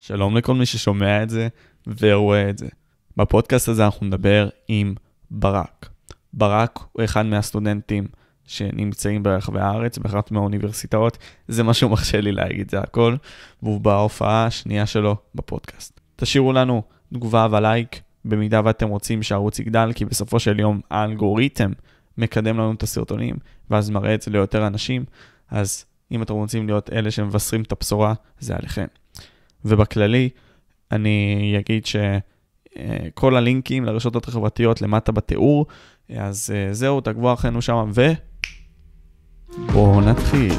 שלום לכל מי ששומע את זה ורואה את זה. בפודקאסט הזה אנחנו נדבר עם ברק. ברק הוא אחד מהסטודנטים שנמצאים ברחבי הארץ, באחת מהאוניברסיטאות, זה מה שהוא מרשה לי להגיד, זה הכל, והוא בהופעה השנייה שלו בפודקאסט. תשאירו לנו תגובה ולייק, במידה ואתם רוצים שהערוץ יגדל, כי בסופו של יום האלגוריתם מקדם לנו את הסרטונים, ואז מראה את זה ליותר אנשים, אז אם אתם רוצים להיות אלה שמבשרים את הבשורה, זה עליכם. ובכללי, אני אגיד שכל הלינקים לרשתות החברתיות למטה בתיאור, אז אה, זהו, תעקבו אחרינו שם, ו... בואו נתחיל.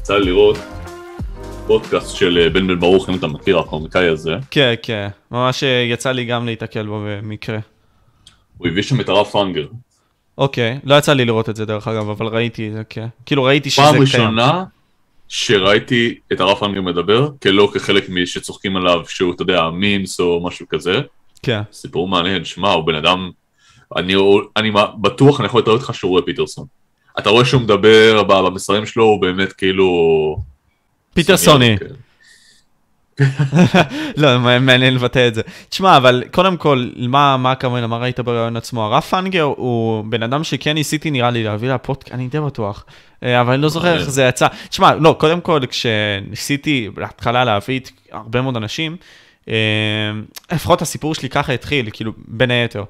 יצא לראות פודקאסט של אה, בן בן ברוך, אם אתה מכיר, הקומיקאי הזה. כן, כן, ממש אה, יצא לי גם להיתקל בו במקרה. הוא הביא שם את הרב פנגר. אוקיי, לא יצא לי לראות את זה דרך אגב, אבל ראיתי את זה, כן. כאילו ראיתי שזה פעם קיים. ראשונה שראיתי את הרב פנגר מדבר, כלא כחלק משצוחקים עליו שהוא, אתה יודע, מימס או משהו כזה. כן. סיפור מעניין, שמע, הוא בן אדם... אני, אני בטוח, אני יכול לתאר אותך שהוא רואה פיטרסון. אתה רואה שהוא מדבר במסרים שלו, הוא באמת כאילו... פיטרסוני. כן. לא, מעניין לבטא את זה. תשמע, אבל קודם כל, מה, מה הכוונה, מה ראית בראיון עצמו? הרב פנגר הוא בן אדם שכן ניסיתי נראה לי להביא לפודקאסט, אני די בטוח, אה, אבל אני לא זוכר איך זה יצא. תשמע, לא, קודם כל, כשניסיתי בהתחלה להביא הרבה מאוד אנשים, אה, לפחות הסיפור שלי ככה התחיל, כאילו, בין היתר.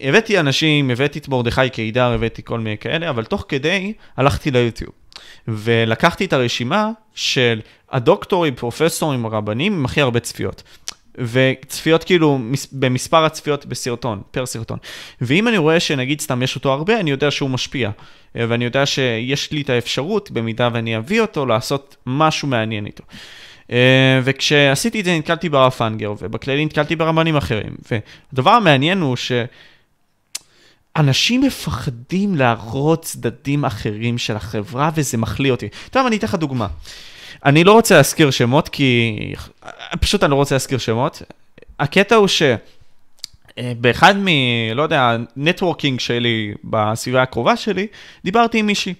הבאתי אנשים, הבאתי את מרדכי קידר, הבאתי כל מיני כאלה, אבל תוך כדי הלכתי ליוטיוב. ולקחתי את הרשימה של הדוקטורים, פרופסורים, הרבנים עם הכי הרבה צפיות. וצפיות כאילו במספר הצפיות בסרטון, פר סרטון. ואם אני רואה שנגיד סתם יש אותו הרבה, אני יודע שהוא משפיע. ואני יודע שיש לי את האפשרות, במידה ואני אביא אותו, לעשות משהו מעניין איתו. וכשעשיתי את זה נתקלתי ברב פנגר, ובכללי נתקלתי ברבנים אחרים. והדבר המעניין הוא ש... אנשים מפחדים להראות צדדים אחרים של החברה, וזה מחליא אותי. טוב, אני אתן לך דוגמה. אני לא רוצה להזכיר שמות, כי... פשוט אני לא רוצה להזכיר שמות. הקטע הוא שבאחד מ... לא יודע, networking שלי בסביבה הקרובה שלי, דיברתי עם מישהי.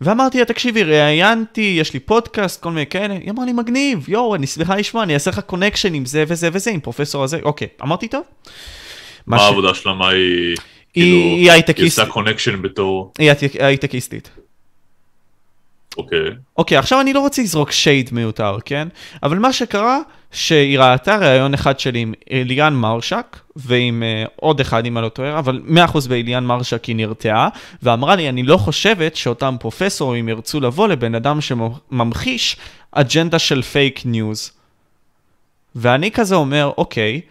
ואמרתי לה, תקשיבי, ראיינתי, יש לי פודקאסט, כל מיני כאלה. היא אמרה לי, מגניב, יואו, אני שמחה לשמוע, אני אעשה לך connection עם זה וזה וזה, עם פרופסור הזה. אוקיי, אמרתי, טוב. מה העבודה שלה, מה היא... היא כאילו, הייטקיסטית. היא עושה connection בתור... היא הייטקיסטית. אוקיי. אוקיי, עכשיו אני לא רוצה לזרוק shade מיותר, כן? אבל מה שקרה, שהיא ראתה ראיון אחד שלי עם אליאן מרשק, ועם אה, עוד אחד, אם אני לא טועה, אבל 100% באליאן מרשק היא נרתעה, ואמרה לי, אני לא חושבת שאותם פרופסורים ירצו לבוא לבן אדם שממחיש אג'נדה של fake news. ואני כזה אומר, אוקיי, Um,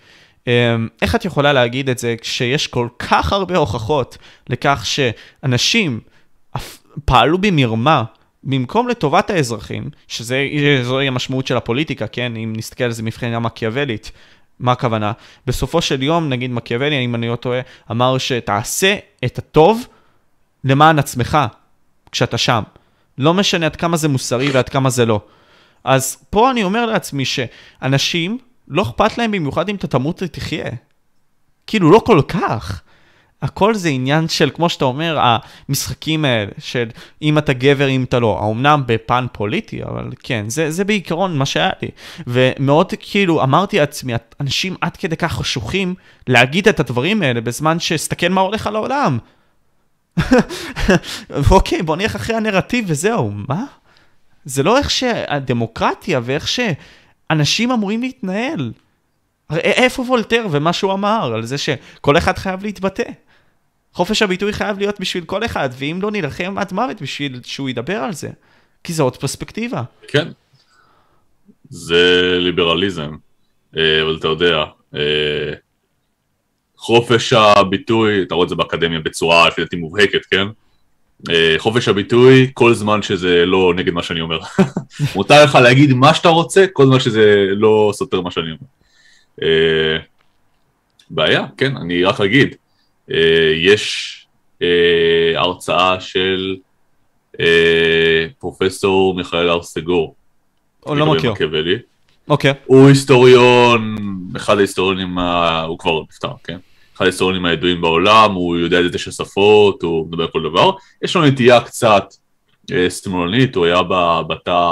איך את יכולה להגיד את זה כשיש כל כך הרבה הוכחות לכך שאנשים פעלו במרמה במקום לטובת האזרחים, שזוהי המשמעות של הפוליטיקה, כן? אם נסתכל על זה מבחינה מקיאוולית, מה הכוונה? בסופו של יום, נגיד מקיאוולי, אם אני לא טועה, אמר שתעשה את הטוב למען עצמך כשאתה שם. לא משנה עד כמה זה מוסרי ועד כמה זה לא. אז פה אני אומר לעצמי שאנשים, לא אכפת להם במיוחד אם אתה תמות ותחיה. כאילו, לא כל כך. הכל זה עניין של, כמו שאתה אומר, המשחקים האלה, של אם אתה גבר, אם אתה לא. האומנם בפן פוליטי, אבל כן, זה, זה בעיקרון מה שהיה לי. ומאוד כאילו, אמרתי לעצמי, אנשים עד כדי כך חשוכים להגיד את הדברים האלה בזמן שסתכל מה הולך על העולם. אוקיי, בוא נלך אחרי הנרטיב וזהו, מה? זה לא איך שהדמוקרטיה ואיך שאנשים אמורים להתנהל. איפה וולטר ומה שהוא אמר על זה שכל אחד חייב להתבטא. חופש הביטוי חייב להיות בשביל כל אחד, ואם לא נילחם עד מוות בשביל שהוא ידבר על זה. כי זו עוד פרספקטיבה. כן. זה ליברליזם, אה, אבל אתה יודע, אה, חופש הביטוי, אתה רואה את זה באקדמיה בצורה לפי דעתי מובהקת, כן? אה, חופש הביטוי, כל זמן שזה לא נגד מה שאני אומר. מותר לך להגיד מה שאתה רוצה, כל זמן שזה לא סותר מה שאני אומר. בעיה, כן, אני רק אגיד, יש הרצאה של פרופסור מיכאל הר סגור. או לא מכיר. אוקיי. הוא היסטוריון, אחד ההיסטוריונים. הוא כבר נפטר, כן? אחד ההיסטוריונים הידועים בעולם, הוא יודע את תשע שפות, הוא מדבר כל דבר. יש לו נטייה קצת אה, שמאלנית, הוא היה בתא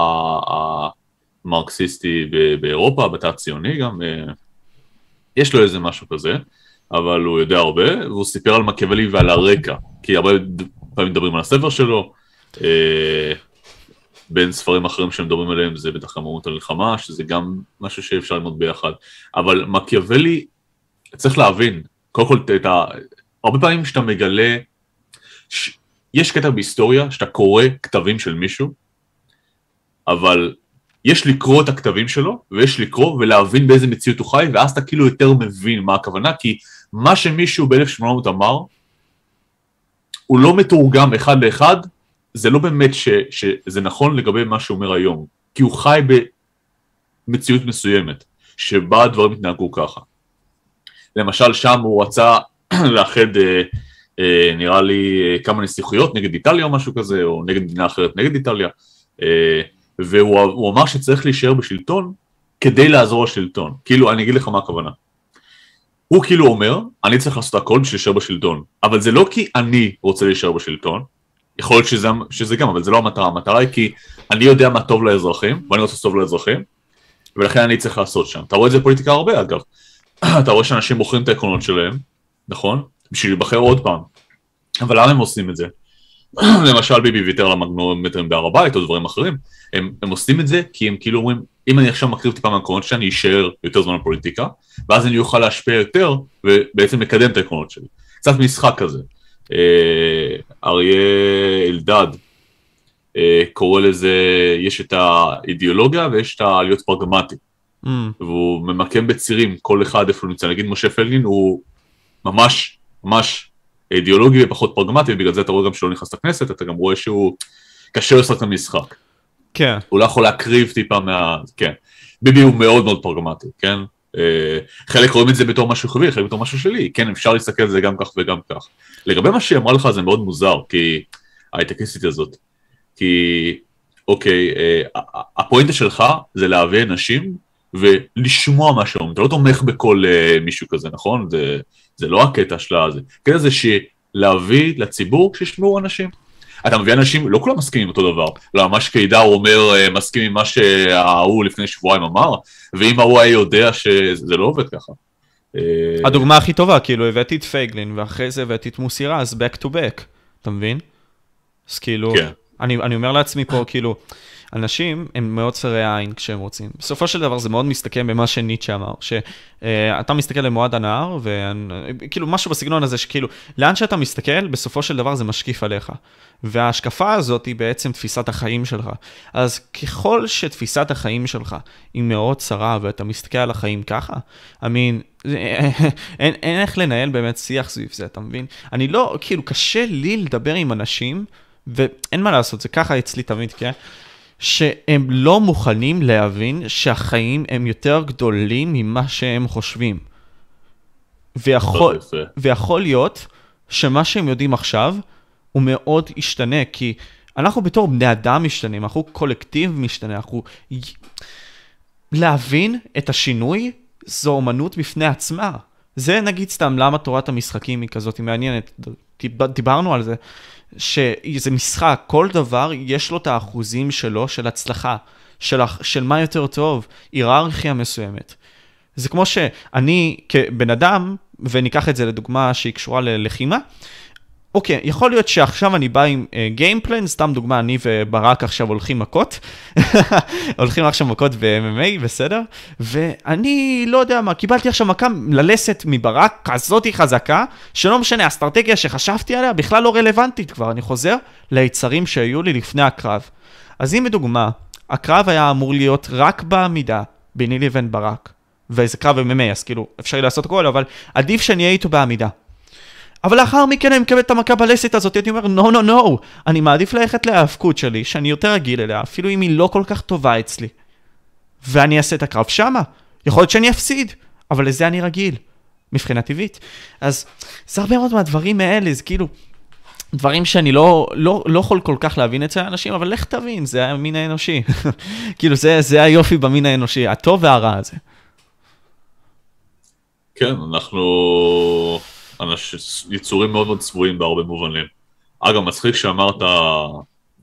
המרקסיסטי באירופה, בתא הציוני גם. אה, יש לו איזה משהו כזה, אבל הוא יודע הרבה, והוא סיפר על מקיאוולי ועל הרקע, כי הרבה פעמים מדברים על הספר שלו. אה, בין ספרים אחרים שמדברים עליהם זה בטח אמרות המלחמה, שזה גם משהו שאפשר ללמוד ביחד. אבל מקיאוולי, צריך להבין, קודם כל, את ה... הרבה פעמים כשאתה מגלה, ש... יש קטע בהיסטוריה שאתה קורא כתבים של מישהו, אבל יש לקרוא את הכתבים שלו, ויש לקרוא ולהבין באיזה מציאות הוא חי, ואז אתה כאילו יותר מבין מה הכוונה, כי מה שמישהו ב-1800 אמר, הוא לא מתורגם אחד לאחד זה לא באמת ש, שזה נכון לגבי מה שהוא אומר היום, כי הוא חי במציאות מסוימת, שבה הדברים התנהגו ככה. למשל, שם הוא רצה לאחד, אה, אה, נראה לי, אה, כמה נסיכויות נגד איטליה או משהו כזה, או נגד מדינה אחרת נגד איטליה, אה, והוא אמר שצריך להישאר בשלטון כדי לעזור לשלטון. כאילו, אני אגיד לך מה הכוונה. הוא כאילו אומר, אני צריך לעשות הכל בשביל להישאר בשלטון, אבל זה לא כי אני רוצה להישאר בשלטון, יכול להיות שזה, שזה גם, אבל זה לא המטרה, המטרה היא כי אני יודע מה טוב לאזרחים, ואני רוצה טוב לאזרחים, ולכן אני צריך לעשות שם. אתה רואה את זה בפוליטיקה הרבה אגב. אתה רואה שאנשים מוכרים את העקרונות שלהם, נכון? בשביל להיבחר עוד פעם. אבל למה הם עושים את זה? למשל ביבי ויתר על המגנומטרים בהר הבית או דברים אחרים, הם, הם עושים את זה כי הם כאילו אומרים, אם אני עכשיו מקריב טיפה מהעקרונות שלי, אני אשאר יותר זמן בפוליטיקה, ואז אני אוכל להשפיע יותר, ובעצם לקדם את העקרונות שלי. קצת משחק כזה. אה, אריה אלדד אה, קורא לזה, יש את האידיאולוגיה ויש את הלהיות פרגמטי. Mm. והוא ממקם בצירים, כל אחד איפה הוא נמצא. נגיד משה פלגין הוא ממש ממש אידיאולוגי ופחות פרגמטי, ובגלל זה אתה רואה גם שלא נכנס לכנסת, אתה גם רואה שהוא קשה לשחק את המשחק. כן. הוא לא יכול להקריב טיפה מה... כן. ביבי הוא מאוד מאוד פרגמטי, כן? אה, חלק רואים את זה בתור משהו חיובי, חלק בתור משהו שלי, כן, אפשר להסתכל על זה גם כך וגם כך. לגבי מה שהיא אמרה לך זה מאוד מוזר, כי ההייטקיסטית הזאת, כי אוקיי, אה, הפואנטה שלך זה להביא אנשים ולשמוע מה שאומרים, אתה לא תומך בכל אה, מישהו כזה, נכון? זה, זה לא הקטע שלה, זה הקטע זה שלהביא לציבור שישמעו אנשים. אתה מביא אנשים, לא כולם מסכימים אותו דבר. לא, מה שקידר אומר אה, מסכים עם מה שההוא לפני שבועיים אמר, ואם ההוא היה יודע שזה לא עובד ככה. אה, הדוגמה הכי טובה, כאילו הבאתי את פייגלין, ואחרי זה הבאתי את מוסי רז, back to back, אתה מבין? אז כאילו, כן. אני, אני אומר לעצמי פה, כאילו, אנשים הם מאוד צרי עין כשהם רוצים. בסופו של דבר זה מאוד מסתכם במה שניטשה אמר, שאתה uh, מסתכל למועד הנהר, וכאילו משהו בסגנון הזה, שכאילו, לאן שאתה מסתכל, בסופו של דבר זה משקיף עליך. וההשקפה הזאת היא בעצם תפיסת החיים שלך. אז ככל שתפיסת החיים שלך היא מאוד צרה, ואתה מסתכל על החיים ככה, I mean, אין, אין איך לנהל באמת שיח סביב זה, אתה מבין? אני לא, כאילו, קשה לי לדבר עם אנשים, ואין מה לעשות, זה ככה אצלי תמיד, כן? שהם לא מוכנים להבין שהחיים הם יותר גדולים ממה שהם חושבים. ויכול, ויכול להיות שמה שהם יודעים עכשיו הוא מאוד ישתנה, כי אנחנו בתור בני אדם משתנים, אנחנו קולקטיב משתנה, אנחנו... להבין את השינוי זו אומנות בפני עצמה. זה נגיד סתם למה תורת המשחקים היא כזאת היא מעניינת, דיברנו על זה, שזה משחק, כל דבר יש לו את האחוזים שלו של הצלחה, של, של מה יותר טוב, היררכיה מסוימת. זה כמו שאני כבן אדם, וניקח את זה לדוגמה שהיא קשורה ללחימה, אוקיי, יכול להיות שעכשיו אני בא עם גיימפלן, uh, סתם דוגמה, אני וברק עכשיו הולכים מכות, הולכים עכשיו מכות ב-MMA, בסדר? ואני לא יודע מה, קיבלתי עכשיו מכה ללסת מברק כזאתי חזקה, שלא משנה, האסטרטגיה שחשבתי עליה בכלל לא רלוונטית כבר, אני חוזר ליצרים שהיו לי לפני הקרב. אז אם לדוגמה, הקרב היה אמור להיות רק בעמידה ביני לבין ברק, וזה קרב MMA, אז כאילו, אפשר לעשות הכל, אבל עדיף שאני אהיה איתו בעמידה. אבל לאחר מכן אני מקבל את המכה בלסת הזאת, הייתי אומר, נו, נו, נו, אני מעדיף ללכת להאבקות שלי, שאני יותר רגיל אליה, אפילו אם היא לא כל כך טובה אצלי. ואני אעשה את הקרב שמה. יכול להיות שאני אפסיד, אבל לזה אני רגיל, מבחינה טבעית. אז זה הרבה מאוד מהדברים האלה, זה כאילו, דברים שאני לא, לא, לא יכול כל כך להבין אצל האנשים, אבל לך תבין, זה המין האנושי. כאילו, זה, זה היופי במין האנושי, הטוב והרע הזה. כן, אנחנו אנש... יצורים מאוד מאוד צבועים בהרבה מובנים. אגב, מצחיק שאמרת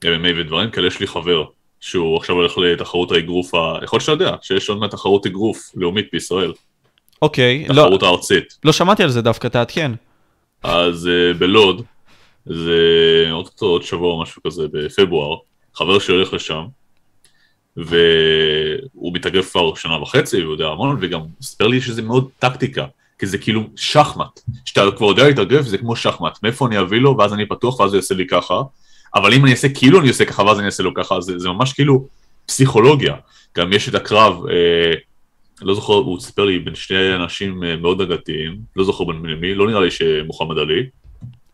MMA ודברים כאלה, יש לי חבר, שהוא עכשיו הולך לתחרות האגרוף, ה... יכול להיות שאתה יודע, שיש עוד מעט תחרות אגרוף לאומית בישראל. אוקיי, לא... תחרות הארצית. לא שמעתי על זה דווקא, תעדכן. אז uh, בלוד, זה עוד, עוד שבוע או משהו כזה, בפברואר, חבר שלי הולך לשם, והוא מתאגרף כבר שנה וחצי, והוא יודע המון, וגם מספר לי שזה מאוד טקטיקה, כי זה כאילו שחמט. שאתה כבר יודע להתאגרף, זה כמו שחמט. מאיפה אני אביא לו, ואז אני פתוח, ואז הוא יעשה לי ככה. אבל אם אני אעשה כאילו אני עושה ככה, ואז אני אעשה לו ככה, זה, זה ממש כאילו פסיכולוגיה. גם יש את הקרב, אה, לא זוכר, הוא סיפר לי בין שני אנשים אה, מאוד אגדיים, לא זוכר בין מי, לא נראה לי שמוחמד עלי.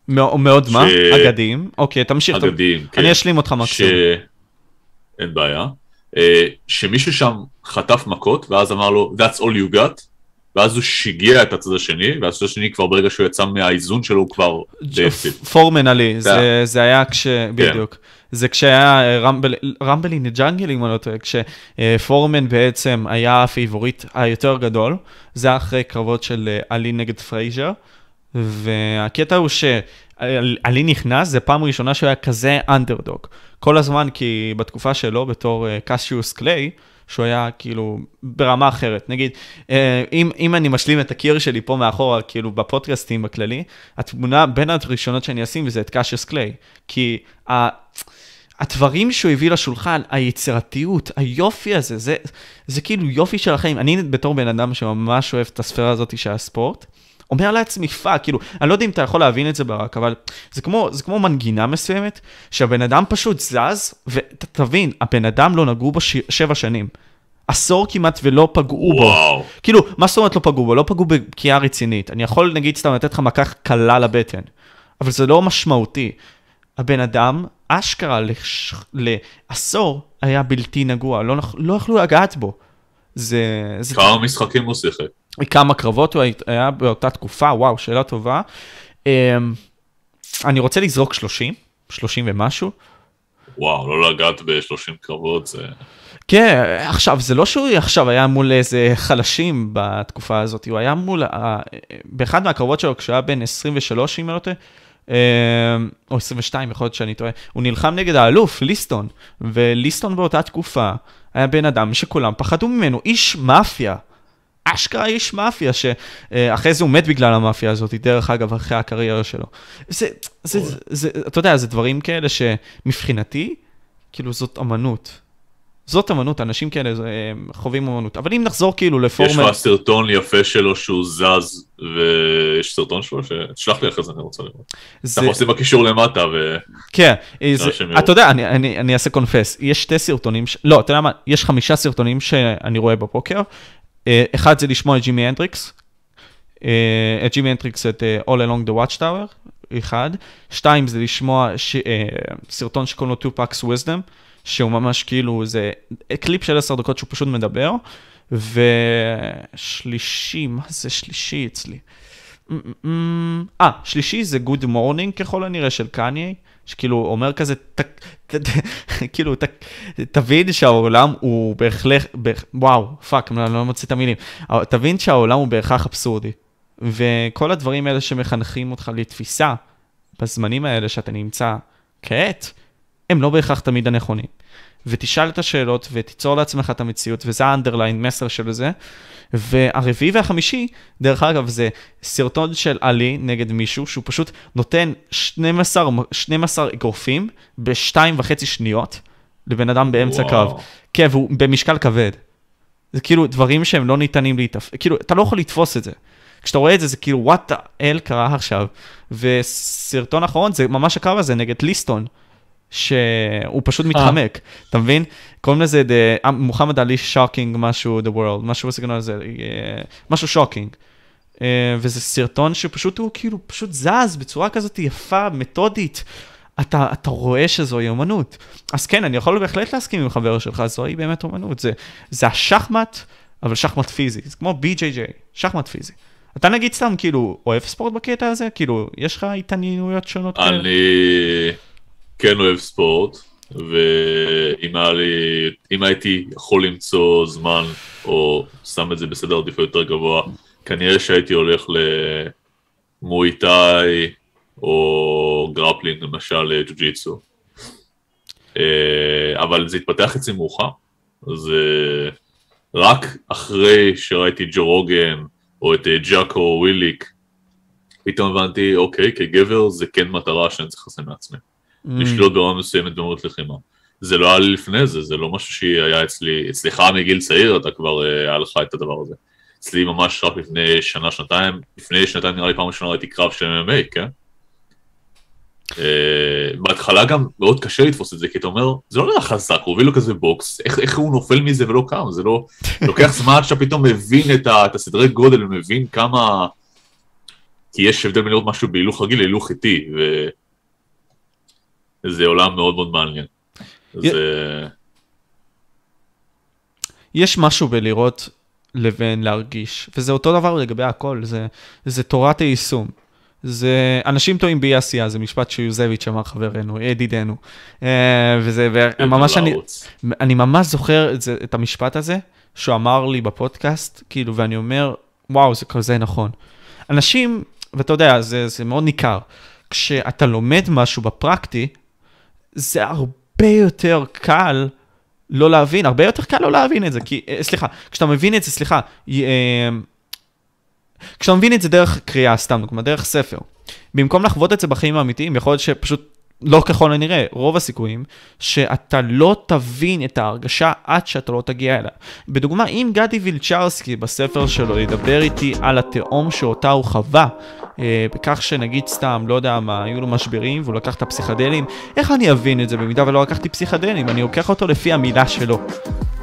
מאוד מה? אגדיים? אוקיי, תמשיך. אגדיים, כן. אני אשלים אותך מקסימום. אין בעיה. אה, שמישהו שם חטף מכות, ואז אמר לו, That's all you got, ואז הוא שיגע את הצד השני, והצד השני כבר ברגע שהוא יצא מהאיזון שלו הוא כבר דפסיד. פורמן עלי, זה, זה היה כש... כן. בדיוק. זה כשהיה אה, רמבל, Rumble in the Jungle, אם אני לא טועה, כשפורמן בעצם היה ה favorite היותר גדול, זה היה אחרי קרבות של אה, עלי נגד פרייזר, והקטע הוא שעלי נכנס, זה פעם ראשונה שהוא היה כזה אנדרדוג. כל הזמן, כי בתקופה שלו, בתור קסיוס אה, קליי, שהוא היה כאילו ברמה אחרת. נגיד, אה, אם, אם אני משלים את הקיר שלי פה מאחורה, כאילו בפודקאסטים בכללי, התמונה בין הראשונות שאני אשים זה את קסיוס קליי. כי ה... הדברים שהוא הביא לשולחן, היצירתיות, היופי הזה, זה, זה כאילו יופי של החיים. אני בתור בן אדם שממש אוהב את הספירה הזאת של הספורט, אומר לעצמי fuck, כאילו, אני לא יודע אם אתה יכול להבין את זה ברק, אבל זה כמו, זה כמו מנגינה מסוימת, שהבן אדם פשוט זז, ותבין, הבן אדם לא נגעו בו ש... שבע שנים. עשור כמעט ולא פגעו בו. וואו. כאילו, מה זאת אומרת לא פגעו בו? לא פגעו בפגיעה רצינית. אני יכול, נגיד, סתם לתת לך מכה קלה לבטן, אבל זה לא משמעותי. הבן אדם, אשכרה לש... לעשור, היה בלתי נגוע, לא, לא יכלו לגעת בו. זה... זה... כמה משחקים הוא שיחק? כמה קרבות הוא היה באותה תקופה, וואו, שאלה טובה. אמ, אני רוצה לזרוק 30, 30 ומשהו. וואו, לא לגעת ב-30 קרבות זה... כן, עכשיו, זה לא שהוא עכשיו היה מול איזה חלשים בתקופה הזאת, הוא היה מול, באחד מהקרבות שלו, כשהוא היה בן 23, אם אני לא טועה, אמ, או 22, יכול להיות שאני טועה, הוא נלחם נגד האלוף, ליסטון, וליסטון באותה תקופה היה בן אדם שכולם פחדו ממנו, איש מאפיה. אשכרה איש מאפיה, שאחרי זה הוא מת בגלל המאפיה הזאת, דרך אגב, אחרי הקריירה שלו. זה, זה, זה, זה, אתה יודע, זה דברים כאלה שמבחינתי, כאילו זאת אמנות. זאת אמנות, אנשים כאלה חווים אמנות. אבל אם נחזור כאילו לפורמל... יש לך סרטון יפה שלו שהוא זז, ויש סרטון שלו שתשלח לי אחרי זה, אני רוצה לראות. זה... אנחנו עושים בקישור למטה ו... כן, זה... אתה יודע, אני, אני, אני אעשה קונפס. יש שתי סרטונים, ש... לא, אתה יודע מה, יש חמישה סרטונים שאני רואה בפוקר. אה, אחד זה לשמוע את ג'ימי הנדריקס, אה, את ג'ימי הנדריקס, את אה, All Along the Watchtower, אחד. שתיים זה לשמוע ש... סרטון שקוראים לו 2 Packs Wisdom. שהוא ממש כאילו, זה קליפ של עשר דקות שהוא פשוט מדבר, ושלישי, מה זה שלישי אצלי? אה, שלישי זה Good Morning ככל הנראה של קניה, שכאילו אומר כזה, ת, ת, ת, כאילו, ת, תבין שהעולם הוא בהחלט, וואו, fuck, אני לא מוצא את המילים, תבין שהעולם הוא בהכרח אבסורדי. וכל הדברים האלה שמחנכים אותך לתפיסה, בזמנים האלה שאתה נמצא כעת, הם לא בהכרח תמיד הנכונים. ותשאל את השאלות ותיצור לעצמך את המציאות, וזה האנדרליין מסר של זה. והרביעי והחמישי, דרך אגב, זה סרטון של עלי נגד מישהו, שהוא פשוט נותן 12, 12 אגרופים בשתיים וחצי שניות לבן אדם באמצע קרב. כן, והוא במשקל כבד. זה כאילו דברים שהם לא ניתנים להתאפ... כאילו, אתה לא יכול לתפוס את זה. כשאתה רואה את זה, זה כאילו, what the hell קרה עכשיו. וסרטון אחרון, זה ממש הקרב הזה נגד ליסטון. שהוא פשוט אה. מתחמק, אתה מבין? קוראים לזה אה, מוחמד עלי shocking משהו the world, משהו בסגנון הזה, אה, משהו shocking. וזה סרטון שפשוט הוא כאילו פשוט זז בצורה כזאת יפה, מתודית. אתה, אתה רואה שזוהי אמנות. אז כן, אני יכול בהחלט להסכים עם חבר שלך, זוהי באמת אמנות. זה, זה השחמט, אבל שחמט פיזי. זה כמו BJJ, שחמט פיזי. אתה נגיד סתם כאילו אוהב ספורט בקטע הזה? כאילו, יש לך התעניינויות שונות כאלה? אני כן אוהב ספורט, ואם לי, הייתי יכול למצוא זמן, או שם את זה בסדר עדיפות יותר גבוה, כנראה שהייתי הולך למואי תאי, או grappling, למשל ג'יו-ג'יטסו. אה, אבל זה התפתח אצלי מאוחר. אז אה, רק אחרי שראיתי ג'ו רוגן, או את אה, ג'אקו וויליק, פתאום הבנתי, אוקיי, כגבר זה כן מטרה שאני צריך לשים מעצמי. Mm. לשלוט ברמה מסוימת במהות לחימה. זה לא היה לי לפני זה, זה לא משהו שהיה אצלי, אצלך מגיל צעיר, אתה כבר, היה לך את הדבר הזה. אצלי ממש רק לפני שנה, שנתיים, לפני שנתיים נראה לי פעם ראשונה ראיתי קרב של MMA, כן? אה, בהתחלה גם מאוד קשה לתפוס את זה, כי אתה אומר, זה לא נראה חזק, הוא הביא לו כזה בוקס, איך, איך הוא נופל מזה ולא קם, זה לא... לוקח זמן עד שאתה פתאום מבין את, ה, את הסדרי גודל, ומבין כמה... כי יש הבדל בין לראות משהו בהילוך רגיל להילוך איטי, וזה עולם מאוד מאוד מעניין. י... זה... יש משהו בלראות לבין להרגיש, וזה אותו דבר לגבי הכל, זה, זה תורת היישום. זה, אנשים טועים באי עשייה, זה משפט שיוזביץ' אמר חברנו, ידידנו. אה, וזה, וממש אני, אני ממש זוכר את, זה, את המשפט הזה, שהוא אמר לי בפודקאסט, כאילו, ואני אומר, וואו, זה כזה נכון. אנשים, ואתה יודע, זה, זה מאוד ניכר, כשאתה לומד משהו בפרקטי, זה הרבה יותר קל לא להבין, הרבה יותר קל לא להבין את זה, כי, אה, סליחה, כשאתה מבין את זה, סליחה, אה, כשאתה מבין את זה דרך קריאה, סתם דוגמא, דרך ספר, במקום לחוות את זה בחיים האמיתיים, יכול להיות שפשוט לא ככל הנראה, רוב הסיכויים, שאתה לא תבין את ההרגשה עד שאתה לא תגיע אליה. בדוגמה, אם גדי וילצ'רסקי בספר שלו ידבר איתי על התהום שאותה הוא חווה, בכך שנגיד סתם, לא יודע מה, היו לו משברים והוא לקח את הפסיכדלים, איך אני אבין את זה במידה ולא לקחתי פסיכדלים? אני לוקח אותו לפי המילה שלו.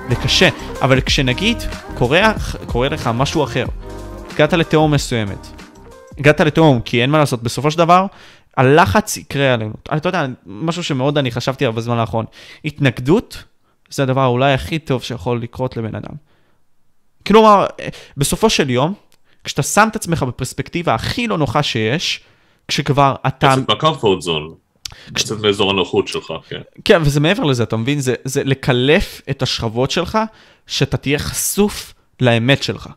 זה קשה, אבל כשנגיד קורה, קורה לך משהו אחר, הגעת לתהום מסוימת. הגעת לתהום, כי אין מה לעשות, בסופו של דבר, הלחץ יקרה עלינו. אתה יודע, משהו שמאוד אני חשבתי עליו בזמן האחרון. התנגדות זה הדבר אולי הכי טוב שיכול לקרות לבן אדם. כלומר, בסופו של יום, כשאתה שם את עצמך בפרספקטיבה הכי לא נוחה שיש, כשכבר אתה... קצת בקמפורט זון. קצת באזור הנוחות שלך, כן. כן, וזה מעבר לזה, אתה מבין? זה, זה לקלף את השכבות שלך, שאתה תהיה חשוף לאמת שלך.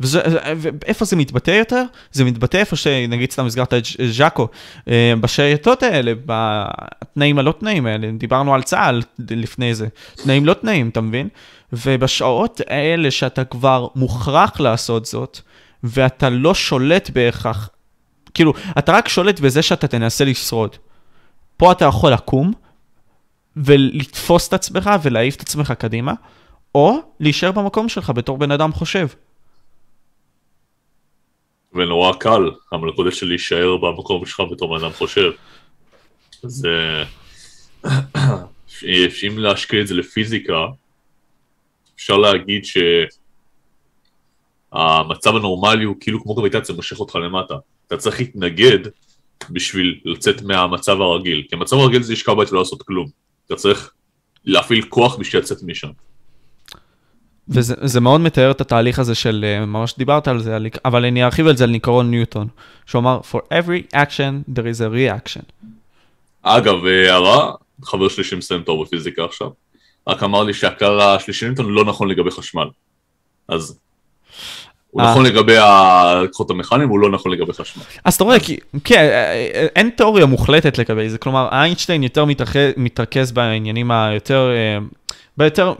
ואיפה זה מתבטא יותר? זה מתבטא איפה שנגיד סתם הזכרת את ז'אקו, אה, בשייטות האלה, בתנאים הלא תנאים האלה, דיברנו על צה"ל לפני זה, תנאים לא תנאים, אתה מבין? ובשעות האלה שאתה כבר מוכרח לעשות זאת, ואתה לא שולט בהכרח, כאילו, אתה רק שולט בזה שאתה תנסה לשרוד. פה אתה יכול לקום ולתפוס את עצמך ולהעיף את עצמך קדימה, או להישאר במקום שלך בתור בן אדם חושב. ונורא קל, המלכודת של להישאר במקום שלך בתור בן אדם חושב. אז אם להשקיע את זה לפיזיקה, אפשר להגיד שהמצב הנורמלי הוא כאילו כמו גביטציה מושך אותך למטה. אתה צריך להתנגד בשביל לצאת מהמצב הרגיל, כי המצב הרגיל זה לשכב בית ולא לעשות כלום. אתה צריך להפעיל כוח בשביל לצאת משם. וזה מאוד מתאר את התהליך הזה של, אה, ממש דיברת על זה, אבל אני ארחיב על זה על ניקרון ניוטון, שהוא אמר, for every action there is a reaction. אגב, הערה, חבר שלי שמסיים תור בפיזיקה עכשיו, רק אמר לי שהקר השלישי ניוטון לא נכון לגבי חשמל. אז הוא אה. נכון לגבי הכוחות המכניים, הוא לא נכון לגבי חשמל. אז אתה רואה, כן, אה, אין תיאוריה מוחלטת לגבי זה, כלומר, איינשטיין יותר מתרכז בעניינים היותר, ביותר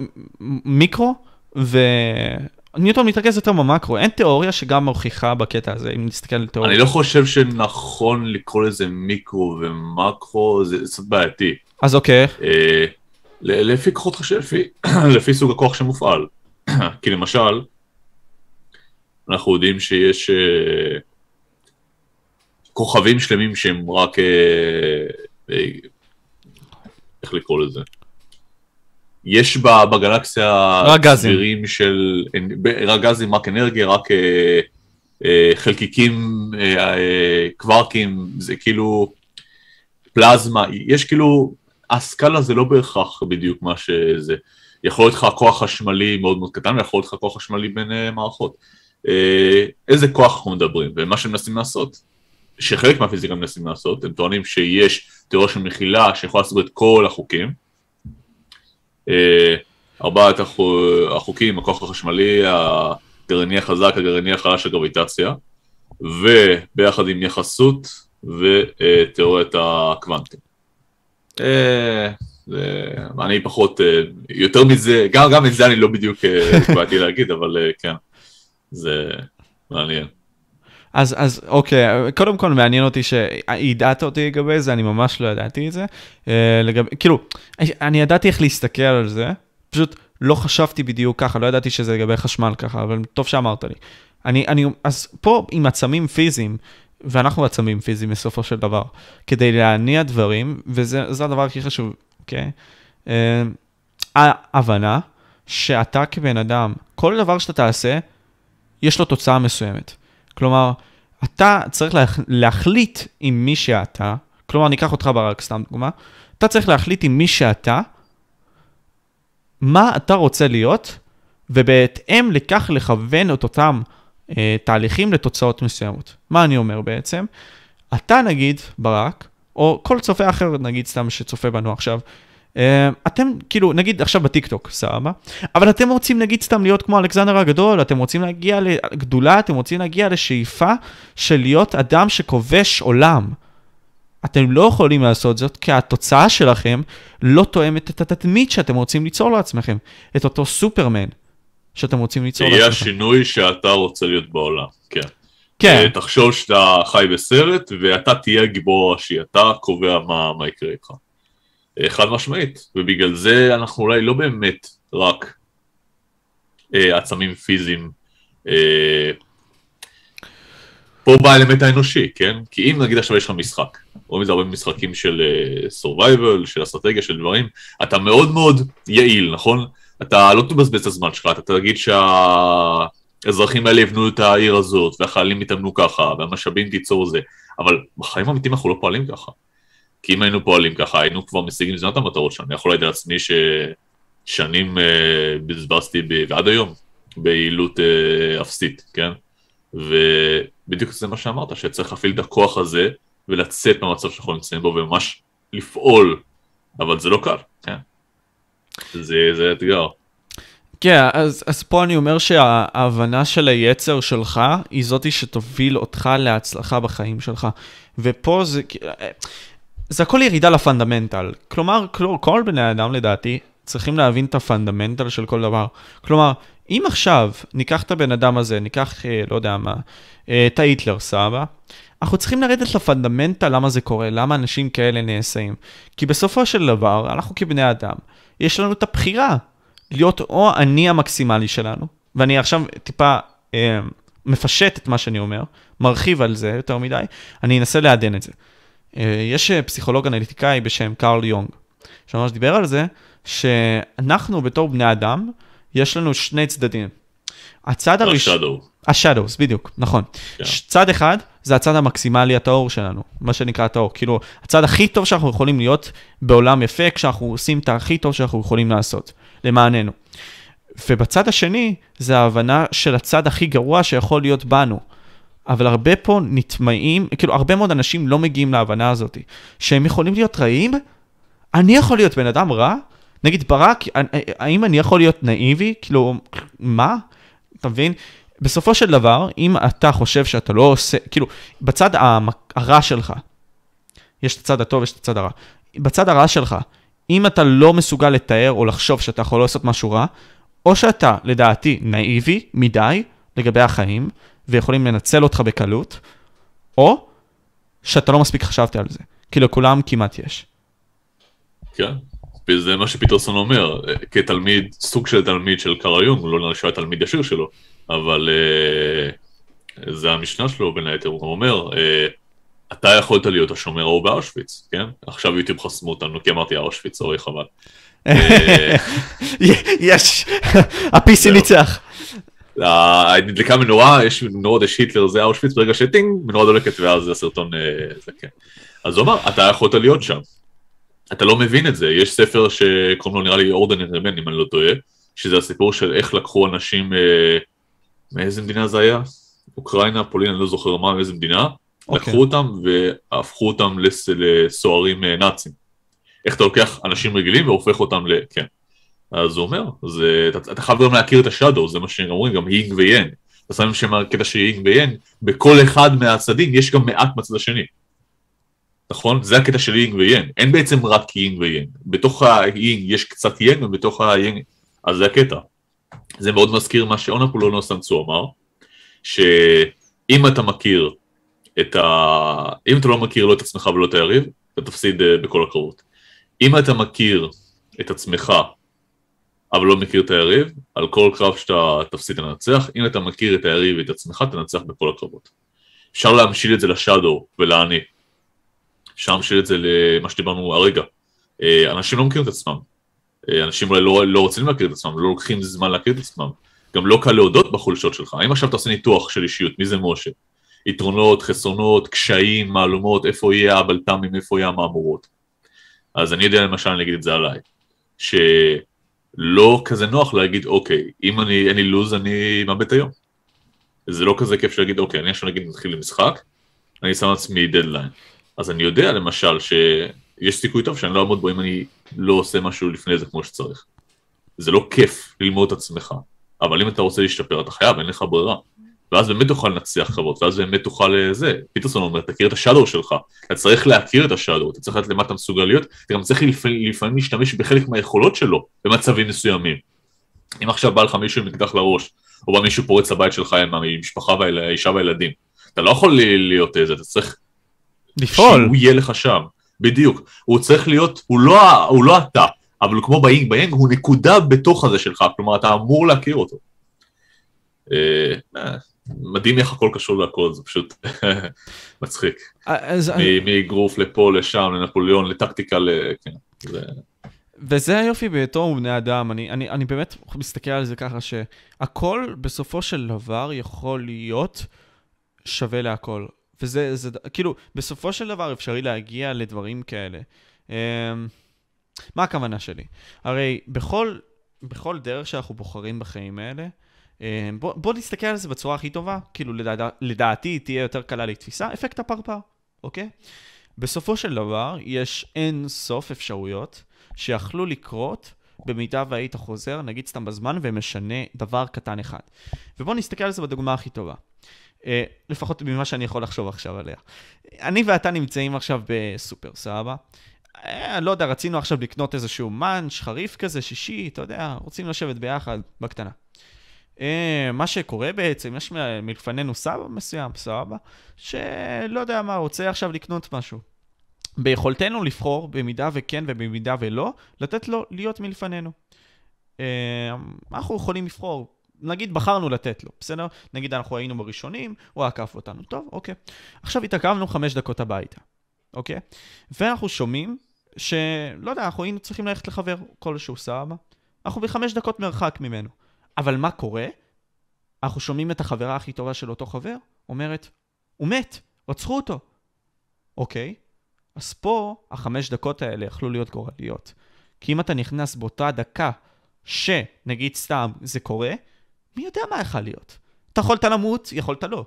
מיקרו, וניוטון מתרכז יותר במקרו, אין תיאוריה שגם מוכיחה בקטע הזה, אם נסתכל על תיאוריה. אני לא חושב שנכון לקרוא לזה מיקרו ומקרו, זה קצת בעייתי. אז אוקיי. לפי כוחות חשב, לפי סוג הכוח שמופעל. כי למשל, אנחנו יודעים שיש אה, כוכבים שלמים שהם רק, אה, איך לקרוא לזה? יש בגלקסיה צבירים של, רק גזים, רק אנרגיה, רק אה, אה, חלקיקים, אה, אה, קווארקים, זה כאילו פלזמה, יש כאילו, הסקאלה זה לא בהכרח בדיוק מה שזה. יכול להיות לך כוח חשמלי מאוד מאוד קטן ויכול להיות לך כוח חשמלי בין uh, מערכות. אה, איזה כוח אנחנו מדברים, ומה שהם מנסים לעשות, שחלק מהפיזיקה מנסים לעשות, הם טוענים שיש תיאוריה של מחילה שיכולה לעשות את כל החוקים. אה, ארבעת החוקים, הכוח החשמלי, הגרעיני החזק, הגרעיני החלש, הגרביטציה, וביחד עם יחסות ותיאוריית הקוונטים. אה, אני פחות, יותר מזה, גם, את זה אני לא בדיוק באתי להגיד, אבל כן. זה מעניין. אז, אז אוקיי, קודם כל מעניין אותי שהידעת אותי לגבי זה, אני ממש לא ידעתי את זה. אה, לגבי, כאילו, אני ידעתי איך להסתכל על זה, פשוט לא חשבתי בדיוק ככה, לא ידעתי שזה לגבי חשמל ככה, אבל טוב שאמרת לי. אני, אני, אז פה עם עצמים פיזיים, ואנחנו עצמים פיזיים בסופו של דבר, כדי להניע דברים, וזה הדבר הכי חשוב, אוקיי? אה, ההבנה שאתה כבן אדם, כל דבר שאתה תעשה, יש לו תוצאה מסוימת. כלומר, אתה צריך להח... להחליט עם מי שאתה, כלומר, ניקח אותך ברק, סתם דוגמה, אתה צריך להחליט עם מי שאתה, מה אתה רוצה להיות, ובהתאם לכך לכוון את אותם תהליכים לתוצאות מסוימות. מה אני אומר בעצם? אתה נגיד, ברק, או כל צופה אחר, נגיד סתם שצופה בנו עכשיו, אה, אתם כאילו נגיד עכשיו בטיקטוק סבבה אבל אתם רוצים נגיד סתם להיות כמו אלכסנדר הגדול אתם רוצים להגיע לגדולה אתם רוצים להגיע לשאיפה של להיות אדם שכובש עולם. אתם לא יכולים לעשות זאת כי התוצאה שלכם לא תואמת את התדמית שאתם רוצים ליצור לעצמכם את אותו סופרמן שאתם רוצים ליצור לעצמכם. יהיה השינוי שאתה רוצה להיות בעולם כן. כן. אה, תחשוב שאתה חי בסרט ואתה תהיה גיבור ראשי אתה קובע מה, מה יקרה איתך. חד משמעית, ובגלל זה אנחנו אולי לא באמת רק אה, עצמים פיזיים. אה, פה בא האלמנט האנושי, כן? כי אם נגיד עכשיו יש לך משחק, רואים את זה הרבה משחקים של סורווייבל, uh, של אסטרטגיה, של דברים, אתה מאוד מאוד יעיל, נכון? אתה לא תבזבז את הזמן שלך, אתה תגיד שהאזרחים האלה יבנו את העיר הזאת, והחיילים יתאמנו ככה, והמשאבים תיצור זה, אבל בחיים האמיתיים אנחנו לא פועלים ככה. כי אם היינו פועלים ככה, היינו כבר משיגים את המטרות שלנו. אני יכול להגיד לעצמי ששנים uh, בזבזתי, ב... ועד היום, ביעילות uh, אפסית, כן? ובדיוק זה מה שאמרת, שצריך להפעיל את הכוח הזה ולצאת מהמצב שאנחנו נמצאים בו וממש לפעול, אבל זה לא קל, כן? זה, זה אתגר. כן, אז, אז פה אני אומר שההבנה של היצר שלך היא זאתי שתוביל אותך להצלחה בחיים שלך. ופה זה, זה הכל ירידה לפונדמנטל. כלומר, כל בני אדם לדעתי צריכים להבין את הפונדמנטל של כל דבר. כלומר, אם עכשיו ניקח את הבן אדם הזה, ניקח, אה, לא יודע מה, אה, את ההיטלר, סבא, אנחנו צריכים לרדת לפונדמנטל למה זה קורה, למה אנשים כאלה נעשים. כי בסופו של דבר, אנחנו כבני אדם, יש לנו את הבחירה להיות או אני המקסימלי שלנו, ואני עכשיו טיפה אה, מפשט את מה שאני אומר, מרחיב על זה יותר מדי, אני אנסה לעדן את זה. אה, יש אה, פסיכולוג אנליטיקאי בשם קארל יונג, שממש דיבר על זה, שאנחנו בתור בני אדם, יש לנו שני צדדים. הצד הראשון... השאדוס, בדיוק, נכון. Yeah. כן. צד אחד זה הצד המקסימלי הטהור שלנו, מה שנקרא הטהור. כאילו, הצד הכי טוב שאנחנו יכולים להיות בעולם יפה, כשאנחנו עושים את הכי טוב שאנחנו יכולים לעשות, למעננו. ובצד השני, זה ההבנה של הצד הכי גרוע שיכול להיות בנו. אבל הרבה פה נטמעים, כאילו הרבה מאוד אנשים לא מגיעים להבנה הזאת, שהם יכולים להיות רעים, אני יכול להיות בן אדם רע? נגיד ברק, האם אני יכול להיות נאיבי? כאילו, מה? אתה מבין? בסופו של דבר, אם אתה חושב שאתה לא עושה, כאילו, בצד הרע שלך, יש את הצד הטוב, יש את הצד הרע. בצד הרע שלך, אם אתה לא מסוגל לתאר או לחשוב שאתה יכול לעשות משהו רע, או שאתה, לדעתי, נאיבי מדי לגבי החיים, ויכולים לנצל אותך בקלות, או שאתה לא מספיק חשבת על זה, כי לכולם כמעט יש. כן, וזה מה שפיטרסון אומר, כתלמיד, סוג של תלמיד של קרא יונג, לא נראה שהוא היה תלמיד ישיר שלו, אבל uh, זה המשנה שלו בין היתר, הוא אומר, uh, אתה יכולת להיות השומר ההוא באושוויץ, כן? עכשיו יוטיוב חסמו אותנו כי אמרתי אושוויץ, אוי חבל. אה, יש, ה-PC ניצח. נדלקה מנורה, יש מנורות, יש היטלר, זה אושוויץ, ברגע שטינג, מנורה דולקת ואז הסרטון, אה, זה כן. אז הוא אמר, אתה יכולת להיות שם. אתה לא מבין את זה, יש ספר שקוראים לו נראה לי אורדן רמן, אם אני לא טועה, שזה הסיפור של איך לקחו אנשים אה, מאיזה מדינה זה היה? אוקראינה, פולין, אני לא זוכר מה, מאיזה מדינה. Okay. אוקיי. לקחו אותם והפכו אותם לס... לסוהרים אה, נאצים. איך אתה לוקח אנשים רגילים והופך אותם ל... כן. אז הוא אומר, זה, אתה, אתה חייב גם להכיר את ה shadow, זה מה שהם אומרים, גם יינג ויאנג. אתה שם, שם הקטע של יינג ויאנג, בכל אחד מהצדדים יש גם מעט מהצד השני. נכון? זה הקטע של יינג ויאנג. אין בעצם רק יינג ויאנג. בתוך היינג יש קצת יאנג, ובתוך היאנג... אז זה הקטע. זה מאוד מזכיר מה שאונפולונו סנצו אמר, שאם אתה מכיר את ה... אם אתה לא מכיר לא את עצמך ולא את היריב, אתה תפסיד אה, בכל הקרבות. אם אתה מכיר את עצמך, אבל לא מכיר את היריב, על כל קרב שאתה תפסיד תנצח, אם אתה מכיר את היריב ואת עצמך, תנצח בכל הקרבות. אפשר להמשיל את זה לשאדו ולאני. אפשר להמשיל את זה למה שדיברנו הרגע. אה, אנשים לא מכירים את עצמם. אה, אנשים אולי לא, לא רוצים להכיר את עצמם, לא לוקחים זמן להכיר את עצמם. גם לא קל להודות בחולשות שלך. אם עכשיו אתה עושה ניתוח של אישיות, מי זה משה? יתרונות, חסרונות, קשיים, מהלומות, איפה יהיה הבלת"מים, איפה יהיה המהמורות. אז אני יודע למשל, אני אגיד את זה עליי, שלא כזה נוח להגיד, אוקיי, אם אני, אין לי לוז, אני מאבד את היום. זה לא כזה כיף להגיד, אוקיי, אני עכשיו נגיד מתחיל למשחק, אני שם לעצמי דדליין. אז אני יודע למשל שיש סיכוי טוב שאני לא אעמוד בו אם אני לא עושה משהו לפני זה כמו שצריך. זה לא כיף ללמוד את עצמך, אבל אם אתה רוצה להשתפר אתה חייב, אין לך ברירה. ואז באמת תוכל לנצח קרבות, ואז באמת תוכל. אה, פיטרסון אומר, תכיר את השאדו שלך, אתה צריך להכיר את השאדו, אתה צריך לדעת למה אתה מסוגל להיות, אתה גם צריך לפעמים, להשתמש בחלק מהיכולות שלו במצבים מסוימים. אם עכשיו בא לך מישהו עם אקדח לראש, או בא מישהו פורץ לבית שלך עם המשפחה והאישה והילדים, אתה לא יכול להיות איזה, אתה צריך... לפעול. שהוא יהיה לך שם, בדיוק. הוא צריך להיות, הוא לא, הוא לא אתה, אבל כמו באינג, באינג הוא נקודה בתוך הזה שלך, כלומר אתה אמור להכיר אותו. אה, אה, מדהים איך הכל קשור להכל, זה פשוט מצחיק. אז, מאגרוף לפה, לשם, לנפוליאון, לטקטיקה, ל... כן, זה... וזה היופי בתור בני אדם, אני, אני, אני באמת מסתכל על זה ככה שהכל בסופו של דבר יכול להיות שווה להכל. וזה, זה, כאילו, בסופו של דבר אפשרי להגיע לדברים כאלה. Um, מה הכוונה שלי? הרי בכל, בכל דרך שאנחנו בוחרים בחיים האלה, אה, בוא, בוא נסתכל על זה בצורה הכי טובה, כאילו לדע, לדעתי תהיה יותר קלה לתפיסה, אפקט הפרפר, אוקיי? בסופו של דבר יש אין סוף אפשרויות שיכלו לקרות במידה והיית חוזר, נגיד סתם בזמן, ומשנה דבר קטן אחד. ובואו נסתכל על זה בדוגמה הכי טובה. Uh, לפחות ממה שאני יכול לחשוב עכשיו עליה. אני ואתה נמצאים עכשיו בסופר, סבבה? Uh, לא יודע, רצינו עכשיו לקנות איזשהו מאנץ' חריף כזה, שישי, אתה יודע, רוצים לשבת ביחד, בקטנה. אה, מה שקורה בעצם, יש מלפנינו סבא מסוים, סבא, שלא יודע מה, רוצה עכשיו לקנות משהו. ביכולתנו לבחור, במידה וכן ובמידה ולא, לתת לו להיות מלפנינו. אה, אנחנו יכולים לבחור, נגיד בחרנו לתת לו, בסדר? נגיד אנחנו היינו בראשונים, הוא עקף אותנו, טוב, אוקיי. עכשיו התעכבנו חמש דקות הביתה, אוקיי? ואנחנו שומעים שלא יודע, אנחנו היינו צריכים ללכת לחבר כלשהו, סבא. אנחנו בחמש דקות מרחק ממנו. אבל מה קורה? אנחנו שומעים את החברה הכי טובה של אותו חבר, אומרת, הוא מת, רצחו אותו. אוקיי, אז פה החמש דקות האלה יכלו להיות גורליות. כי אם אתה נכנס באותה דקה שנגיד סתם זה קורה, מי יודע מה יכול להיות? אתה יכולת למות, יכולת לא.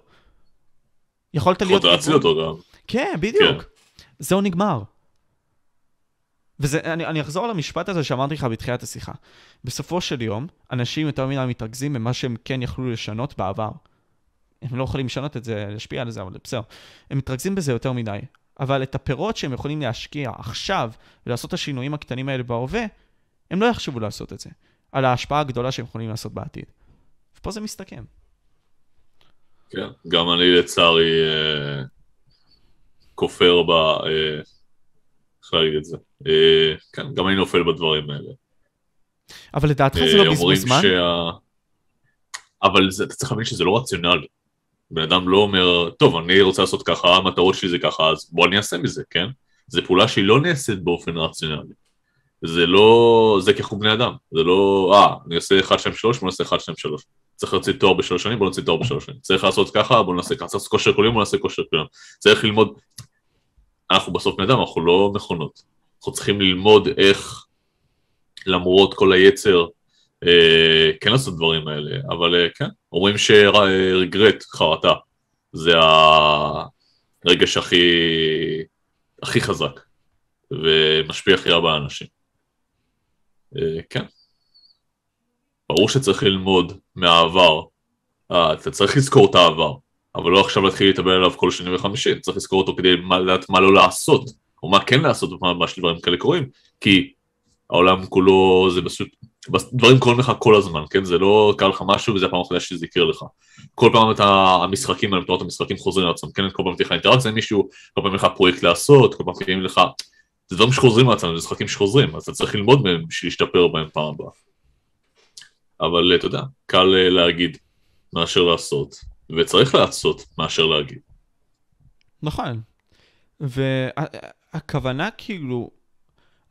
יכולת להיות... יכולת להציל אותו גם. כן, בדיוק. כן. זהו נגמר. ואני אחזור למשפט הזה שאמרתי לך בתחילת השיחה. בסופו של יום, אנשים יותר מדי מתרכזים במה שהם כן יכלו לשנות בעבר. הם לא יכולים לשנות את זה, להשפיע על זה, אבל בסדר. הם מתרכזים בזה יותר מדי. אבל את הפירות שהם יכולים להשקיע עכשיו ולעשות את השינויים הקטנים האלה בהווה, הם לא יחשבו לעשות את זה. על ההשפעה הגדולה שהם יכולים לעשות בעתיד. ופה זה מסתכם. כן, גם אני לצערי אה, כופר ב... אה, איך להגיד את זה? אה, כן, גם אני נופל בדברים האלה. אבל לדעתך זה לא בזבוז זמן? אבל אתה צריך להבין שזה לא רציונלי. בן אדם לא אומר, טוב, אני רוצה לעשות ככה, המטרות שלי זה ככה, אז בוא אני אעשה מזה, כן? זו פעולה שהיא לא נעשית באופן רציונלי. זה לא, זה ככה בני אדם, זה לא, אה, אני אעשה 1, 2, 3, בוא נעשה 1, 2, 3. צריך להוציא תואר בשלוש שנים, בוא נעשה תואר בשלוש שנים. צריך לעשות ככה, בוא נעשה ככה. צריך לעשות כושר יום, בוא נעשה כושר יום. צריך ללמוד, אנחנו בסוף בני אדם, אנחנו לא מכונות. אנחנו צריכים ללמוד איך, למרות כל היצר אה, כן לעשות דברים האלה, אבל אה, כן, אומרים שרגרט, חרטה, זה הרגש הכי, הכי חזק, ומשפיע הכי הרבה על אנשים. אה, כן. ברור שצריך ללמוד מהעבר, אה, אתה צריך לזכור את העבר, אבל לא עכשיו להתחיל להתאבל עליו כל שני וחמישי, צריך לזכור אותו כדי לדעת מה לא לעשות, או מה כן לעשות בפעם הבאה שדברים כאלה קורים, כי העולם כולו זה פשוט, דברים קורים לך כל הזמן, כן? זה לא קרה לך משהו וזה הפעם החדשה שזה יקרה לך. כל פעם אתה, המשחקים האלה, תנועות המשחקים חוזרים לעצמם, כן? כל פעם תהיה לך אינטראקציה עם מישהו, כל פעם לך פרויקט לעשות, כל פעם תהיה לך, זה דברים שחוזרים לעצמם, זה משחקים שחוזרים, אז אתה צריך ללמוד מהם בשביל להשתפר בהם פעם הבאה. אבל אתה יודע, קל אה, להגיד מאשר לעשות, וצריך לעשות מאשר להגיד. נכון. והכוונה כאילו,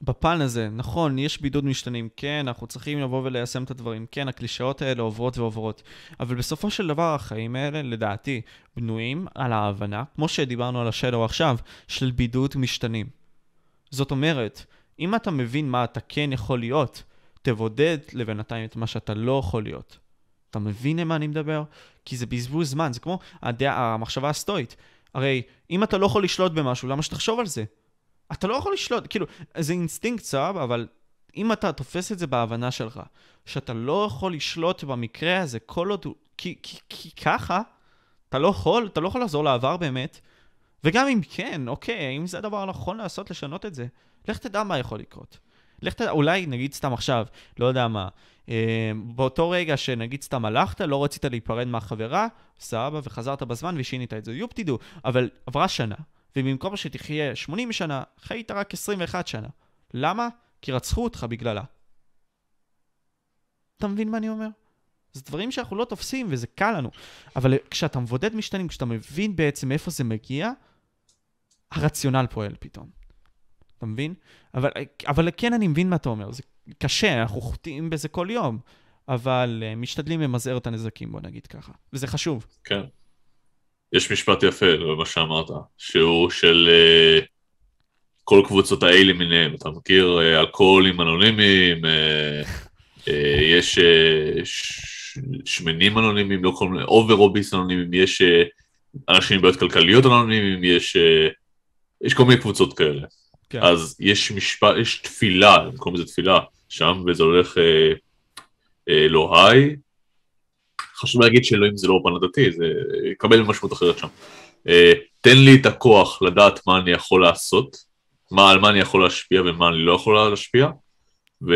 בפן הזה, נכון, יש בידוד משתנים, כן, אנחנו צריכים לבוא וליישם את הדברים, כן, הקלישאות האלה עוברות ועוברות, אבל בסופו של דבר החיים האלה, לדעתי, בנויים על ההבנה, כמו שדיברנו על ה shadow עכשיו, של בידוד משתנים. זאת אומרת, אם אתה מבין מה אתה כן יכול להיות, תבודד לבינתיים את מה שאתה לא יכול להיות. אתה מבין למה אני מדבר? כי זה בזבוז זמן, זה כמו הדעה, המחשבה הסטואית. הרי אם אתה לא יכול לשלוט במשהו, למה שתחשוב על זה? אתה לא יכול לשלוט, כאילו, זה אינסטינקט סבב, אבל אם אתה תופס את זה בהבנה שלך, שאתה לא יכול לשלוט במקרה הזה כל עוד הוא... כי, כי, כי ככה, אתה לא יכול, אתה לא יכול לחזור לעבר באמת, וגם אם כן, אוקיי, אם זה הדבר הנכון לעשות, לשנות את זה, לך תדע מה יכול לקרות. לך תדע, אולי נגיד סתם עכשיו, לא יודע מה, אה, באותו רגע שנגיד סתם הלכת, לא רצית להיפרד מהחברה, סבבה, וחזרת בזמן ושינית את זה, יופ תדעו, אבל עברה שנה, ובמקום שתחיה 80 שנה, חיית רק 21 שנה. למה? כי רצחו אותך בגללה. אתה מבין מה אני אומר? זה דברים שאנחנו לא תופסים וזה קל לנו. אבל כשאתה מבודד משתנים, כשאתה מבין בעצם מאיפה זה מגיע, הרציונל פועל פתאום. אתה מבין? אבל, אבל כן אני מבין מה אתה אומר, זה קשה, אנחנו חוטאים בזה כל יום, אבל uh, משתדלים למזער את הנזקים, בוא נגיד ככה, וזה חשוב. כן. יש משפט יפה במה שאמרת, שהוא של uh, כל קבוצות ה-A למיניהם, אתה מכיר uh, אלכוהולים אנונימיים, uh, uh, יש uh, ש- שמנים אנונימיים, לא כל מיני over-obese אנונימיים, יש uh, אנשים עם בעיות כלכליות אנונימיים, יש, uh, יש כל מיני קבוצות כאלה. כן. אז יש משפט, יש תפילה, הם קוראים לזה תפילה, שם, וזה הולך אה, אה, אלוהי. חשוב להגיד שאלוהים זה לא פן הדתי, זה יקבל משמעות אחרת שם. אה, תן לי את הכוח לדעת מה אני יכול לעשות, מה, על מה אני יכול להשפיע ומה אני לא יכול להשפיע, ו...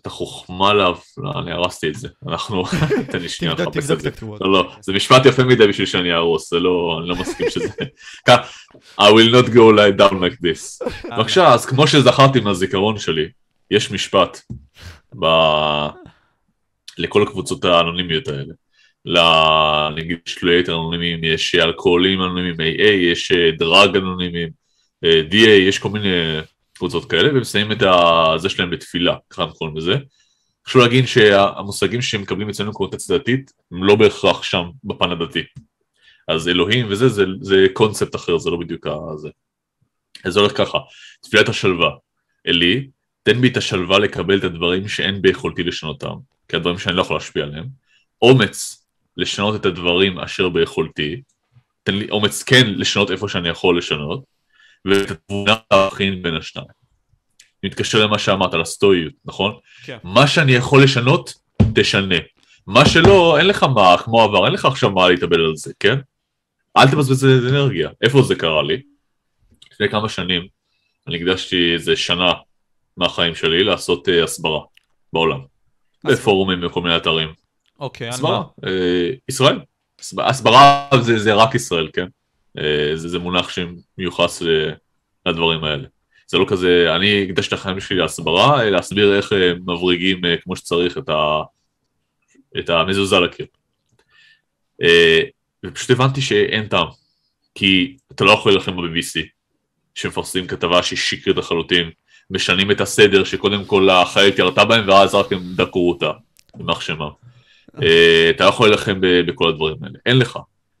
את החוכמה לה... לא, אני הרסתי את זה. אנחנו... תן לי שנייה לחפש את זה. לא, לא, זה משפט יפה מדי בשביל שאני אהרוס, זה לא... אני לא מסכים שזה... I will not go lie down like this. בבקשה, אז כמו שזכרתי מהזיכרון שלי, יש משפט ב... לכל הקבוצות האנונימיות האלה. נגיד שלויית אנונימיים, יש אלכוהולים אנונימיים, AA, יש דרג אנונימיים, DA, יש כל מיני קבוצות כאלה, ומסיימים את זה שלהם בתפילה, ככה אנחנו קוראים לזה. חשוב להגיד שהמושגים שהם מקבלים אצלנו קונוטציה דתית, הם לא בהכרח שם בפן הדתי. אז אלוהים וזה, זה, זה קונספט אחר, זה לא בדיוק הזה. אז זה הולך ככה, תפילת השלווה. אלי, תן בי את השלווה לקבל את הדברים שאין ביכולתי לשנותם, כי הדברים שאני לא יכול להשפיע עליהם. אומץ לשנות את הדברים אשר ביכולתי, תן לי אומץ כן לשנות איפה שאני יכול לשנות, ואת התבונה להבחין בין השניים. אני מתקשר למה שאמרת, על הסטואיות, נכון? כן. מה שאני יכול לשנות, תשנה. מה שלא, אין לך מה, כמו עבר, אין לך עכשיו מה להתאבל על זה, כן? אל תבזבז את אנרגיה. איפה זה קרה לי? לפני כמה שנים, אני הקדשתי איזה שנה מהחיים שלי לעשות uh, הסברה בעולם. בפורומים וכל מיני אתרים. אוקיי, הסברה. Uh, ישראל. הסברה זה, זה רק ישראל, כן? אה, זה, זה מונח שמיוחס לדברים האלה. זה לא כזה, אני הקדשתי את החיים שלי להסברה, אה, להסביר איך אה, מבריגים כמו שצריך את, ה, את המזוזה לקיר. ופשוט הבנתי שאין טעם, כי אתה לא יכול להילחם ב-BBC, שמפרסמים כתבה שהיא שקרית לחלוטין, משנים את הסדר שקודם כל החיילת ירתה בהם ואז רק הם דקרו אותה, יימח שמם. אתה לא יכול להילחם בכל הדברים האלה, אין לך.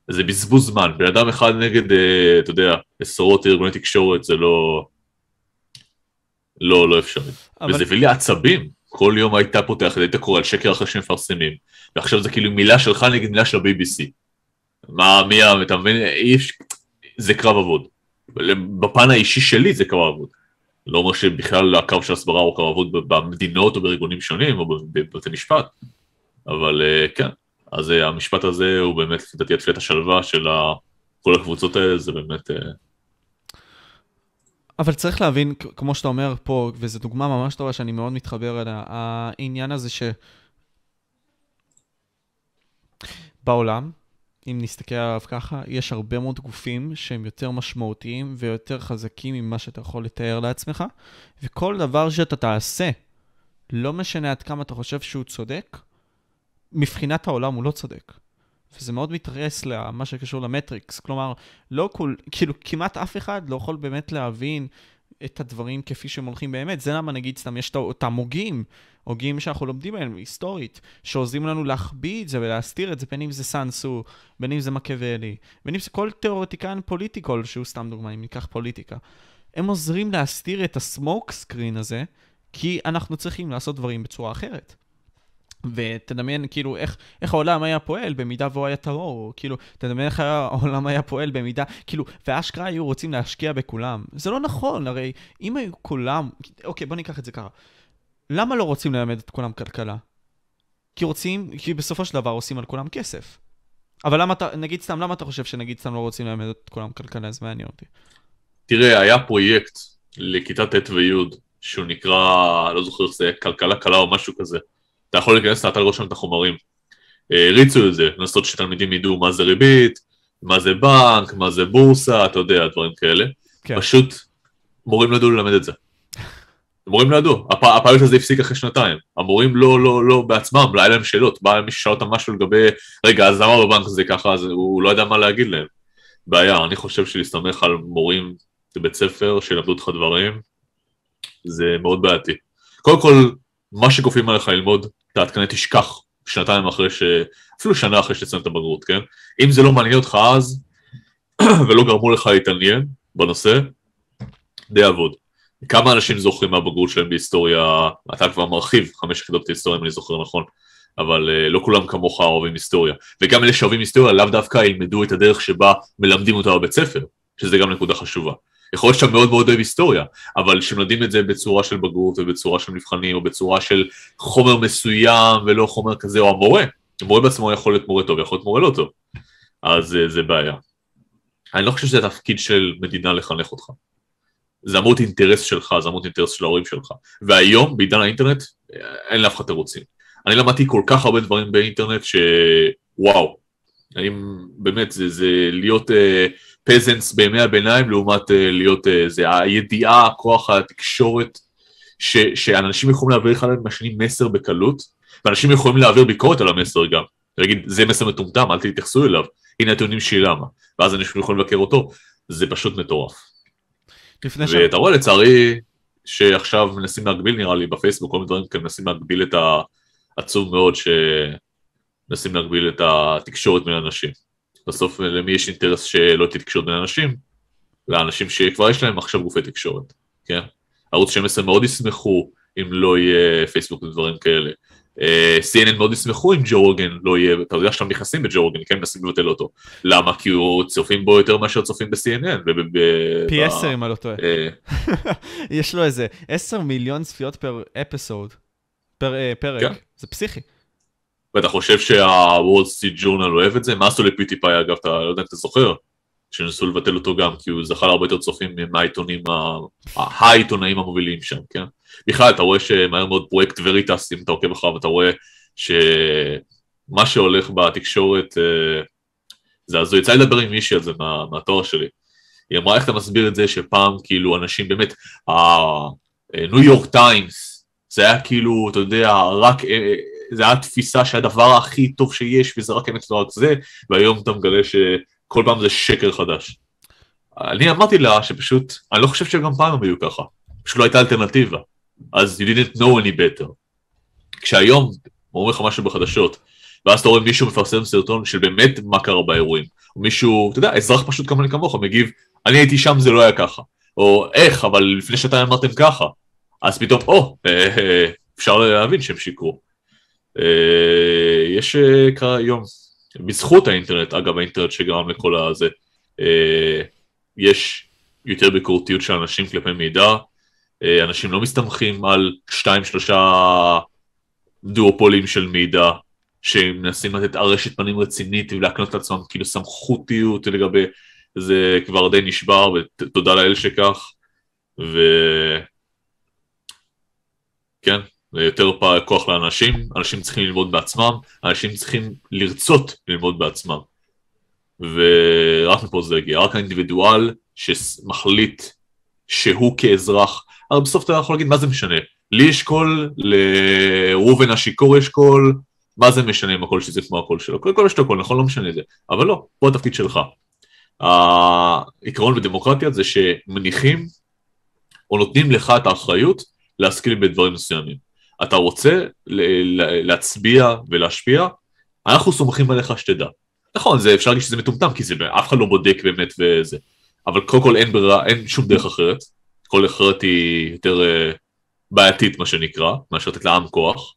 זה בזבוז זמן, בן אדם אחד נגד, אה, אתה יודע, עשרות ארגוני תקשורת זה לא... לא, לא אפשרי. אבל... וזה הביא לי עצבים. כל יום היית פותח, היית קורא על שקר אחרי שמפרסמים, ועכשיו זה כאילו מילה שלך נגד מילה של ה-BBC. מה, מי, אתה מבין? זה קרב אבוד. בפן האישי שלי זה קרב אבוד. לא אומר שבכלל הקרב של הסברה הוא קרב אבוד במדינות או בארגונים שונים או בבתי משפט, אבל אה, כן, אז אה, המשפט הזה הוא באמת, לדעתי, התפילת השלווה של כל הקבוצות האלה, זה באמת... אה, אבל צריך להבין, כמו שאתה אומר פה, וזו דוגמה ממש טובה שאני מאוד מתחבר אליה, העניין הזה ש... בעולם, אם נסתכל עליו ככה, יש הרבה מאוד גופים שהם יותר משמעותיים ויותר חזקים ממה שאתה יכול לתאר לעצמך, וכל דבר שאתה תעשה, לא משנה עד כמה אתה חושב שהוא צודק, מבחינת העולם הוא לא צודק. וזה מאוד מתרס למה שקשור למטריקס. כלומר, לא כל, כאילו, כמעט אף אחד לא יכול באמת להבין את הדברים כפי שהם הולכים באמת. זה למה נגיד סתם יש את המוגים, הוגים שאנחנו לומדים עליהם היסטורית, שעוזרים לנו להחביא את זה ולהסתיר את זה, בין אם זה סאנסו, בין אם זה מקיאוולי, בין אם זה כל תיאורטיקן פוליטי כלשהו, סתם דוגמא, אם ניקח פוליטיקה. הם עוזרים להסתיר את הסמוק סקרין הזה, כי אנחנו צריכים לעשות דברים בצורה אחרת. ותדמיין כאילו איך, איך העולם היה פועל במידה והוא היה טרור, כאילו, תדמיין איך העולם היה פועל במידה, כאילו, ואשכרה היו רוצים להשקיע בכולם. זה לא נכון, הרי אם היו כולם, אוקיי, בוא ניקח את זה ככה. למה לא רוצים ללמד את כולם כלכלה? כי רוצים, כי בסופו של דבר עושים על כולם כסף. אבל למה אתה, נגיד סתם, למה אתה חושב שנגיד סתם לא רוצים ללמד את כולם כלכלה? זה מעניין אותי. תראה, היה פרויקט לכיתה ט' וי' שהוא נקרא, לא זוכר איך זה כלכלה קלה או משהו כזה. אתה יכול להיכנס לאתר לראות שם את החומרים. הריצו את זה, לנסות שתלמידים ידעו מה זה ריבית, מה זה בנק, מה זה בורסה, אתה יודע, דברים כאלה. כן. פשוט מורים לא ידעו ללמד את זה. המורים לא ידעו, הפ... הפיילוט הזה הפסיק אחרי שנתיים. המורים לא, לא, לא בעצמם, לא היה להם שאלות, בא מי ששאל אותם משהו לגבי, רגע, אז למה בבנק זה ככה, אז הוא לא יודע מה להגיד להם. בעיה, אני חושב שלהסתמך על מורים בבית ספר שילמדו אותך דברים, זה מאוד בעייתי. קודם כל, מה שכופים עליך ללמוד, אתה כנראה תשכח שנתיים אחרי ש... אפילו שנה אחרי שתסיים את הבגרות, כן? אם זה לא מעניין אותך אז, ולא גרמו לך להתעניין בנושא, די אבוד. כמה אנשים זוכרים מהבגרות שלהם בהיסטוריה, אתה כבר מרחיב חמש יחידות היסטוריה אם אני זוכר נכון, אבל uh, לא כולם כמוך אוהבים היסטוריה. וגם אלה שאוהבים היסטוריה לאו דווקא ילמדו את הדרך שבה מלמדים אותה בבית ספר, שזה גם נקודה חשובה. יכול להיות שאתה מאוד מאוד אוהב היסטוריה, אבל כשמלמדים את זה בצורה של בגרות ובצורה של מבחנים או בצורה של חומר מסוים ולא חומר כזה, או המורה, המורה בעצמו יכול להיות מורה טוב, יכול להיות מורה לא טוב, אז uh, זה בעיה. אני לא חושב שזה התפקיד של מדינה לחנך אותך. זה אמור להיות אינטרס שלך, זה אמור להיות אינטרס של ההורים שלך. והיום, בעידן האינטרנט, אין לאף אחד תירוצים. אני למדתי כל כך הרבה דברים באינטרנט שוואו, האם באמת זה, זה להיות פזנס uh, בימי הביניים לעומת uh, להיות, uh, זה הידיעה, כוח התקשורת, ש, שאנשים יכולים להעביר אחד מהשני מסר בקלות, ואנשים יכולים להעביר ביקורת על המסר גם. להגיד, זה מסר מטומטם, אל תתייחסו אליו, הנה הטיעונים שלי למה. ואז אנשים יכולים לבקר אותו, זה פשוט מטורף. ש... ואתה רואה לצערי שעכשיו מנסים להגביל נראה לי בפייסבוק, כל מיני דברים כאלה, מנסים להגביל את העצוב מאוד שמנסים להגביל את התקשורת בין אנשים. בסוף למי יש אינטרס שלא תהיה תקשורת בין אנשים? לאנשים שכבר יש להם עכשיו גופי תקשורת, כן? ערוץ 12 מאוד ישמחו אם לא יהיה פייסבוק ודברים כאלה. אה, CNN מאוד ישמחו אם ג'ו רוגן לא יהיה, אתה יודע שאתם נכנסים בג'ו רוגן, כן מנסים לבטל אותו. למה? כי הוא צופים בו יותר מאשר צופים ב-CNN. פי עשר אם אני לא טועה. אה. יש לו איזה עשר מיליון צפיות פר אפיסוד, פר פרק, כן. זה פסיכי. ואתה חושב שה-World Street Journal אוהב את זה? מה עשו לפיוטיפיי אגב, אתה לא יודע אם אתה זוכר? שניסו לבטל אותו גם, כי הוא זכה להרבה יותר צופים מהעיתונים, העיתונאים המובילים שם, כן? בכלל, אתה רואה שמהר מאוד פרויקט וריטס, אם אתה עוקב אחריו, אתה רואה שמה שהולך בתקשורת, אה, זה הזוי. יצא לדבר עם מישהי על זה מה, מהתואר שלי. היא אמרה, איך אתה מסביר את זה שפעם, כאילו, אנשים באמת, הניו יורק טיימס, זה היה כאילו, אתה יודע, רק, אה, זה היה תפיסה שהדבר הכי טוב שיש, וזה רק אמת לא רק זה, והיום אתה מגלה שכל פעם זה שקר חדש. אני אמרתי לה שפשוט, אני לא חושב שגם פעם הם היו ככה, פשוט לא הייתה אלטרנטיבה. אז you didn't know any better. כשהיום אומרים לך משהו בחדשות, ואז אתה רואה מישהו מפרסם סרטון של באמת מה קרה באירועים, או מישהו, אתה יודע, אזרח פשוט כמוני כמוך מגיב, אני הייתי שם זה לא היה ככה, או איך, אבל לפני שנתיים אמרתם ככה, אז פתאום, או, אה, אפשר להבין שהם שיקרו. אה, יש כיום, בזכות האינטרנט, אגב האינטרנט שגרם לכל הזה, יש יותר ביקורתיות של אנשים כלפי מידע, אנשים לא מסתמכים על שתיים שלושה דואופולים של מידע, שמנסים לתת ארשת פנים רצינית ולהקנות לעצמם כאילו סמכותיות לגבי זה כבר די נשבר ותודה לאל שכך. וכן, יותר כוח לאנשים, אנשים צריכים ללמוד בעצמם, אנשים צריכים לרצות ללמוד בעצמם ורק מפה זה הגיע, רק האינדיבידואל שמחליט שהוא כאזרח, אבל בסוף אתה יכול להגיד מה זה משנה, לי יש קול, לראובן השיכור יש קול, מה זה משנה אם הקול שזה כמו הקול שלו? קודם כל יש לו קול, נכון? לא משנה את זה. אבל לא, פה התפקיד שלך. העיקרון בדמוקרטיה זה שמניחים או נותנים לך את האחריות להשכיל בדברים מסוימים. אתה רוצה להצביע ולהשפיע, אנחנו סומכים עליך שתדע. נכון, זה אפשר להגיד שזה מטומטם, כי זה, אף אחד לא בודק באמת וזה. אבל קודם כל אין ברירה, אין שום דרך אחרת. כל אחרת היא יותר uh, בעייתית, מה שנקרא, מאשר לתת לעם כוח.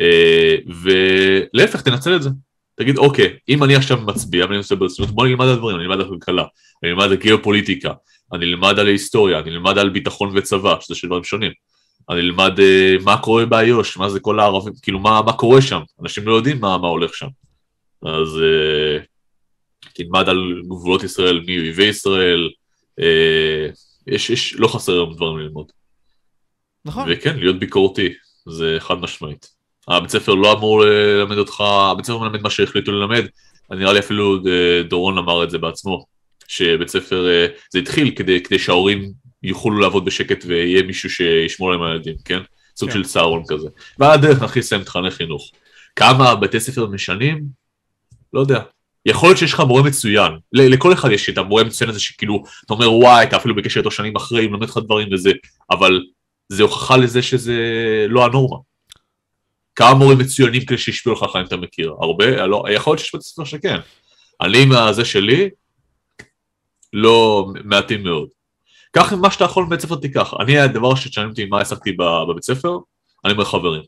Uh, ולהפך, תנצל את זה. תגיד, אוקיי, אם אני עכשיו מצביע ואני עושה ברצינות, בוא נלמד על דברים, אני אלמד על כלכלה, אני אלמד על גיאופוליטיקה, אני אלמד על היסטוריה, אני אלמד על ביטחון וצבא, שזה של דברים שונים. אני אלמד uh, מה קורה באיו"ש, מה זה כל הערבים, כאילו מה, מה קורה שם, אנשים לא יודעים מה, מה הולך שם. אז uh, תלמד על גבולות ישראל, מי אויבי ישראל, uh, יש, יש, לא חסר היום דברים ללמוד. נכון. וכן, להיות ביקורתי, זה חד משמעית. הבית ספר לא אמור ללמד אותך, הבית ספר מלמד מה שהחליטו ללמד, נראה לי אפילו דורון אמר את זה בעצמו, שבית ספר, זה התחיל כדי, כדי שההורים יוכלו לעבוד בשקט ויהיה מישהו שישמור עליהם הילדים, כן? סוג כן. של צהרון כזה. ועל הדרך נתחיל לסיים תכני חינוך. כמה בתי ספר משנים? לא יודע. יכול להיות שיש לך מורה מצוין, לכל אחד יש את המורה המצוין הזה שכאילו, אתה אומר וואי, אתה אפילו בקשר איתו שנים אחרי, מלמד לך דברים וזה, אבל זה הוכחה לזה שזה לא הנורמה. כמה מורים מצוינים כדי שהשפיעו לך אם אתה מכיר? הרבה? לא, יכול להיות שיש בתי ספר שכן. אני מהזה שלי, לא מעטים מאוד. קח מה שאתה יכול מבית ספר תיקח. אני, הדבר שתשאלים אותי מה עסקתי בבית ספר, אני אומר חברים.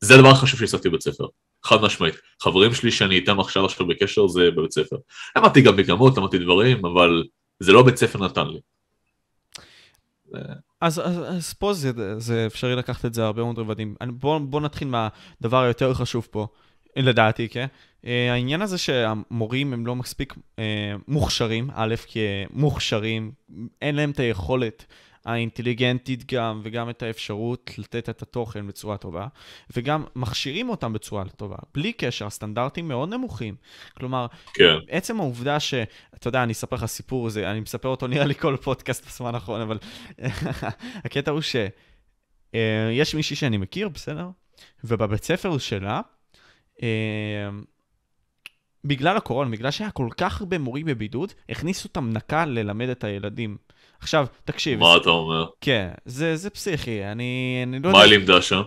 זה הדבר החשוב שהעסקתי בבית ספר. חד משמעית. חברים שלי שאני איתם עכשיו עכשיו בקשר זה בבית ספר. למדתי גם מגמות, למדתי דברים, אבל זה לא בית ספר נתן לי. אז, אז, אז פה זה, זה אפשרי לקחת את זה הרבה מאוד רבדים. בואו בוא נתחיל מהדבר היותר חשוב פה, לדעתי, כן? Uh, העניין הזה שהמורים הם לא מספיק uh, מוכשרים, א', כי מוכשרים, אין להם את היכולת האינטליגנטית גם, וגם את האפשרות לתת את התוכן בצורה טובה, וגם מכשירים אותם בצורה טובה, בלי קשר, הסטנדרטים מאוד נמוכים. כלומר, כן. עצם העובדה ש... אתה יודע, אני אספר לך סיפור, הזה, אני מספר אותו נראה לי כל פודקאסט בזמן האחרון, אבל הקטע הוא שיש אה, מישהי שאני מכיר, בסדר? ובבית ספר שלה, אה, בגלל הקורונה, בגלל שהיה כל כך הרבה מורים בבידוד, הכניסו אותם נקה ללמד את הילדים. עכשיו, תקשיב. מה אתה אומר? כן, זה, זה פסיכי, אני, אני לא יודע... מה היא לימדה שם?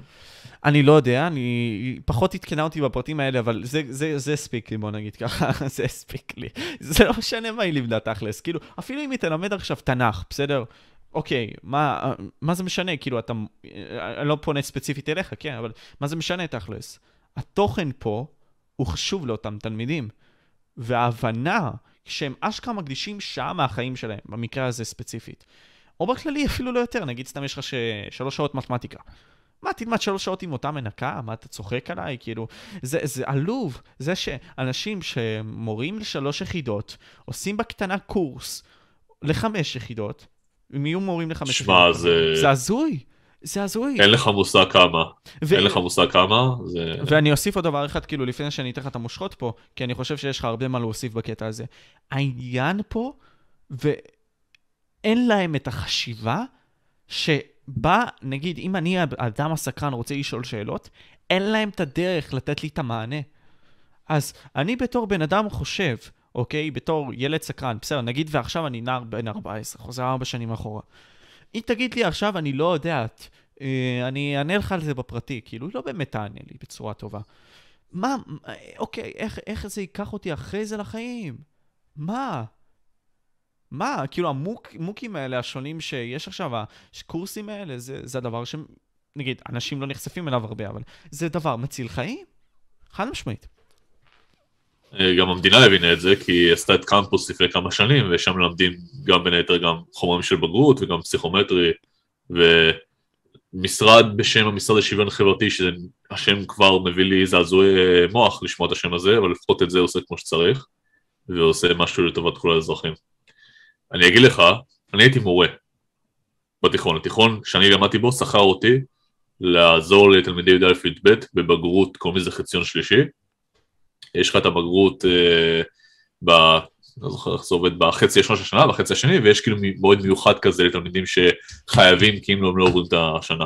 אני לא יודע, אני פחות עדכנה אותי בפרטים האלה, אבל זה, זה, זה הספיק לי, בוא נגיד ככה, זה הספיק לי. זה לא משנה מה היא לימדה תכלס, כאילו, אפילו אם היא תלמד עכשיו תנ"ך, בסדר? אוקיי, מה, מה זה משנה? כאילו, אתה, אני לא פונה ספציפית אליך, כן, אבל מה זה משנה תכלס? התוכן פה הוא חשוב לאותם תלמידים, וההבנה שהם אשכרה מקדישים שעה מהחיים שלהם, במקרה הזה ספציפית. או בכללי אפילו לא יותר, נגיד סתם יש לך ש... שלוש שעות מתמטיקה. מה, תלמד שלוש שעות עם אותה מנקה? מה, אתה צוחק עליי? כאילו, זה, זה עלוב. זה שאנשים שמורים לשלוש יחידות, עושים בקטנה קורס לחמש יחידות, הם יהיו מורים לחמש שמה, יחידות. שמע, זה... זה הזוי. זה הזוי. אין לך מושג כמה. ו... אין לך מושג כמה. זה... ואני אוסיף עוד דבר אחד, כאילו, לפני שאני אתן לך את המושכות פה, כי אני חושב שיש לך הרבה מה להוסיף בקטע הזה. העניין פה, ואין להם את החשיבה, שבה, נגיד, אם אני האדם הסקרן רוצה לשאול שאלות, אין להם את הדרך לתת לי את המענה. אז אני בתור בן אדם חושב, אוקיי? בתור ילד סקרן, בסדר, נגיד ועכשיו אני נער בן 14, חוזר ארבע שנים אחורה. אם תגיד לי עכשיו, אני לא יודעת, אה, אני אענה לך על זה בפרטי, כאילו, היא לא באמת תענה לי בצורה טובה. מה, אוקיי, איך, איך זה ייקח אותי אחרי זה לחיים? מה? מה, כאילו המוקים האלה השונים שיש עכשיו, הקורסים האלה, זה, זה הדבר ש... נגיד, אנשים לא נחשפים אליו הרבה, אבל זה דבר מציל חיים, חד משמעית. אה, גם המדינה הבינה את זה, כי היא עשתה את קמפוס לפני כמה שנים, ושם מלמדים גם בין היתר גם חומרים של בגרות וגם פסיכומטרי, ומשרד בשם המשרד לשוויון חברתי, שהשם כבר מביא לי זעזועי מוח לשמוע את השם הזה, אבל לפחות את זה עושה כמו שצריך, ועושה משהו לטובת כל האזרחים. אני אגיד לך, אני הייתי מורה בתיכון, התיכון שאני למדתי בו שכר אותי לעזור לתלמידי י"א-י"ב בבגרות, קוראים לזה חציון שלישי, יש לך את הבגרות אה, ב... לא זוכר איך זה עובד בחצי הראשון של השנה, בחצי השני, ויש כאילו מועד מיוחד כזה לתלמידים שחייבים, כי אם לא, הם לא עוברים את השנה.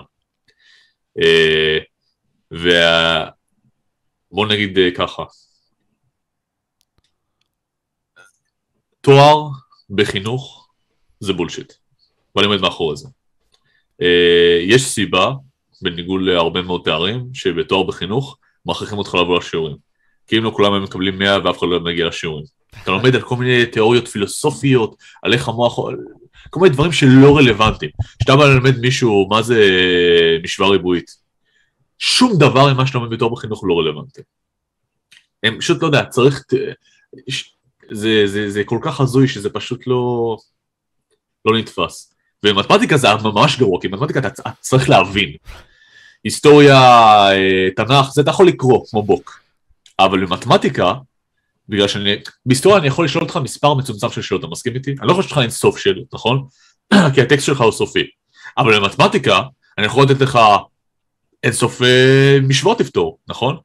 אה, ובוא נגיד אה, ככה, תואר בחינוך זה בולשיט, ואני עומד מאחורי זה. יש סיבה, בניגוד להרבה מאוד תארים, שבתואר בחינוך מכריחים אותך לבוא לשיעורים. כי אם לא כולם הם מקבלים 100 ואף אחד לא מגיע לשיעורים. אתה לומד על כל מיני תיאוריות פילוסופיות, על איך המוח, כל מיני דברים שלא רלוונטיים. כשאתה בא ללמד מישהו מה זה משוואה ריבועית, שום דבר ממה שאתה לומד בתור בחינוך לא רלוונטי. הם פשוט, לא יודע, צריך... זה, זה, זה כל כך הזוי שזה פשוט לא, לא נתפס. ומתמטיקה זה ממש גרוע, כי מתמטיקה אתה צריך להבין. היסטוריה, אה, תנ"ך, זה אתה יכול לקרוא כמו בוק. אבל במתמטיקה, בגלל שאני, בהיסטוריה אני יכול לשאול אותך מספר מצומצם של שאלות, אתה מסכים איתי? אני לא חושב שלך אין סוף שאלות, נכון? כי הטקסט שלך הוא סופי. אבל במתמטיקה, אני יכול לתת לך אין סוף אה, משוואות לפתור, נכון?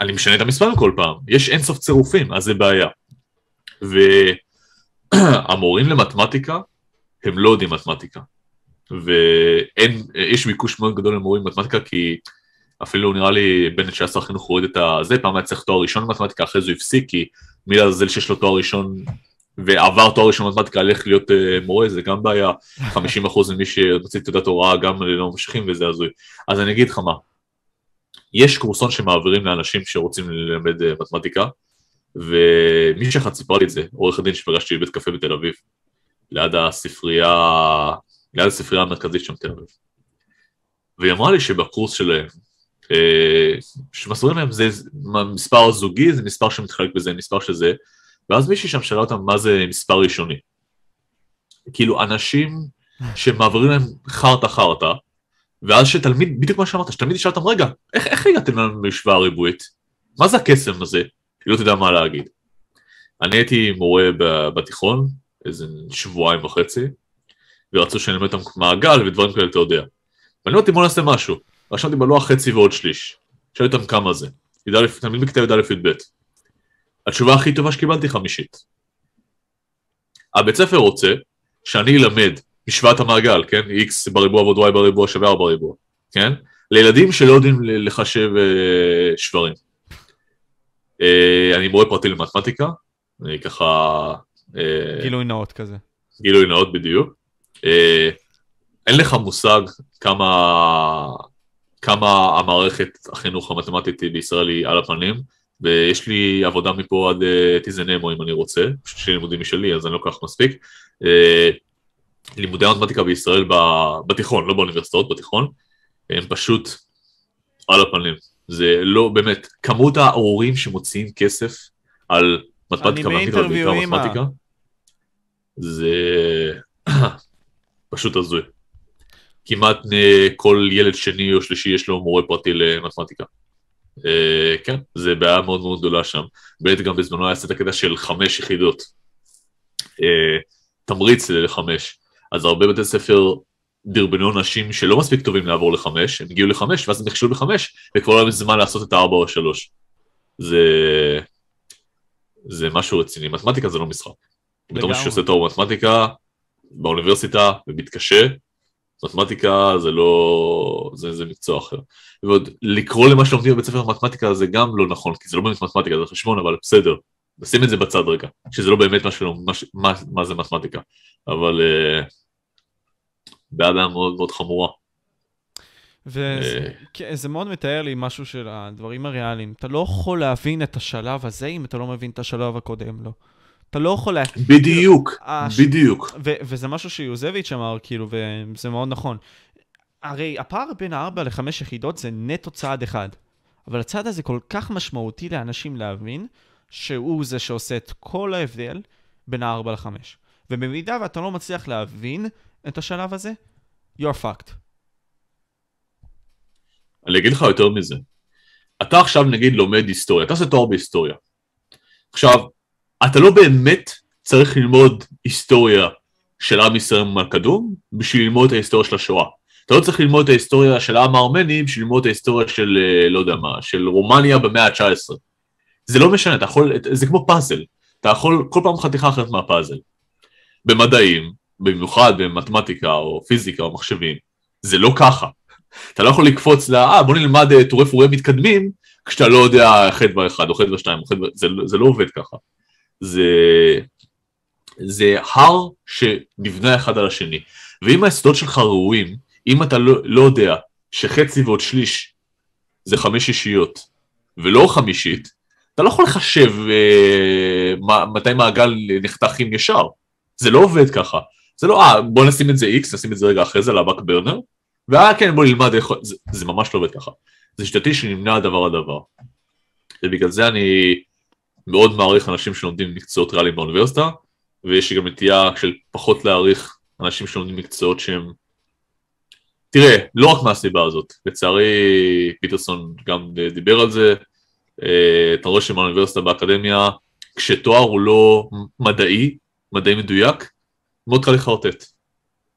אני משנה את המספרים כל פעם, יש אין סוף צירופים, אז זה בעיה. והמורים למתמטיקה, הם לא יודעים מתמטיקה. ואין, יש ביקוש מאוד גדול למורים במתמטיקה כי אפילו נראה לי בנט שהיה שר חינוך הוריד את הזה, פעם היה צריך תואר ראשון במתמטיקה, אחרי זה הוא הפסיק, כי מי לעזאזל שיש לו תואר ראשון ועבר תואר ראשון במתמטיקה, הלך להיות uh, מורה, זה גם בעיה, 50% ממי שמוציא תעודת הוראה גם לא ממשיכים וזה הזוי. אז אני אגיד לך מה, יש קורסון שמעבירים לאנשים שרוצים ללמד uh, מתמטיקה, ומי שאחת סיפרה לי את זה, עורך הדין שפגשתי בבית קפה בתל אביב, ליד הספרייה, ליד הספרייה המרכזית שם בתל אביב. והיא אמרה לי שבקורס שלהם, אה, שמסבירים להם זה מספר זוגי, זה מספר שמתחלק בזה, מספר שזה, ואז מישהי שם שאלה אותם מה זה מספר ראשוני. כאילו אנשים שמעבירים להם חרטה חרטה, ואז שתלמיד, בדיוק מה שאמרת, שתלמיד ישאל אותם, רגע, איך, איך הגעתם לנו משוואה ריבועית? מה זה הקסם הזה? היא לא תדע מה להגיד. אני הייתי מורה בתיכון, איזה שבועיים וחצי, ורצו שאני אלמד אותם מעגל ודברים כאלה, אתה יודע. ואני אמרתי, בוא נעשה משהו. רשמתי בלוח חצי ועוד שליש. שאלתי אותם כמה זה. תלמיד בכיתה י"א-י"ב. התשובה הכי טובה שקיבלתי חמישית. הבית ספר רוצה שאני אלמד משוואת המעגל, כן? x בריבוע ועוד y בריבוע שווה 4 בריבוע, כן? לילדים שלא יודעים לחשב אה, שברים. אה, אני מורה פרטי למתמטיקה, אני ככה... אה, גילוי נאות כזה. גילוי נאות בדיוק. אה, אין לך מושג כמה, כמה המערכת החינוך המתמטית בישראל היא על הפנים, ויש לי עבודה מפה עד uh, טיזנמו אם אני רוצה, פשוט יש לי לימודים משלי אז אני לא כל כך מספיק. Uh, לימודי המתמטיקה בישראל בתיכון, לא באוניברסיטאות, בתיכון, הם פשוט על הפנים. זה לא, באמת, כמות ההורים שמוציאים כסף על מתמטיקה, מתמטיקה, בעיקר מתמטיקה, זה פשוט הזוי. כמעט אה, כל ילד שני או שלישי יש לו מורה פרטי למתמטיקה. Uh, כן, זה בעיה מאוד מאוד גדולה שם. באמת גם בזמנו היה את הקטע של חמש יחידות. Uh, תמריץ לחמש. אז הרבה בתי ספר דרבנו אנשים שלא מספיק טובים לעבור לחמש, הם הגיעו לחמש ואז הם נכשלו בחמש, וכבר לא היה זמן לעשות את הארבע או השלוש. זה... זה משהו רציני. מתמטיקה זה לא משחק. בתור מישהו שעושה תואר במתמטיקה, באוניברסיטה, ומתקשה, מתמטיקה זה לא... זה, זה מקצוע אחר. ועוד לקרוא למה שלומדים בבית ספר מתמטיקה זה גם לא נכון, כי זה לא באמת מתמטיקה, זה חשבון, אבל בסדר. נשים את זה בצד רגע, שזה לא באמת מה, שלא, מה, מה, מה זה מתמטיקה. אבל uh, בעיה מאוד מאוד חמורה. וזה אה. מאוד מתאר לי משהו של הדברים הריאליים. אתה לא יכול להבין את השלב הזה אם אתה לא מבין את השלב הקודם לו. לא. אתה לא יכול... לה- בדיוק, כאילו, הש- בדיוק. ו- וזה משהו שיוזביץ' אמר, כאילו, וזה מאוד נכון. הרי הפער בין 4 ל-5 יחידות זה נטו צעד אחד. אבל הצעד הזה כל כך משמעותי לאנשים להבין, שהוא זה שעושה את כל ההבדל בין ה-4 ל-5. ובמידה ואתה לא מצליח להבין את השלב הזה, you're fucked. אני אגיד לך יותר מזה. אתה עכשיו נגיד לומד היסטוריה, אתה עושה תואר בהיסטוריה. עכשיו, אתה לא באמת צריך ללמוד היסטוריה של עם ישראל מהקדום בשביל ללמוד את ההיסטוריה של השואה. אתה לא צריך ללמוד את ההיסטוריה של העם הארמני בשביל ללמוד את ההיסטוריה של, אה, לא יודע מה, של רומניה במאה ה-19. זה לא משנה, אתה יכול, זה כמו פאזל. אתה יכול כל פעם חתיכה אחרת מהפאזל. במדעים, במיוחד במתמטיקה או פיזיקה או מחשבים, זה לא ככה. אתה לא יכול לקפוץ ל... אה, בוא נלמד אה, טורי פוריה מתקדמים, כשאתה לא יודע חדווה אחד או חדווה שתיים. זה, זה לא עובד ככה. זה... זה הר שנבנה אחד על השני. ואם היסודות שלך ראויים, אם אתה לא, לא יודע שחצי ועוד שליש זה חמש שישיות, ולא חמישית, אתה לא יכול לחשב אה, מתי מעגל נחתך עם ישר. זה לא עובד ככה. זה לא, אה, בוא נשים את זה X, נשים את זה רגע אחרי זה לבק ברנר, ואה כן, בוא נלמד איך... זה, זה ממש לא עובד ככה. זה שיטתי שנמנע דבר על דבר. ובגלל זה אני מאוד מעריך אנשים שלומדים מקצועות ריאליים באוניברסיטה, ויש לי גם נטייה של פחות להעריך אנשים שלומדים מקצועות שהם... תראה, לא רק מהסיבה הזאת, לצערי פיטרסון גם דיבר על זה, אה, אתה רואה שבאוניברסיטה באקדמיה, כשתואר הוא לא מדעי, מדעי מדויק, מאוד קל לחרטט.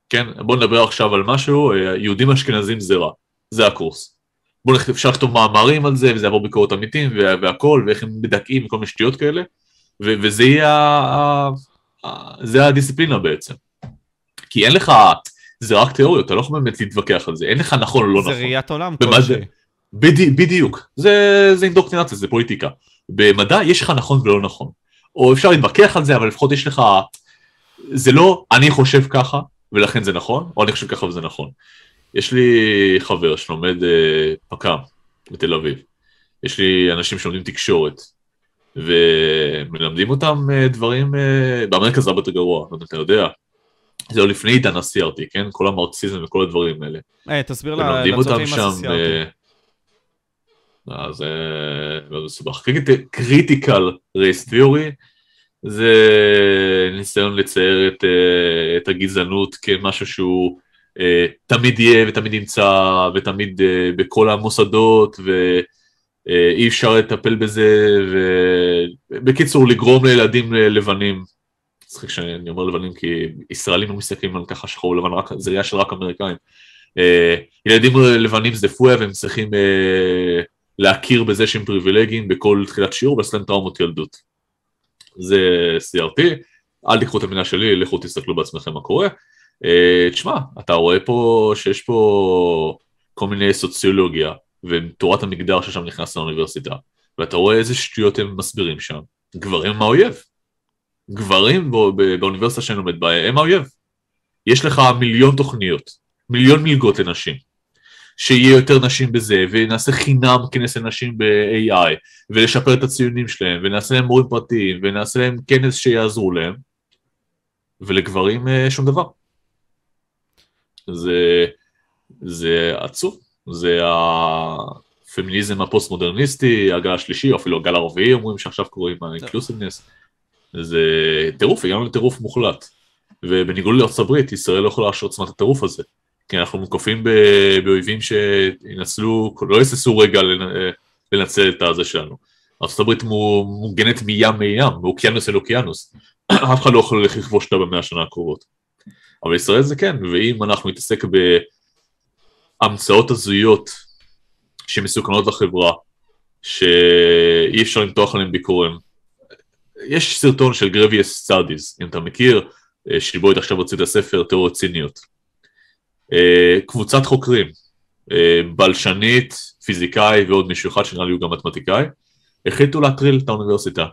כן, בואו נדבר עכשיו על משהו, אה, יהודים אשכנזים זה רע, זה הקורס. בואו אפשר לכתוב מאמרים על זה, וזה יעבור ביקורת עמיתים וה- והכל, ואיך הם מדכאים וכל מיני שטויות כאלה, ו- וזה יהיה, ה- זה הדיסציפלינה בעצם. כי אין לך, זה רק תיאוריות, אתה לא יכול באמת להתווכח על זה, אין לך נכון או לא זה נכון. ראיית עולם כלשהי. זה? בדי, בדיוק, זה, זה אינדוקטרינציה, זה פוליטיקה. במדע יש לך נכון ולא נכון. או אפשר להתווכח על זה, אבל לפחות יש לך... זה לא אני חושב ככה, ולכן זה נכון, או אני חושב ככה וזה נכון. יש לי חבר שלומד אה, פכ"מ בתל אביב. יש לי אנשים שלומדים תקשורת, ומלמדים אותם אה, דברים, אה, באמריקה זה הרבה יותר גרוע, לא יודע אתה יודע. זה עוד לפני עידן ה-CRT, כן? כל המרקסיזם וכל הדברים האלה. היי, תסביר ומלמדים אותם לצופים מה שם... זה סיירתי. אה, זה מאוד מסובך. critical race theory זה ניסיון לצייר את, אה, את הגזענות כמשהו שהוא אה, תמיד יהיה ותמיד ימצא ותמיד אה, בכל המוסדות ואי אפשר לטפל בזה ובקיצור לגרום לילדים לבנים. מצחיק שאני אומר לבנים כי ישראלים לא מסתכלים על ככה שחור לבן, רק, זה ראייה של רק אמריקאים. אה, ילדים לבנים זה פויה והם צריכים אה, להכיר בזה שהם פריבילגיים בכל תחילת שיעור ולעשות להם טראומות ילדות. זה CRT, אל תיקחו את המילה שלי, לכו תסתכלו בעצמכם מה קורה. אה, תשמע, אתה רואה פה שיש פה כל מיני סוציולוגיה ותורת המגדר ששם נכנס לאוניברסיטה, ואתה רואה איזה שטויות הם מסבירים שם. גברים הם האויב. גברים בא, באוניברסיטה שאני לומד בה הם האויב. יש לך מיליון תוכניות, מיליון מלגות לנשים. שיהיה יותר נשים בזה, ונעשה חינם כנס לנשים ב-AI, ולשפר את הציונים שלהם, ונעשה להם מורים פרטיים, ונעשה להם כנס שיעזרו להם, ולגברים אה, שום דבר. זה, זה עצוב, זה הפמיניזם הפוסט-מודרניסטי, הגל השלישי, או אפילו הגל הרביעי, אומרים שעכשיו קוראים ה-inclusiveness. זה טירוף, הגענו לטירוף מוחלט. ובניגוד לארצות הברית, ישראל לא יכולה להשאיר עצמה את הטירוף הזה. כי אנחנו מוקפים באויבים שינצלו, לא יססו רגע לנ- לנצל את הזה שלנו. ארה"ב מוגנת מים מים, מאוקיינוס אל אוקיינוס. אף אחד לא יכול לכבוש אותה במאה השנה הקרובות. אבל ישראל זה כן, ואם אנחנו נתעסק בהמצאות הזויות שמסוכנות לחברה, שאי אפשר למתוח עליהן ביקורת. יש סרטון של grievance studies, אם אתה מכיר, שבו עכשיו הוציא את הספר תיאוריות ציניות. Uh, קבוצת חוקרים, uh, בלשנית, פיזיקאי ועוד מישהו אחד שנראה לי הוא גם מתמטיקאי, החליטו להטריל את האוניברסיטה.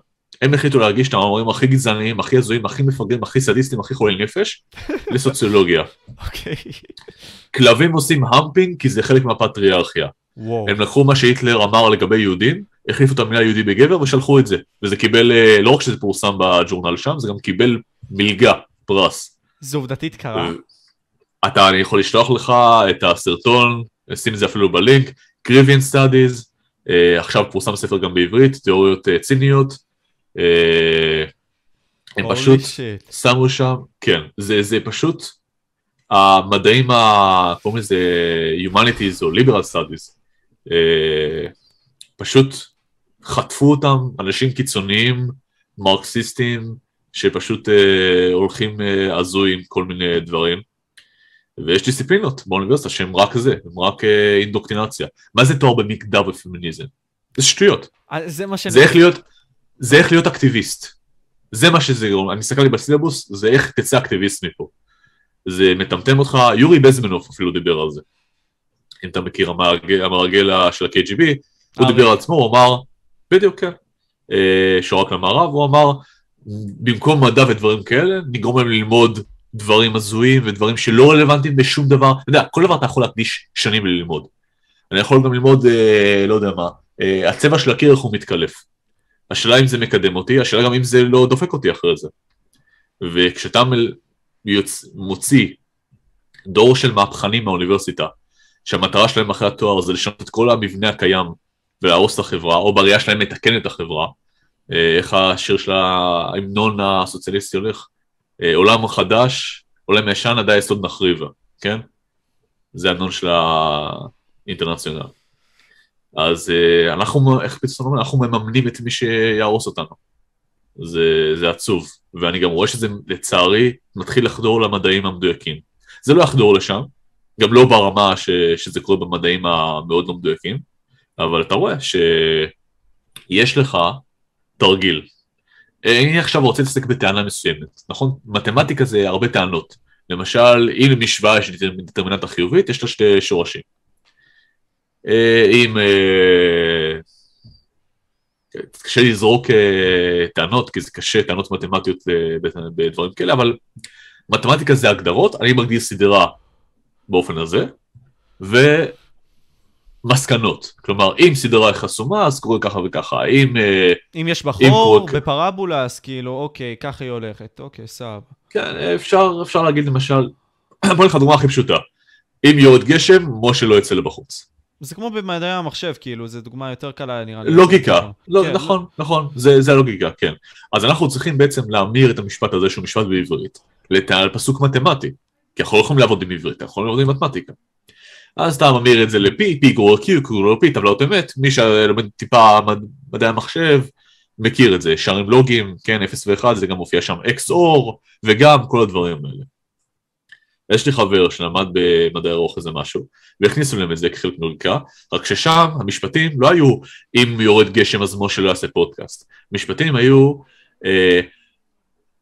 הם החליטו להגיש את המאמרים הכי גזעניים, הכי הזויים, הכי מפגרים, הכי סדיסטים, הכי חולי נפש, לסוציולוגיה. אוקיי. כלבים עושים humping כי זה חלק מהפטריארכיה. וואו. הם לקחו מה שהיטלר אמר לגבי יהודים, החליפו את המילה יהודי בגבר ושלחו את זה. וזה קיבל, אה, לא רק שזה פורסם בג'ורנל שם, זה גם קיבל מלגה, פרס. זה עובדתית קרה. אתה, אני יכול לשלוח לך את הסרטון, שים את זה אפילו בלינק, grievance studies, עכשיו פורסם ספר גם בעברית, תיאוריות ציניות. Uh, הם פשוט shit. שמו שם, כן, זה, זה פשוט המדעים, קוראים לזה Humanities או Liberal Studies, אה, פשוט חטפו אותם אנשים קיצוניים, מרקסיסטים, שפשוט אה, הולכים אה, הזוי עם כל מיני דברים. ויש דיסציפלינות באוניברסיטה שהם רק זה, הם רק אה, אינדוקטינציה. מה זה תואר במגדר ופמיניזם? זה שטויות. אה, זה מה ש... זה איך להיות, זה איך להיות אקטיביסט. זה מה שזה, אני הסתכלתי בסילבוס, זה איך תצא אקטיביסט מפה. זה מטמטם אותך, יורי בזמנוף אפילו דיבר על זה. אם אתה מכיר, המרגל, המרגל של ה-KGB, הוא אה, דיבר. על עצמו, הוא אמר, בדיוק כן, אה, שורק למערב, הוא אמר, במקום מדע ודברים כאלה, נגרום להם ללמוד דברים הזויים ודברים שלא רלוונטיים בשום דבר. אתה יודע, כל דבר אתה יכול להקדיש שנים ללמוד. אני יכול גם ללמוד, אה, לא יודע מה, אה, הצבע של הקיר איך הוא מתקלף. השאלה אם זה מקדם אותי, השאלה גם אם זה לא דופק אותי אחרי זה. וכשאתה יוצ... מוציא דור של מהפכנים מהאוניברסיטה, שהמטרה שלהם אחרי התואר זה לשנות את כל המבנה הקיים ולהרוס את החברה, או בראייה שלהם לתקן את החברה, אה, איך השיר של ההמנון הסוציאליסטי הולך, אה, עולם חדש, עולם ישן, עדי יסוד נחריבה, כן? זה ההמנון של האינטרנציונל. אז אה, אנחנו, איך פתאום אנחנו מממנים את מי שיהרוס אותנו. זה, זה עצוב, ואני גם רואה שזה לצערי מתחיל לחדור למדעים המדויקים. זה לא יחדור לשם, גם לא ברמה ש, שזה קורה במדעים המאוד לא מדויקים, אבל אתה רואה שיש לך תרגיל. אה, אני עכשיו רוצה להתעסק בטענה מסוימת, נכון? מתמטיקה זה הרבה טענות. למשל, אם למשוואה יש דטרמיננטה חיובית, יש לה שתי שורשים. אה, אם... אה, קשה לזרוק אה, טענות, כי זה קשה, טענות מתמטיות אה, בדברים כאלה, אבל מתמטיקה זה הגדרות, אני מגדיר סדרה באופן הזה, ומסקנות. כלומר, אם סדרה חסומה, אז קורה ככה וככה. אם... אה, אם יש אם בחור קורה- בפרבולה, אז כאילו, אוקיי, ככה היא הולכת. אוקיי, סבבה. כן, אפשר, אפשר להגיד למשל, בוא נלך לדוגמה הכי פשוטה. אם יורד גשם, משה לא יצא לבחוץ. זה כמו במדעי המחשב, כאילו, זו דוגמה יותר קלה, נראה לי. לוגיקה, לא, כן, נכון, נכון, זה, זה הלוגיקה, כן. אז אנחנו צריכים בעצם להמיר את המשפט הזה, שהוא משפט בעברית, על פסוק מתמטי. כי אנחנו לא יכולים לעבוד עם עברית, אנחנו יכולים לעבוד עם מתמטיקה. אז אתה ממיר את זה ל-P, P גרוע Q, Q גרוע P, טבלאות אמת, מי שלומד טיפה מד- מדעי המחשב, מכיר את זה, שערים לוגיים, כן, 0 ו-1, זה גם מופיע שם XOR, וגם כל הדברים האלה. יש לי חבר שלמד במדעי הרוח איזה משהו, והכניסו להם את זה כחלק מלוגיקה, רק ששם המשפטים לא היו אם יורד גשם אז משה לא יעשה פודקאסט. משפטים היו אה,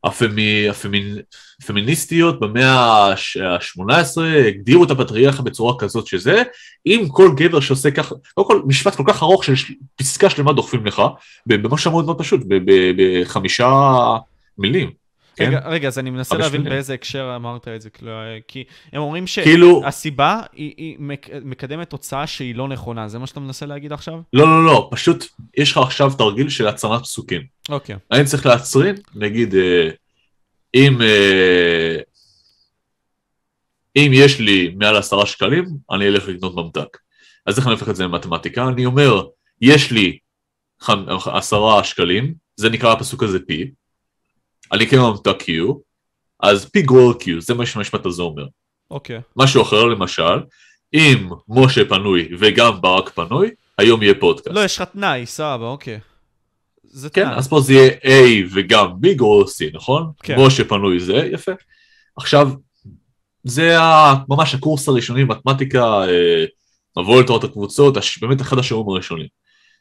הפמי, הפמינ, הפמיניסטיות במאה ה-18 הגדירו את הפטריארכיה בצורה כזאת שזה, אם כל גבר שעושה ככה, קודם כל משפט כל כך ארוך של פסקה שלמה דוחפים לך, במשהו מאוד מאוד פשוט, בחמישה מילים. כן? רגע, רגע, אז אני מנסה להבין. באיזה הקשר אמרת את זה, כאילו, כי הם אומרים כאילו, שהסיבה היא היא מק- מקדמת תוצאה שהיא לא נכונה, זה מה שאתה מנסה להגיד עכשיו? לא, לא, לא, פשוט יש לך עכשיו תרגיל של הצרת פסוקים. אוקיי. אני צריך להצרין, נגיד, אה, אם, אה, אם יש לי מעל עשרה שקלים, אני אלך לקנות ממתק. אז איך אני הופך את זה למתמטיקה? אני אומר, יש לי עשרה שקלים, זה נקרא הפסוק הזה P, אני קונה ממתק Q, אז P גרור Q, זה מה שהמשפט הזה אומר. אוקיי. משהו אחר למשל, אם משה פנוי וגם ברק פנוי, היום יהיה פודקאסט. לא, יש לך תנאי, סבבה, אוקיי. זה כן, תנאי. אז פה זה יהיה A וגם B גרור C, נכון? כן. משה פנוי זה, יפה. עכשיו, זה ה- ממש הקורס הראשוני במתמטיקה, אה, מבוא לתורת הקבוצות, באמת אחד השיעורים הראשונים.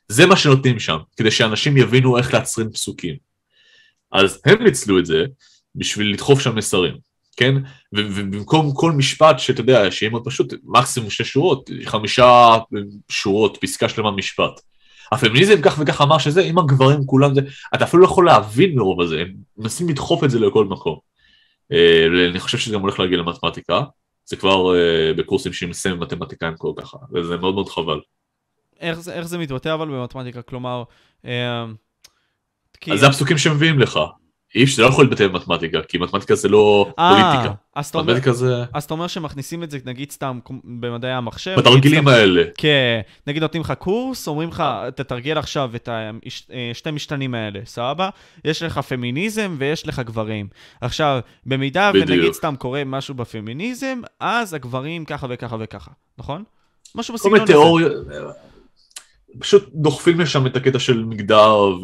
זה מה שנותנים שם, כדי שאנשים יבינו איך להצרין פסוקים. אז הם ניצלו את זה בשביל לדחוף שם מסרים, כן? ובמקום כל משפט שאתה יודע, שיהיה מאוד פשוט, מקסימום שש שורות, חמישה שורות, פסקה שלמה משפט. הפמיניזם כך וכך אמר שזה, אם הגברים כולם זה, אתה אפילו לא יכול להבין מרוב הזה, הם מנסים לדחוף את זה לכל מקום. אה, אני חושב שזה גם הולך להגיע למתמטיקה, זה כבר אה, בקורסים שמסיים מתמטיקאים כל ככה, וזה מאוד מאוד חבל. איך זה, איך זה מתבטא אבל במתמטיקה? כלומר, אה. אז זה הפסוקים שמביאים לך. אי אפשר, זה לא יכול להתבטא במתמטיקה, כי מתמטיקה זה לא 아, פוליטיקה. אז אתה, אומר, זה... אז אתה אומר שמכניסים את זה, נגיד סתם במדעי המחשב. בתרגילים האלה. כן, נגיד נותנים לך קורס, אומרים לך, תתרגל עכשיו את השתי משתנים האלה, סבבה? יש לך פמיניזם ויש לך גברים. עכשיו, במידה ונגיד סתם קורה משהו בפמיניזם, אז הגברים ככה וככה וככה, נכון? משהו בסגנון הזה. פשוט דוחפים לשם את הקטע של מגדר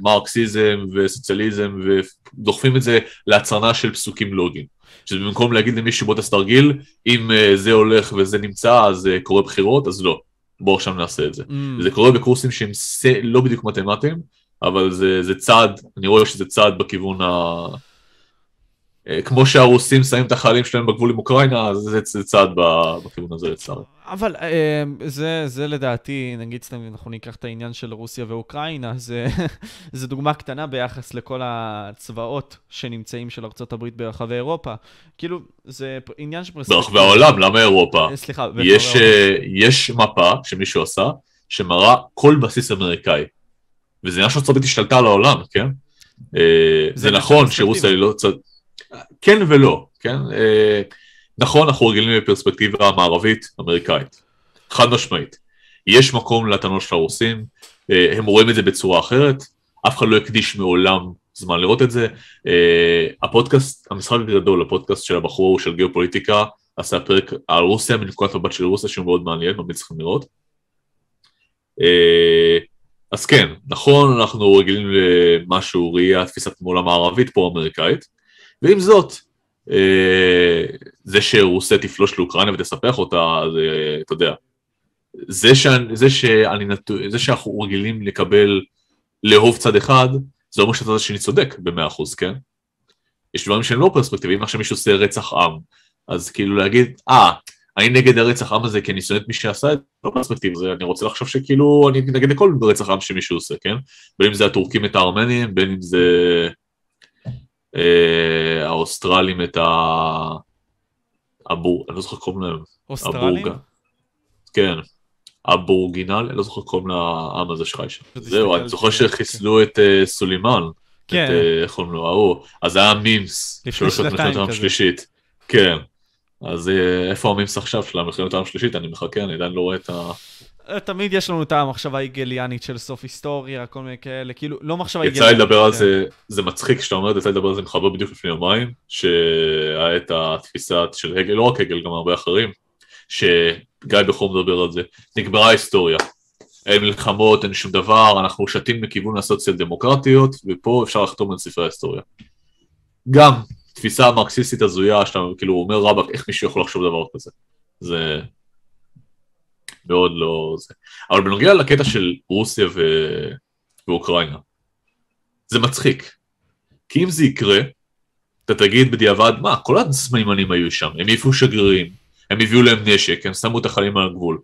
ומרקסיזם וסוציאליזם ודוחפים את זה להצרנה של פסוקים לוגיים. שזה במקום להגיד למישהו בוא תעשה תרגיל, אם uh, זה הולך וזה נמצא אז uh, קורה בחירות, אז לא. בואו עכשיו נעשה את זה. Mm. זה קורה בקורסים שהם לא בדיוק מתמטיים, אבל זה, זה צעד, אני רואה שזה צעד בכיוון ה... אה, כמו שהרוסים שמים את החיילים שלהם בגבול עם אוקראינה, אז זה, צעד בכיוון הזה לצערי. אבל אה, זה, זה לדעתי, נגיד סתם, אנחנו ניקח את העניין של רוסיה ואוקראינה, זה, זה דוגמה קטנה ביחס לכל הצבאות שנמצאים של ארה"ב ברחבי אירופה. כאילו, זה עניין של פרספקטיבה. ברחבי העולם, למה אירופה? אה, סליחה, יש, יש מפה שמישהו עשה, שמראה כל בסיס אמריקאי. וזה עניין הברית השתלטה על העולם, כן? זה, זה נכון שרוסיה היא לא... כן ולא, כן? אה, נכון, אנחנו רגילים בפרספקטיבה המערבית אמריקאית, חד משמעית. יש מקום לטענות של הרוסים, אה, הם רואים את זה בצורה אחרת, אף אחד לא הקדיש מעולם זמן לראות את זה. אה, הפודקאסט, המשחק הגדול, הפודקאסט של הבחור של גיאופוליטיקה, עשה פרק על רוסיה, מנקודת מבט של רוסיה, שהוא מאוד מעניין, ממליץ לכם לראות. אז כן, נכון, אנחנו רגילים למשהו, ראייה, תפיסת מעולם הערבית פה אמריקאית, ועם זאת, אה, זה שרוסיה תפלוש לאוקראינה ותספח אותה, זה, אתה יודע, זה, שאני, זה, שאני, זה שאנחנו רגילים לקבל לאהוב צד אחד, זה אומר שהצד השני צודק במאה אחוז, כן? יש דברים שהם לא פרספקטיביים, עכשיו מישהו עושה רצח עם, אז כאילו להגיד, אה, ah, אני נגד הרצח עם הזה כי אני שונא את מי שעשה את זה, לא פרספקטיב, זה, אני רוצה לחשוב שכאילו אני נגד לכל רצח עם שמישהו עושה, כן? בין אם זה הטורקים את הארמנים, בין אם זה אה, האוסטרלים את ה... הבור... אני לא זוכר קוראים להם. אוסטרלים? כן. הבורגינל, אני לא זוכר קוראים לעם הזה שחי שם. זהו, אני זוכר שחיסלו את אה, סולימאן. כן. אה, איך קוראים לו, ההוא. אז היה מימס. לפני שנתיים כזה. שלישית. כן. אז איפה המימס עכשיו של המלחמת העולם השלישית? אני מחכה, אני עדיין לא רואה את ה... תמיד יש לנו את המחשבה ההיגליאנית של סוף היסטוריה, כל מיני כאלה, כאילו, לא מחשבה היגליאנית. יצא לי לדבר על זה, זה מצחיק כשאתה אומר, יצא לי לדבר על זה עם חבר בדיוק לפני יומיים, שהיה את התפיסה של הגל, לא רק הגל, גם הרבה אחרים, שגיא בכור מדבר על זה, נגמרה ההיסטוריה. אין מלחמות, אין שום דבר, אנחנו שתים בכיוון הסוציאל דמוקרטיות, ופה אפשר לחתום על ספרי ההיסטוריה. גם תפיסה מרקסיסטית הזויה, שאתה כאילו אומר רבאק, איך מישהו יכול לחשוב דבר כזה. זה מאוד לא זה. אבל בנוגע לקטע של רוסיה ו... ואוקראינה, זה מצחיק. כי אם זה יקרה, אתה תגיד בדיעבד, מה, כל הסימנים היו שם, הם העיפו שגרירים, הם הביאו להם נשק, הם שמו את החיילים על הגבול.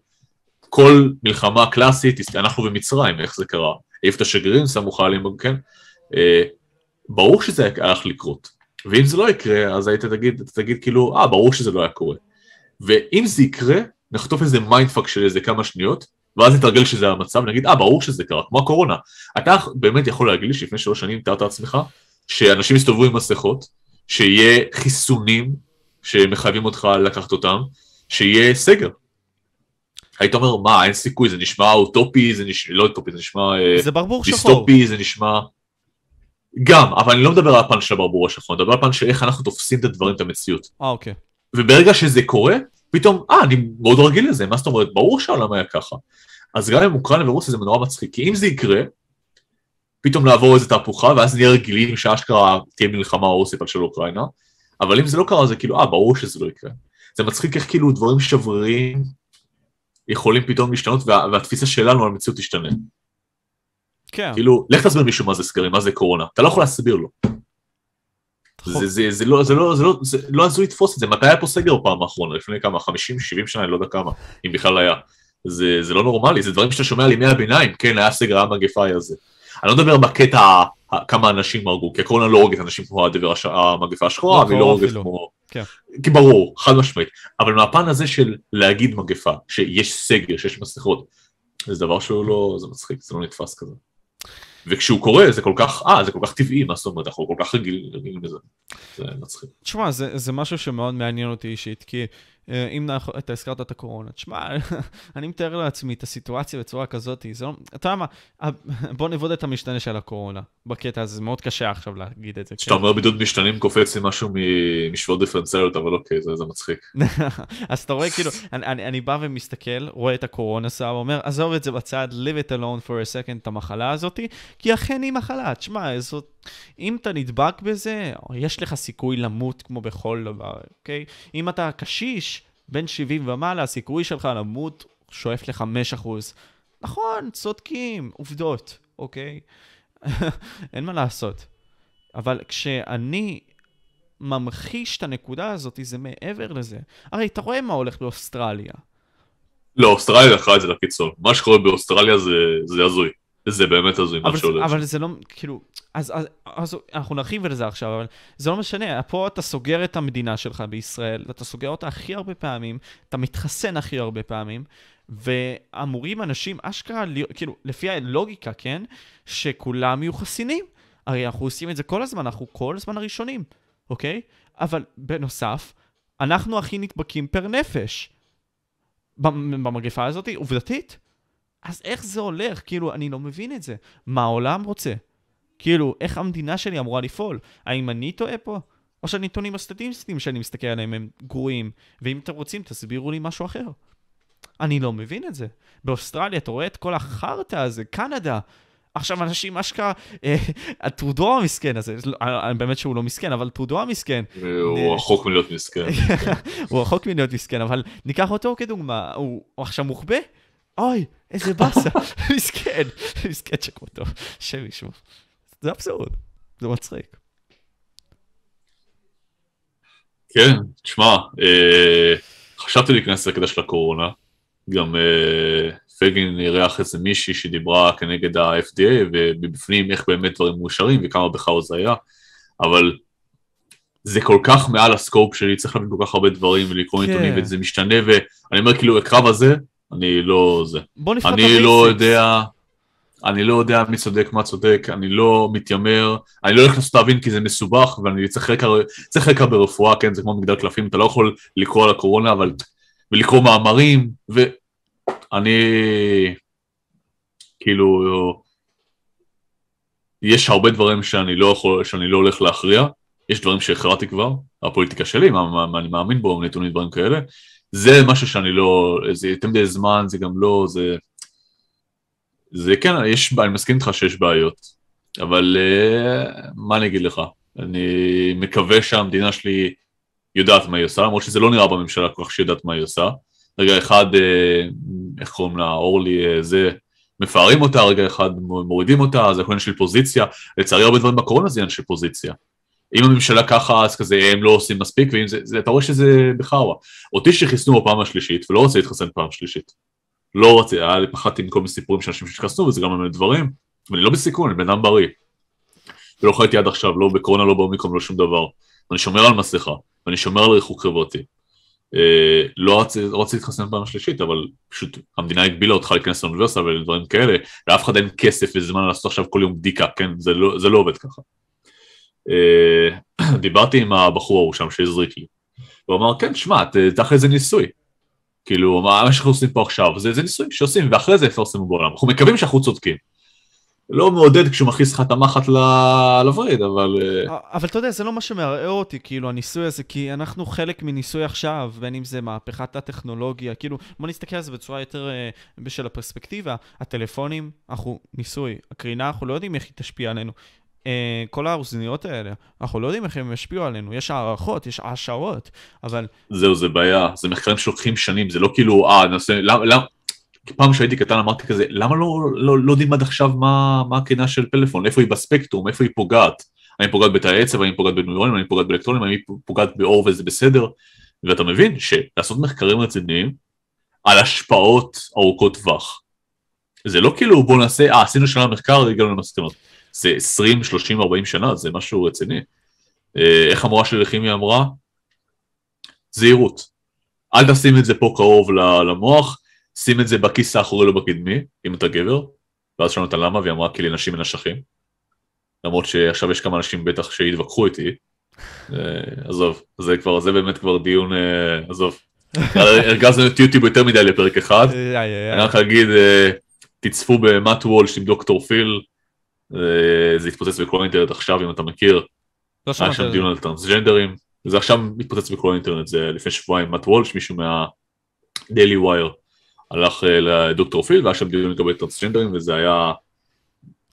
כל מלחמה קלאסית, אנחנו במצרים, איך זה קרה? העיף את השגרירים, שמו חיילים, כן? אה, ברור שזה הלך לקרות. ואם זה לא יקרה, אז היית תגיד, תגיד כאילו, אה, ברור שזה לא היה קורה. ואם זה יקרה, נחטוף איזה mindfuck של איזה כמה שניות, ואז נתרגל שזה המצב, נגיד, אה, ברור שזה קרה, כמו הקורונה. אתה באמת יכול להגיד לי שלפני שלוש שנים תיארת לעצמך, שאנשים יסתובבו עם מסכות, שיהיה חיסונים שמחייבים אותך לקחת אותם, שיהיה סגר. היית אומר, מה, אין סיכוי, זה נשמע אוטופי, זה נשמע, לא אוטופי, זה נשמע... אה, זה ברבור שחור. דיסטופי, זה נשמע... גם, אבל אני לא מדבר על הפן של הברבור השחור, אני מדבר על הפן של איך אנחנו תופסים את הדברים, את המציאות. אה, אוקיי. וברגע שזה קורה, פתאום, אה, אני מאוד רגיל לזה, מה זאת אומרת, ברור שהעולם היה ככה. אז גם עם אוקראינה ורוסיה זה נורא מצחיק, כי אם זה יקרה, פתאום לעבור איזה תהפוכה, ואז נהיה רגילים שאשכרה תהיה מלחמה רוסית על של אוקראינה, אבל אם זה לא קרה, זה כאילו, אה, ברור שזה לא יקרה. זה מצחיק איך כאילו דברים שבריריים יכולים פתאום להשתנות, וה, והתפיסה שלנו על המציאות תשתנה. כן. כאילו, לך תסביר מישהו מה זה סגרים, מה זה קורונה, אתה לא יכול להסביר לו. זה, זה, זה, לא, זה, לא, זה, לא, זה לא הזוי לתפוס את זה, מתי היה פה סגר פעם האחרונה? לפני כמה, 50-70 שנה, אני לא יודע כמה, אם בכלל היה. זה, זה לא נורמלי, זה דברים שאתה שומע על ימי הביניים, כן, היה סגר, היה מגפה, היה זה. אני לא מדבר בקטע כמה אנשים הרגו, כי הקורונה לא הורגת אנשים כמו הדבר, המגפה השחורה, והיא לא הורגת כמו... כן. כי ברור, חד משמעית. אבל מהפן הזה של להגיד מגפה, שיש סגר, שיש מסכות, זה דבר שהוא לא, זה מצחיק, זה לא נתפס כזה. וכשהוא קורה זה כל כך, אה, זה כל כך טבעי, מה זאת אומרת, אנחנו כל כך רגילים רגיל לזה. זה מצחיק. תשמע, זה, זה משהו שמאוד מעניין אותי אישית, כי אם אתה הזכרת את הקורונה, תשמע, אני מתאר לעצמי את הסיטואציה בצורה כזאת, זה לא, אתה יודע מה, בוא נבוד את המשתנה של הקורונה, בקטע הזה, זה מאוד קשה עכשיו להגיד את זה. כשאתה כן. אומר בידוד משתנים קופץ לי משהו משוואות דיפרנציאליות, אבל אוקיי, זה, מצחיק. אז אתה רואה, כאילו, אני, בא ומסתכל, רואה את הקורונה סבא, אומר, עזוב את זה בצד, live it alone for a second, את המחלה הזאת, כי אכן היא מחלה, תשמע, זאת... אם אתה נדבק בזה, יש לך סיכוי למות כמו בכל דבר, אוקיי? אם אתה קשיש, בן 70 ומעלה, הסיכוי שלך למות שואף ל-5%. נכון, צודקים, עובדות, אוקיי? אין מה לעשות. אבל כשאני ממחיש את הנקודה הזאת, זה מעבר לזה. הרי אתה רואה מה הולך באוסטרליה. לא, אוסטרליה לקחה את זה לקיצון. מה שקורה באוסטרליה זה, זה הזוי. זה באמת הזוי מה שעולה. אבל זה לא, כאילו, אז, אז, אז אנחנו נרחיב על זה עכשיו, אבל זה לא משנה, פה אתה סוגר את המדינה שלך בישראל, ואתה סוגר אותה הכי הרבה פעמים, אתה מתחסן הכי הרבה פעמים, ואמורים אנשים, אשכרה, כאילו, לפי הלוגיקה, כן, שכולם יהיו חסינים. הרי אנחנו עושים את זה כל הזמן, אנחנו כל הזמן הראשונים, אוקיי? אבל בנוסף, אנחנו הכי נדבקים פר נפש. במגפה הזאת, עובדתית. אז איך זה הולך? כאילו, אני לא מבין את זה. מה העולם רוצה? כאילו, איך המדינה שלי אמורה לפעול? האם אני טועה פה? או שהנתונים הסטטיסטיים שאני מסתכל עליהם הם גרועים, ואם אתם רוצים, תסבירו לי משהו אחר. אני לא מבין את זה. באוסטרליה אתה רואה את כל החרטא הזה, קנדה. עכשיו אנשים אשכרה, אה, הטרודו המסכן הזה, לא, אה, באמת שהוא לא מסכן, אבל טרודו המסכן. הוא רחוק מלהיות מסכן. הוא רחוק מלהיות מסכן, אבל ניקח אותו כדוגמה, הוא עכשיו מוחבא, איזה באסה, מסכן, מסכן שכמותו, שם ישמעו. זה אבסורד, זה מצחיק. כן, תשמע, אה, חשבתי להיכנס לקטע של הקורונה, גם אה, פגין אירח איזה מישהי שדיברה כנגד ה-FDA, ובפנים איך באמת דברים מאושרים וכמה בכאוס זה היה, אבל זה כל כך מעל הסקופ שלי, צריך להבין כל כך הרבה דברים ולקרוא כן. נתונים, וזה משתנה, ואני אומר כאילו, הקרב הזה, אני לא זה. בוא נפתח את אני לא יודע, אני לא יודע מי צודק, מה צודק, אני לא מתיימר, אני לא הולך לנסות להבין כי זה מסובך, ואני צריך רקע, צריך רקע ברפואה, כן, זה כמו מגדל קלפים, אתה לא יכול לקרוא על הקורונה, אבל, ולקרוא מאמרים, ואני, כאילו, יש הרבה דברים שאני לא יכול, שאני לא הולך להכריע, יש דברים שהכרעתי כבר, הפוליטיקה שלי, מה, מה, מה אני מאמין בו, נתונים, דברים כאלה, זה משהו שאני לא, זה יותר מדי זמן, זה גם לא, זה... זה כן, יש, אני מסכים איתך שיש בעיות, אבל uh, מה אני אגיד לך? אני מקווה שהמדינה שלי יודעת מה היא עושה, למרות שזה לא נראה בממשלה כל כך שהיא יודעת מה היא עושה. רגע אחד, uh, איך קוראים לה, אורלי, uh, זה, מפארים אותה, רגע אחד מורידים אותה, זה עניין של פוזיציה. לצערי הרבה דברים בקורונה זה עניין של פוזיציה. אם הממשלה ככה, אז כזה הם לא עושים מספיק, ואם זה, זה אתה רואה שזה בחאווה. אותי שחיסנו בפעם השלישית, ולא רוצה להתחסן פעם שלישית. לא רוצה, היה לי פחדתי מכל מיני סיפורים של אנשים שהתחסנו, וזה גם מיני דברים, ואני לא בסיכון, אני בן אדם בריא. ולא חייתי עד עכשיו, לא בקורונה, לא באומיקרון, לא שום דבר. ואני שומר על מסכה, ואני שומר על ריחוק חברתי. אה, לא רציתי לא להתחסן פעם שלישית, אבל פשוט המדינה הגבילה אותך להיכנס לאוניברסיטה ולדברים כאלה, לאף אחד אין כסף וזמן לעשות עכשיו כל יום בדיקה, כן? זה לא, זה לא עובד ככה. אה, דיברתי עם הבחור ההוא שם לי, הוא אמר, כן, שמע, תכף איזה ניסוי. כאילו, מה שאנחנו עושים פה עכשיו, זה, זה ניסוי שעושים, ואחרי זה יפרסמו בעולם. אנחנו מקווים שאנחנו צודקים. לא מעודד כשהוא מכניס לך את המחט לווריד, אבל... אה, אבל אתה יודע, זה לא מה שמערער אותי, כאילו, הניסוי הזה, כי אנחנו חלק מניסוי עכשיו, בין אם זה מהפכת הטכנולוגיה, כאילו, בוא נסתכל על זה בצורה יותר uh, בשל הפרספקטיבה. הטלפונים, אנחנו ניסוי. הקרינה, אנחנו לא יודעים איך היא תשפיע עלינו. אה, כל האוזניות האלה, אנחנו לא יודעים איך הם ישפיעו עלינו, יש הערכות, יש העשרות, אבל... זהו, זה בעיה, זה מחקרים שלוקחים שנים, זה לא כאילו, אה, נעשה, למה, למה, פעם שהייתי קטן אמרתי כזה, למה לא, לא, לא יודעים עד עכשיו מה, מה הקרינה של פלאפון, איפה היא בספקטרום, איפה היא פוגעת, האם פוגעת בתאי עצב, האם פוגעת בנוירונים, האם פוגעת באלקטרונים, האם פוגעת באור וזה בסדר, ואתה מבין שלעשות מחקרים רציניים על השפעות ארוכות טווח, זה לא כאילו בוא נעשה, אה, עשינו שנה מחקר, הגענו למסקנות. זה 20, 30, 40 שנה, זה משהו רציני. אה, איך המורה של לכימיה אמרה? זהירות. אל תשים את זה פה קרוב למוח, שים את זה בכיס האחורי לא בקדמי, אם אתה גבר, ואז שאלנו אותה למה, והיא אמרה כי לנשים אין אשכים. למרות שעכשיו יש כמה אנשים בטח שיתווכחו איתי. אה, עזוב, זה כבר, זה באמת כבר דיון, אה, עזוב. הרגזנו את יוטיוב יותר מדי לפרק אחד. אני רק אגיד, תצפו במאט וולש עם דוקטור פיל, זה התפוצץ בכל האינטרנט עכשיו, אם אתה מכיר. לא. היה שם דיון על טרנסג'נדרים, זה עכשיו מתפוצץ בכל האינטרנט, זה לפני שבועיים מאט וולש, מישהו מה-Daily Wire הלך לדוקטור פיל, והיה שם דיון לגבי טרנסג'נדרים, וזה היה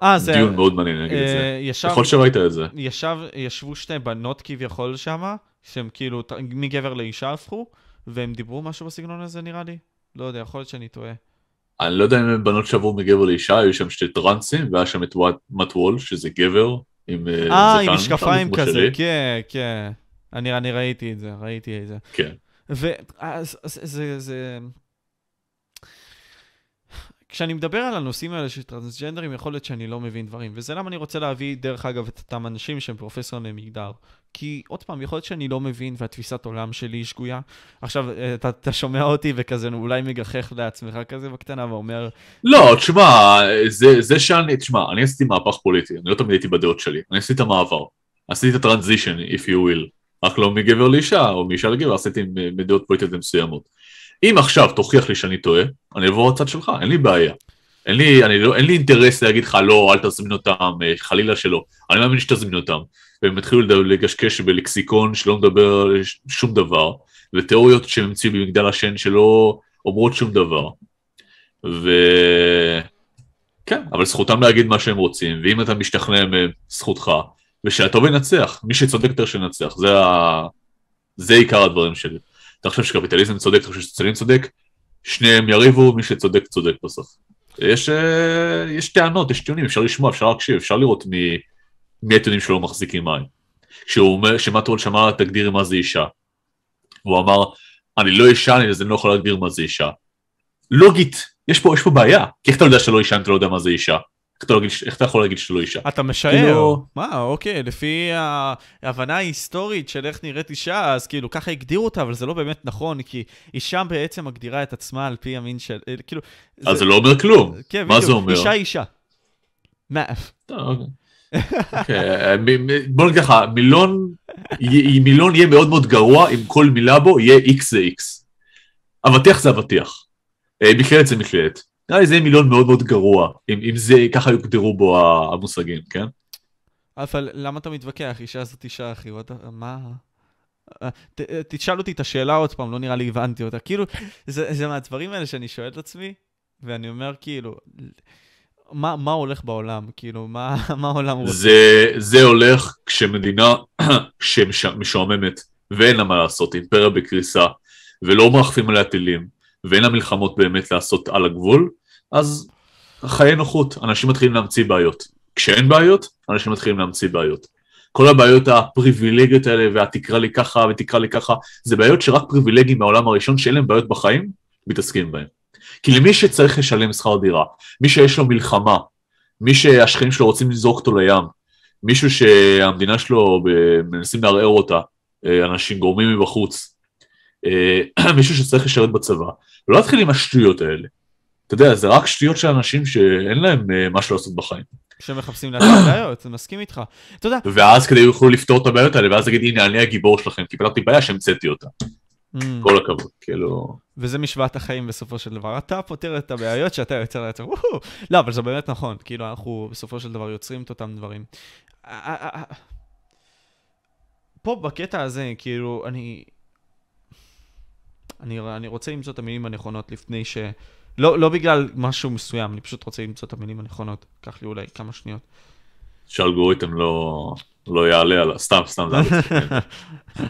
아, זה... דיון מאוד מעניין, אגיד את זה. ישב, יכול שראית את זה. ישב, ישבו שתי בנות כביכול שמה, שהם כאילו מגבר לאישה הפכו, והם דיברו משהו בסגנון הזה נראה לי. לא יודע, יכול להיות שאני טועה. אני לא יודע אם הם בנות שעברו מגבר לאישה, היו שם שתי טרנסים, והיה שם את מאט וול, שזה גבר, עם אה, זקן. אה, עם משקפיים כזה, כן, כן. אני, אני ראיתי את זה, ראיתי את זה. כן. וזה, זה, זה, כשאני מדבר על הנושאים האלה של טרנסג'נדרים, יכול להיות שאני לא מבין דברים. וזה למה אני רוצה להביא, דרך אגב, את אותם אנשים שהם פרופסורים למגדר. כי, עוד פעם, יכול להיות שאני לא מבין והתפיסת עולם שלי היא שגויה. עכשיו, אה, אתה, אתה שומע אותי וכזה אולי מגחך לעצמך כזה בקטנה ואומר... לא, תשמע, זה, זה שאני, תשמע, אני עשיתי מהפך פוליטי, אני לא תמיד הייתי בדעות שלי. אני עשיתי את המעבר. עשיתי את הטרנזישן, if you will. רק לא מגבר לאישה, או מאישה לגבר, עשיתי מדעות פוליטיות מסוימות. אם עכשיו תוכיח לי שאני טועה, אני אבוא לצד שלך, אין לי בעיה. אין לי, אני לא, אין לי אינטרס להגיד לך לא, אל תזמין אותם, אה, חלילה שלא. אני מאמין שתזמין אותם. והם התחילו לגשקש בלקסיקון שלא מדבר על שום דבר, ותיאוריות שהם המציאו במגדל השן שלא אומרות שום דבר. ו... כן, אבל זכותם להגיד מה שהם רוצים, ואם אתה משתכנע מהם, זכותך, ושהטוב ינצח, מי שצודק יותר שינצח, זה, ה... זה עיקר הדברים שלי. אתה חושב שקפיטליזם צודק, אתה חושב שסוציאליזם צודק, שניהם יריבו, מי שצודק צודק בסוף. יש, אה, יש טענות, יש טיעונים, אפשר לשמוע, אפשר להקשיב, אפשר לראות מי, הטיעונים שלו מחזיקים מים. כשהוא אומר, שמטרול שמע, תגדירי מה זה אישה. הוא אמר, אני לא אישה, אני לא יכול להגדיר מה זה אישה. לוגית, יש פה, יש פה בעיה, כי איך אתה יודע שאתה לא אישה אם אתה לא יודע מה זה אישה? איך אתה, להגיד, איך אתה יכול להגיד שלא אישה? אתה משער. כאילו... מה, אוקיי, לפי ההבנה ההיסטורית של איך נראית אישה, אז כאילו, ככה הגדירו אותה, אבל זה לא באמת נכון, כי אישה בעצם מגדירה את עצמה על פי המין של... אה, כאילו... אז זה, זה לא אומר כלום. כן, מה בדיוק, זה אומר? אישה אישה. מה? אוקיי בוא נגיד ככה, מילון, יהיה מאוד מאוד גרוע אם כל מילה בו יהיה X זה X. אבטיח זה אבטיח. אה, מכללת זה מכללת. נראה לי זה יהיה מילון מאוד מאוד גרוע, אם, זה, ככה יוגדרו בו המושגים, כן? אבל למה אתה מתווכח? אישה זאת אישה, אחי, מה? אה, אה, תשאל אותי את השאלה עוד פעם, לא נראה לי הבנתי אותה. כאילו, זה מהדברים האלה שאני שואל את עצמי, ואני אומר, כאילו, מה, מה הולך בעולם? כאילו, מה, מה העולם רוצה? זה, זה הולך כשמדינה שמשועממת, ואין לה מה לעשות, אימפריה בקריסה, ולא מרחפים עליה טילים, ואין לה מלחמות באמת לעשות על הגבול, אז חיי נוחות, אנשים מתחילים להמציא בעיות. כשאין בעיות, אנשים מתחילים להמציא בעיות. כל הבעיות הפריבילגיות האלה, והתקרא לי ככה ותקרא לי ככה, זה בעיות שרק פריבילגים מהעולם הראשון, שאין להם בעיות בחיים, מתעסקים בהם. כי למי שצריך לשלם שכר דירה, מי שיש לו מלחמה, מי שהשכנים שלו רוצים לזרוק אותו לים, מישהו שהמדינה שלו מנסים לערער אותה, אה, אנשים גורמים מבחוץ, אה, מישהו שצריך לשרת בצבא, ולא להתחיל עם השטויות האלה. אתה יודע, זה רק שטויות של אנשים שאין להם משהו לעשות בחיים. שמחפשים לעשות בעיות, אני מסכים איתך. אתה יודע... ואז כדי יוכלו לפתור את הבעיות האלה, ואז להגיד, הנה, אני הגיבור שלכם, כי פתרתי בעיה שהמצאתי אותה. Mm. כל הכבוד, כאילו... וזה משוואת החיים בסופו של דבר. אתה פותר את הבעיות שאתה יוצר לעצמך. לא, אבל זה באמת נכון, כאילו, אנחנו בסופו של דבר יוצרים את אותם דברים. פה בקטע הזה, כאילו, אני... אני, אני רוצה למצוא את המילים הנכונות לפני ש... לא, לא בגלל משהו מסוים, אני פשוט רוצה למצוא את המילים הנכונות. קח לי אולי כמה שניות. שהאלגוריתם לא, לא יעלה על... סתם, סתם, זה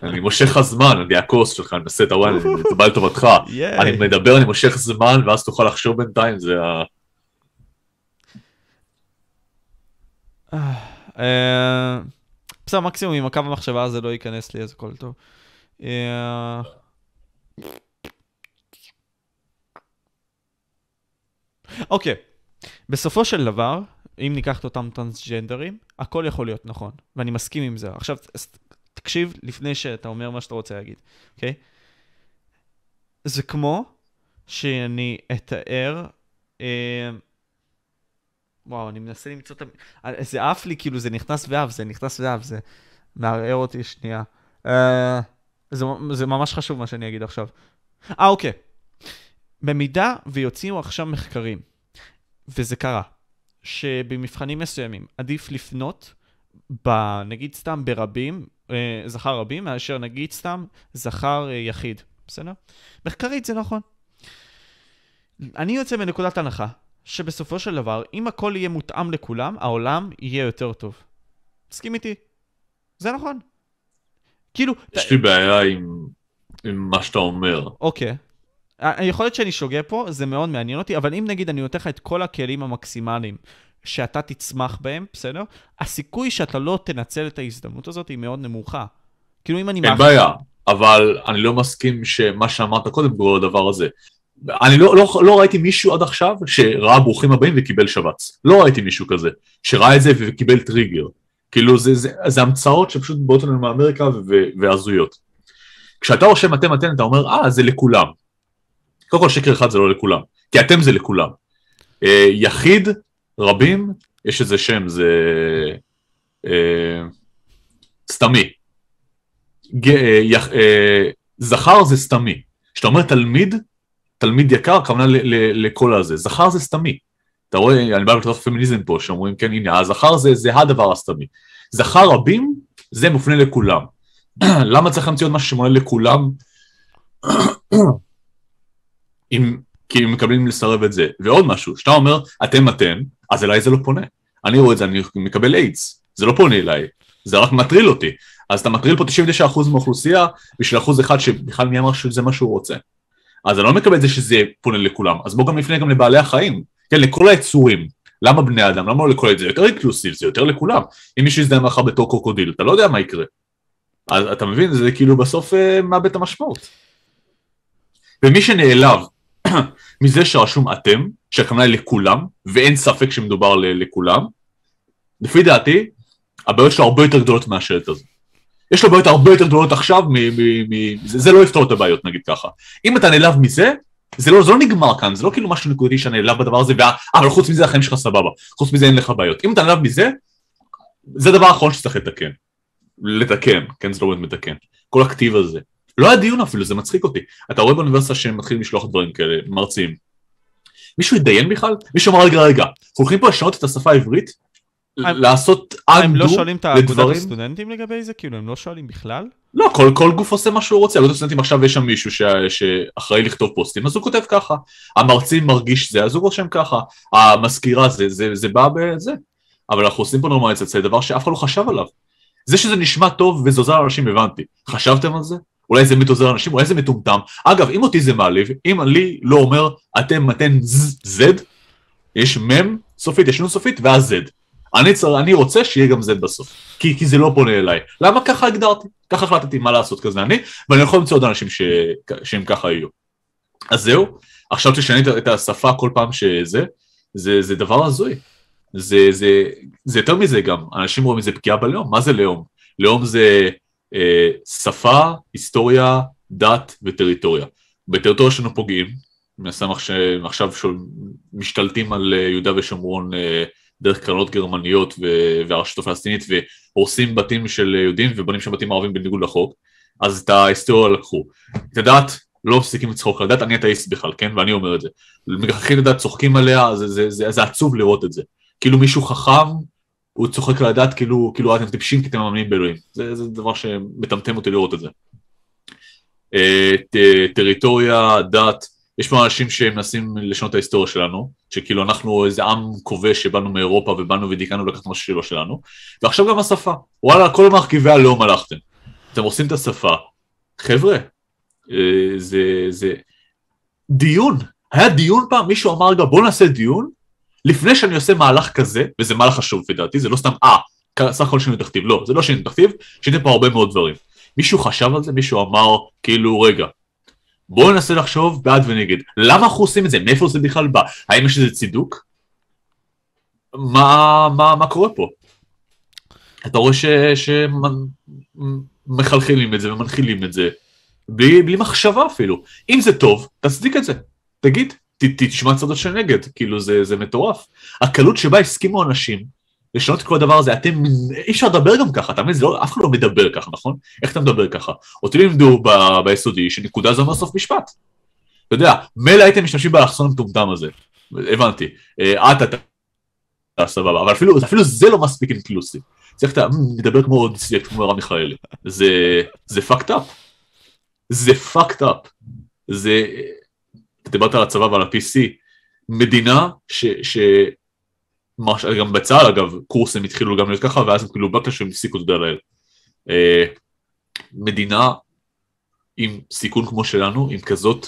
אני מושך זמן, אני הכוס שלך, אני מנסה את הוואן, זה בא לטובתך. אני מדבר, אני מושך זמן, ואז תוכל לחשוב בינתיים, זה ה... אה, בסדר, מקסימום עם הקו המחשבה הזה לא ייכנס לי, אז הכל טוב. אה, אוקיי. בסופו של דבר, אם ניקח את אותם טרנסג'נדרים, הכל יכול להיות נכון, ואני מסכים עם זה. עכשיו, תקשיב לפני שאתה אומר מה שאתה רוצה להגיד, אוקיי? Okay? זה כמו שאני אתאר. אה, וואו, אני מנסה למצוא את ה... זה עף לי, כאילו, זה נכנס ועף, זה נכנס ועף, זה מערער אותי שנייה. אה, זה, זה ממש חשוב מה שאני אגיד עכשיו. אה, אוקיי. במידה ויוציאו עכשיו מחקרים, וזה קרה, שבמבחנים מסוימים עדיף לפנות, ב, נגיד סתם ברבים, אה, זכר רבים, מאשר נגיד סתם זכר אה, יחיד, בסדר? מחקרית זה נכון. אני יוצא מנקודת הנחה שבסופו של דבר, אם הכל יהיה מותאם לכולם, העולם יהיה יותר טוב. תסכים איתי? זה נכון. כאילו... יש לי בעיה עם, עם מה שאתה אומר. אוקיי. אה, יכול להיות שאני שוגה פה, זה מאוד מעניין אותי, אבל אם נגיד אני נותן לך את כל הכלים המקסימליים שאתה תצמח בהם, בסדר? הסיכוי שאתה לא תנצל את ההזדמנות הזאת היא מאוד נמוכה. כאילו אם אני... אין בעיה, אבל אני לא מסכים שמה שאמרת קודם כל הדבר הזה. אני לא, לא, לא ראיתי מישהו עד עכשיו שראה ברוכים הבאים וקיבל שבץ. לא ראיתי מישהו כזה, שראה את זה וקיבל טריגר. כאילו זה, זה, זה המצאות שפשוט באות לנו מאמריקה והזויות. כשאתה רושם אתם אתם אתה אומר אה זה לכולם. קודם כל שקר אחד זה לא לכולם, כי אתם זה לכולם. אה, יחיד, רבים, יש איזה שם, זה אה, סתמי. ג, אה, יח, אה, זכר זה סתמי. כשאתה אומר תלמיד, תלמיד יקר, הכוונה לכל הזה. זכר זה סתמי. אתה רואה, אני בא לתת פמיניזם פה, שאומרים, כן, הנה, הזכר זה, זה הדבר הסתמי. זכר רבים, זה מופנה לכולם. למה צריך להמציא עוד משהו שמונה לכולם? אם, כי הם מקבלים לסרב את זה. ועוד משהו, כשאתה אומר, אתם אתם, אז אליי זה לא פונה. אני רואה את זה, אני מקבל איידס, זה לא פונה אליי, זה רק מטריל אותי. אז אתה מטריל פה 99% מהאוכלוסייה בשביל אחוז אחד שבכלל מי אמר שזה מה שהוא רוצה. אז אני לא מקבל את זה שזה פונה לכולם, אז בואו גם נפנה גם לבעלי החיים, כן, לכל היצורים. למה בני אדם? למה לכל זה יותר אינקלוסיב, זה יותר לכולם. אם מישהו יזדהה מחר בתור קרוקודיל, אתה לא יודע מה יקרה. אז אתה מבין, זה כאילו בסוף אה, מאבד את המשמעות. ומי שנעלב מזה שרשום אתם, שהכוונה היא לכולם, ואין ספק שמדובר לכולם, לפי דעתי, הבעיות שלו הרבה יותר גדולות מהשלט הזה. יש לו בעיות הרבה יותר גדולות עכשיו, מ- מ- מ- זה, זה לא יפתור את הבעיות נגיד ככה. אם אתה נעלב מזה, זה לא, זה לא נגמר כאן, זה לא כאילו משהו נקודתי שאתה נעלב בדבר הזה, וה, אבל חוץ מזה החיים שלך סבבה, חוץ מזה אין לך בעיות. אם אתה נעלב מזה, זה הדבר האחרון שצריך לתקן. לתקן, כן זה לא באמת מתקן. כל הכתיב הזה. לא היה דיון אפילו, זה מצחיק אותי. אתה רואה באוניברסיטה שהם מתחילים לשלוח דברים כאלה, מרצים. מישהו יתדיין בכלל? מישהו אמר רגע רגע, הולכים פה לשנות את השפה העברית? לעשות אנדו לדברים? הם לא שואלים את האגודת הסטודנטים לגבי זה? כאילו הם לא שואלים בכלל? לא, כל, כל גוף עושה מה שהוא רוצה, אגודת הסטודנטים עכשיו יש שם מישהו ש, שאחראי לכתוב פוסטים, אז הוא כותב ככה. המרצים מרגיש זה, אז הוא רושם ככה. המזכירה זה, זה, זה בא בזה. אבל אנחנו עושים פה נורמליזציה, זה דבר שאף אחד לא חשב עליו. זה שזה נשמע טוב וזה עוזר לאנשים, הבנתי. חשבתם על זה? אולי זה באמת עוזר לאנשים, אולי זה מטומטם. אגב, אם אותי זה מעליב, אם לי לא אומר אתם אתם זד, יש מם סופית, יש נו סופית ואז זד. אני, צר, אני רוצה שיהיה גם Z בסוף, כי, כי זה לא פונה אליי. למה ככה הגדרתי? ככה החלטתי מה לעשות כזה אני, ואני יכול למצוא עוד אנשים ש, שהם ככה יהיו. אז זהו, עכשיו תשני את השפה כל פעם שזה, זה, זה דבר הזוי. זה, זה, זה יותר מזה גם, אנשים רואים את זה פגיעה בלאום, מה זה לאום? לאום זה שפה, היסטוריה, דת וטריטוריה. בטריטוריה שלנו פוגעים, מן הסתם עכשיו משתלטים על אה, יהודה ושומרון אה, דרך קרנות גרמניות והרשות הפלסטינית והורסים בתים של יהודים ובונים שם בתים ערבים בניגוד לחוק, אז את ההיסטוריה לקחו. את הדת לא מפסיקים לצחוק על הדת, אני אתאיסט בכלל, כן? ואני אומר את זה. מגחכים את הדת, צוחקים עליה, זה, זה, זה, זה עצוב לראות את זה. כאילו מישהו חכם, הוא צוחק על הדת כאילו, כאילו אתם טיפשים כי אתם מאמינים באלוהים. זה, זה דבר שמטמטם אותי לראות את זה. אה, טריטוריה, דת, יש פה אנשים שמנסים לשנות את ההיסטוריה שלנו, שכאילו אנחנו איזה עם כובש שבאנו מאירופה ובאנו ודיכאנו לקחת משהו שלא שלנו, ועכשיו גם השפה. וואלה, כל מרכיבי הלאום הלכתם. אתם עושים את השפה. חבר'ה, אה, זה, זה... דיון. היה דיון פעם, מישהו אמר בוא נעשה דיון, לפני שאני עושה מהלך כזה, וזה מהלך חשוב לפי דעתי, זה לא סתם אה, סך הכל שינוי תכתיב, לא, זה לא שינוי תכתיב, שיניתם פה הרבה מאוד דברים. מישהו חשב על זה, מישהו אמר, כאילו, רגע, בואו ננסה לחשוב בעד ונגד. למה אנחנו עושים את זה? מאיפה זה בכלל בא? האם יש איזה צידוק? מה, מה, מה קורה פה? אתה רואה שמחלחלים את זה ומנחילים את זה בלי, בלי מחשבה אפילו. אם זה טוב, תצדיק את זה. תגיד, תשמע צדות של נגד, כאילו זה, זה מטורף. הקלות שבה הסכימו אנשים לשנות את כל הדבר הזה, אתם, אי אפשר לדבר גם ככה, אתה מבין? לא, אף אחד לא מדבר ככה, נכון? איך אתה מדבר ככה? אותי לימדו ב- ביסודי שנקודה זה אומר סוף משפט. אתה יודע, מילא הייתם משתמשים באלכסון המטומטם הזה, הבנתי, אה, את אתה סבבה, אבל אפילו, אפילו זה לא מספיק אינקלוסיב. צריך לדבר כמו דיסלקט, כמו מרב מיכאלי. זה, זה fucked up. זה fucked up. זה, אתה דיברת על הצבא ועל ה-PC, מדינה ש... ש... מש... גם בצה"ל אגב, קורסים התחילו גם להיות ככה, ואז הם כאילו בקלאש והם הפסיקו, אתה יודע. אה, מדינה עם סיכון כמו שלנו, עם כזאת,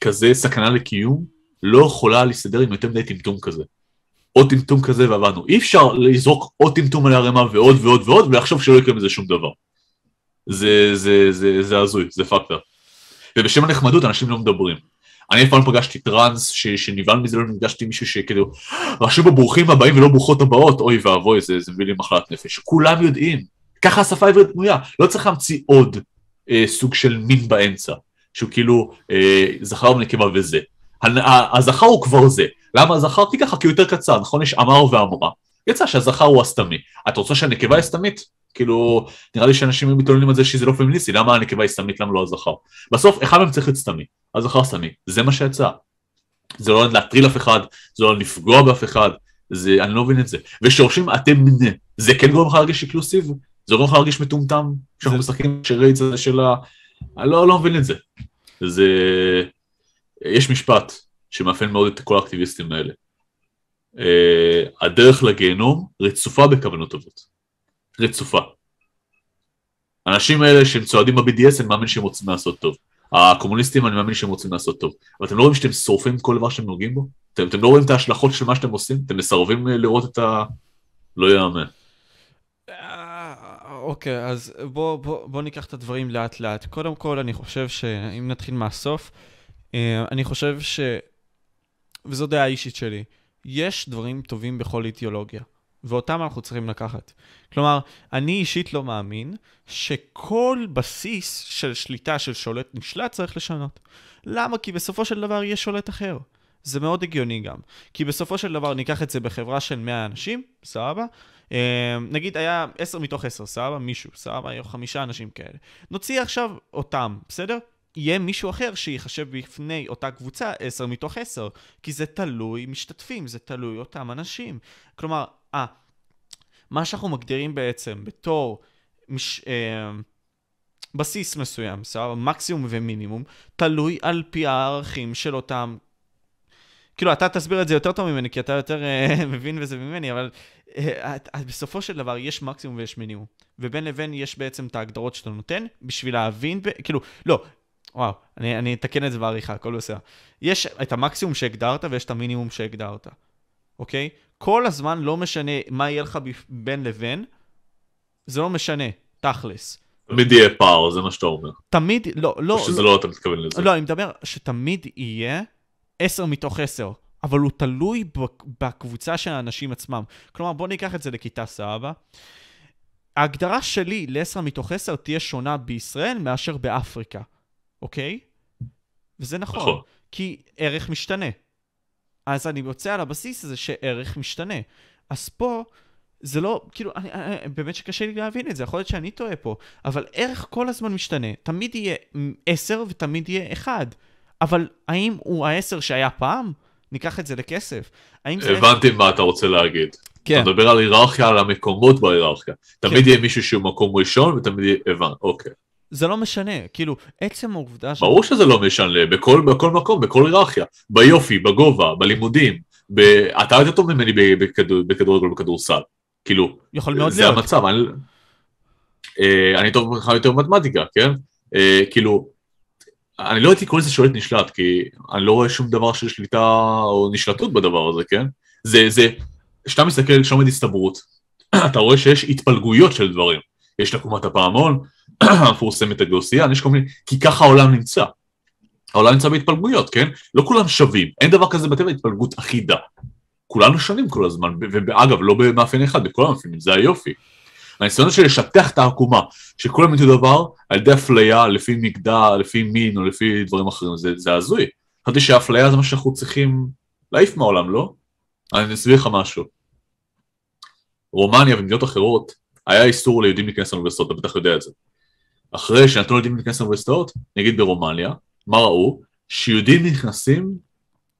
כזה סכנה לקיום, לא יכולה להסתדר עם יותר מדי טמטום כזה. עוד טמטום כזה ועבדנו. אי אפשר לזרוק עוד טמטום על הערימה ועוד ועוד ועוד ולחשוב שלא יקרה מזה שום דבר. זה, זה, זה, זה הזוי, זה פקטור. ובשם הנחמדות אנשים לא מדברים. אני אף פעם לא פגשתי טראנס שנבהל מזה, לא נפגשתי עם מישהו שכאילו, רשום בו ברוכים הבאים ולא ברוכות הבאות, אוי ואבוי, זה, זה מביא לי מחלת נפש. כולם יודעים. ככה השפה העברית בנויה, לא צריך להמציא עוד אה, סוג של מין באמצע, שהוא כאילו אה, זכר ונקבה וזה. הזכר הוא כבר זה. למה הזכר? כי ככה, כי הוא יותר קצר, נכון? יש אמר ואמרה. יצא שהזכר הוא הסתמי. את רוצה שהנקבה היא סתמית? כאילו, נראה לי שאנשים מתלוננים על זה שזה לא פמיניסטי, למה הנקבה היא סתמית, למה לא הזכר? בסוף, אחד מהם צריך להיות סתמי, הזכר סתמי, זה מה שיצא. זה לא להטריל אף אחד, זה לא לפגוע באף אחד, זה, אני לא מבין את זה. ושורשים אתם מנה, זה כן גורם לך להרגיש איקלוסיב? זה גורם לך להרגיש מטומטם? שאנחנו משחקים שרייץ הזה של ה... אני לא, לא מבין את זה. זה... יש משפט שמאפיין מאוד את כל האקטיביסטים האלה. Uh, הדרך לגיהנום רצופה בכוונות טובות. רצופה. האנשים האלה שהם צועדים ב-BDS, אני מאמין שהם רוצים לעשות טוב. הקומוניסטים, אני מאמין שהם רוצים לעשות טוב. אבל אתם לא רואים שאתם שורפים כל דבר שאתם נוגעים בו? אתם, אתם לא רואים את ההשלכות של מה שאתם עושים? אתם מסרבים אה, לראות את ה... לא יאמן. אה, אוקיי, אז בוא, בוא, בוא ניקח את הדברים לאט לאט. קודם כל, אני חושב שאם נתחיל מהסוף, אה, אני חושב ש... וזו דעה אישית שלי, יש דברים טובים בכל אידיאולוגיה, ואותם אנחנו צריכים לקחת. כלומר, אני אישית לא מאמין שכל בסיס של שליטה של שולט נשלט צריך לשנות. למה? כי בסופו של דבר יש שולט אחר. זה מאוד הגיוני גם. כי בסופו של דבר ניקח את זה בחברה של 100 אנשים, סבבה? אה, נגיד היה 10 מתוך 10, סבבה? מישהו, סבבה? היו חמישה אנשים כאלה. נוציא עכשיו אותם, בסדר? יהיה מישהו אחר שיחשב בפני אותה קבוצה 10 מתוך 10, כי זה תלוי משתתפים, זה תלוי אותם אנשים. כלומר, אה, מה שאנחנו מגדירים בעצם בתור מש, אה, בסיס מסוים, סבבה? מקסימום ומינימום, תלוי על פי הערכים של אותם... כאילו, אתה תסביר את זה יותר טוב ממני, כי אתה יותר אה, מבין בזה ממני, אבל אה, בסופו של דבר יש מקסימום ויש מינימום. ובין לבין יש בעצם את ההגדרות שאתה נותן בשביל להבין, ב... כאילו, לא, וואו, אני, אני אתקן את זה בעריכה, הכל בסדר. יש את המקסימום שהגדרת ויש את המינימום שהגדרת, אוקיי? כל הזמן לא משנה מה יהיה לך בין לבין, זה לא משנה, תכלס. תמיד יהיה פער, זה מה שאתה אומר. תמיד, לא, לא. או שזה לא, לא אתה מתכוון לזה. לא, אני מדבר שתמיד יהיה 10 מתוך 10, אבל הוא תלוי בקבוצה של האנשים עצמם. כלומר, בוא ניקח את זה לכיתה סבא. ההגדרה שלי ל-10 מתוך 10 תהיה שונה בישראל מאשר באפריקה. אוקיי? וזה נכון, נכון, כי ערך משתנה. אז אני יוצא על הבסיס הזה שערך משתנה. אז פה, זה לא, כאילו, אני, אני, באמת שקשה לי להבין את זה, יכול להיות שאני טועה פה, אבל ערך כל הזמן משתנה. תמיד יהיה 10 ותמיד יהיה 1. אבל האם הוא ה-10 שהיה פעם? ניקח את זה לכסף. הבנתי מה אתה רוצה להגיד. כן. אתה מדבר על היררכיה, על המקומות בהיררכיה. תמיד כן. יהיה מישהו שהוא מקום ראשון ותמיד יהיה, הבנתי, אוקיי. זה לא משנה, כאילו, עצם העובדה ש... ברור שזה לא משנה, בכל, בכל מקום, בכל היררכיה, ביופי, בגובה, בלימודים, ב... אתה יותר טוב ממני בכדור, בכדורגל ובכדורסל, כאילו, יכול מאוד זה להיות. המצב, אני, אה, אני טוב ממך יותר במתמטיקה, כן? אה, כאילו, אני לא הייתי קורא לזה שולט נשלט, כי אני לא רואה שום דבר של שליטה או נשלטות בדבר הזה, כן? זה, זה, כשאתה מסתכל על הסתברות, אתה רואה שיש התפלגויות של דברים. יש את עקומת הפעמון, המפורסמת הגאוסיאן, יש כל מיני, כי ככה העולם נמצא. העולם נמצא בהתפלגויות, כן? לא כולם שווים, אין דבר כזה בטבע התפלגות אחידה. כולנו שונים כל הזמן, ואגב, לא במאפיין אחד, בכל המאפיינים, זה היופי. הניסיון של לשטח את העקומה, שכולם ידעו דבר, על ידי אפליה, לפי מגדר, לפי מין או לפי דברים אחרים, זה, זה הזוי. חשבתי שאפליה זה מה שאנחנו צריכים להעיף מהעולם, לא? אני אסביר לך משהו. רומניה ומדינות אחרות, היה איסור ליהודים להיכנס לאוניברסיטאות, אתה בטח יודע את זה. אחרי שנתנו ליהודים להיכנס לאוניברסיטאות, נגיד ברומניה, מה ראו? שיהודים נכנסים,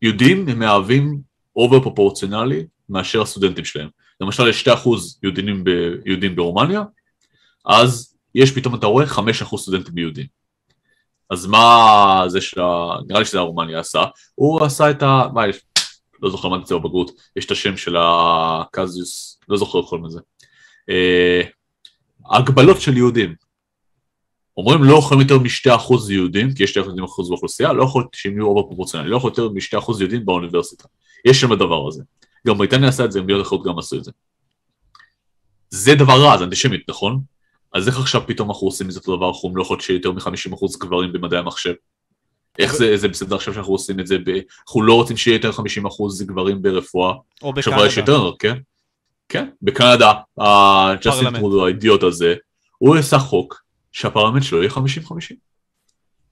יהודים הם מהווים אובר פרופורציונלי מאשר הסטודנטים שלהם. למשל יש 2% יהודים, ב, יהודים ברומניה, אז יש פתאום, אתה רואה, 5% סטודנטים יהודים. אז מה זה של ה... נראה לי שזה הרומניה עשה, הוא עשה את ה... מה יש? לא זוכר מה נצא בבגרות, יש את השם של הקזיוס, לא זוכר איך קוראים לזה. אה, הגבלות של יהודים. אומרים לא יכולים יותר מ-2% יהודים, כי יש 2% באוכלוסייה, לא יכול שהם יהיו אובר פרופורציונלי, לא יכול יותר מ-2% יהודים באוניברסיטה. יש שם הדבר הזה. גם בריטניה עשה את זה, מדינות אחרות גם עשו את זה. זה דבר רע, זה אנטישמית, נכון? אז איך עכשיו פתאום אנחנו עושים מזה אותו דבר, אנחנו לא יכולים שיהיה יותר מ-50% גברים במדעי המחשב? איך זה, זה בסדר עכשיו שאנחנו עושים את זה, ב... אנחנו לא רוצים שיהיה יותר 50% גברים ברפואה. או עכשיו בקנדה. יש יותר, כן? כן, בקנדה, פרלמנט. טרודו, האידיוט הזה, הוא עשה חוק שהפרלמנט שלו יהיה 50-50.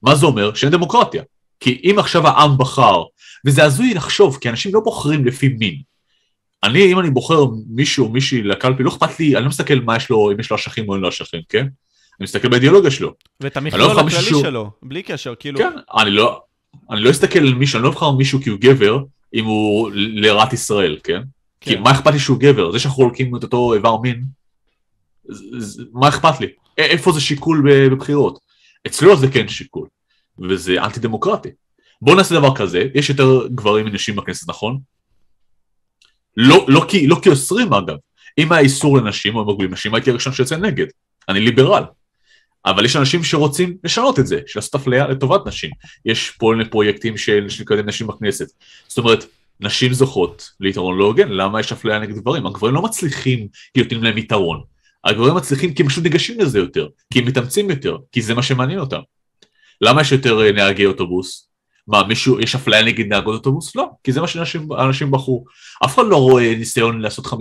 מה זה אומר? שאין דמוקרטיה. כי אם עכשיו העם בחר, וזה הזוי לחשוב, כי אנשים לא בוחרים לפי מין. אני, אם אני בוחר מישהו או מישהי לקלפי, לא אכפת לי, אני לא מסתכל מה יש לו, אם יש לו אשכים או אין לו אשכים, כן? אני מסתכל באידיאולוגיה שלו. ואת לא המכלול יכול הכללי מישהו- שלו, בלי קשר, כאילו, כן, אני לא, אני לא אסתכל על מישהו, אני לא אבחר מישהו כי הוא גבר, אם הוא לרעת ישראל, כן? כי כן. מה אכפת לי שהוא גבר? זה שאנחנו הולכים את אותו איבר מין, מה אכפת לי? איפה זה שיקול בבחירות? אצלו זה כן שיקול, וזה אנטי דמוקרטי. בואו נעשה דבר כזה, יש יותר גברים מנשים בכנסת, נכון? לא, לא, כי, לא כי אוסרים אגב, אם היה איסור לנשים או הם מגבילים נשים, הייתי הראשון שיוצא נגד, אני ליברל. אבל יש אנשים שרוצים לשנות את זה, של לעשות אפליה לטובת נשים. יש פה פרויקטים של לקדם נשים בכנסת. זאת אומרת, נשים זוכות ליתרון לא הוגן, למה יש אפליה נגד גברים? הגברים לא מצליחים כי נותנים להם יתרון. הגברים מצליחים כי הם פשוט ניגשים לזה יותר, כי הם מתאמצים יותר, כי זה מה שמעניין אותם. למה יש יותר אה, נהגי אוטובוס? מה, מישהו, יש אפליה נגד נהגות אוטובוס? לא, כי זה מה שאנשים אנשים בחרו. אף אחד לא רואה ניסיון לעשות 50-50, 50-50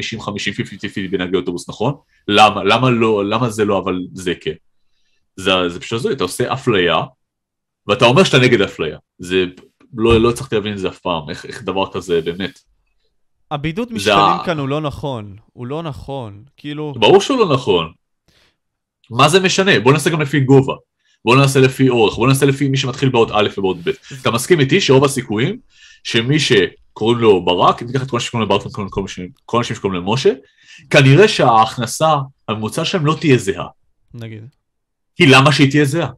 בנהגי אוטובוס, נכון? למה? למה לא, למה זה לא, אבל זה כן? זה, זה פשוט הזוי, אתה עושה אפליה, ואתה אומר שאתה נגד אפליה. זה, לא, לא הצלחתי להבין את זה אף פעם, איך, איך דבר כזה, באמת. הבידוד זה משקלים ה- כאן הוא לא נכון, הוא לא נכון, כאילו, ברור שהוא לא נכון. מה זה משנה? בוא נעשה גם לפי גובה. בוא נעשה לפי אורך, בוא נעשה לפי מי שמתחיל באות א' ובאות ב'. אתה מסכים איתי שרוב הסיכויים שמי שקוראים לו ברק, אם תיקח את כל האנשים שקוראים לו ברק וכל האנשים- כל האנשים שקוראים לו משה, כנראה שההכנסה הממוצע שלהם לא תהיה זהה. נגיד. כי למה שהיא תהיה זהה?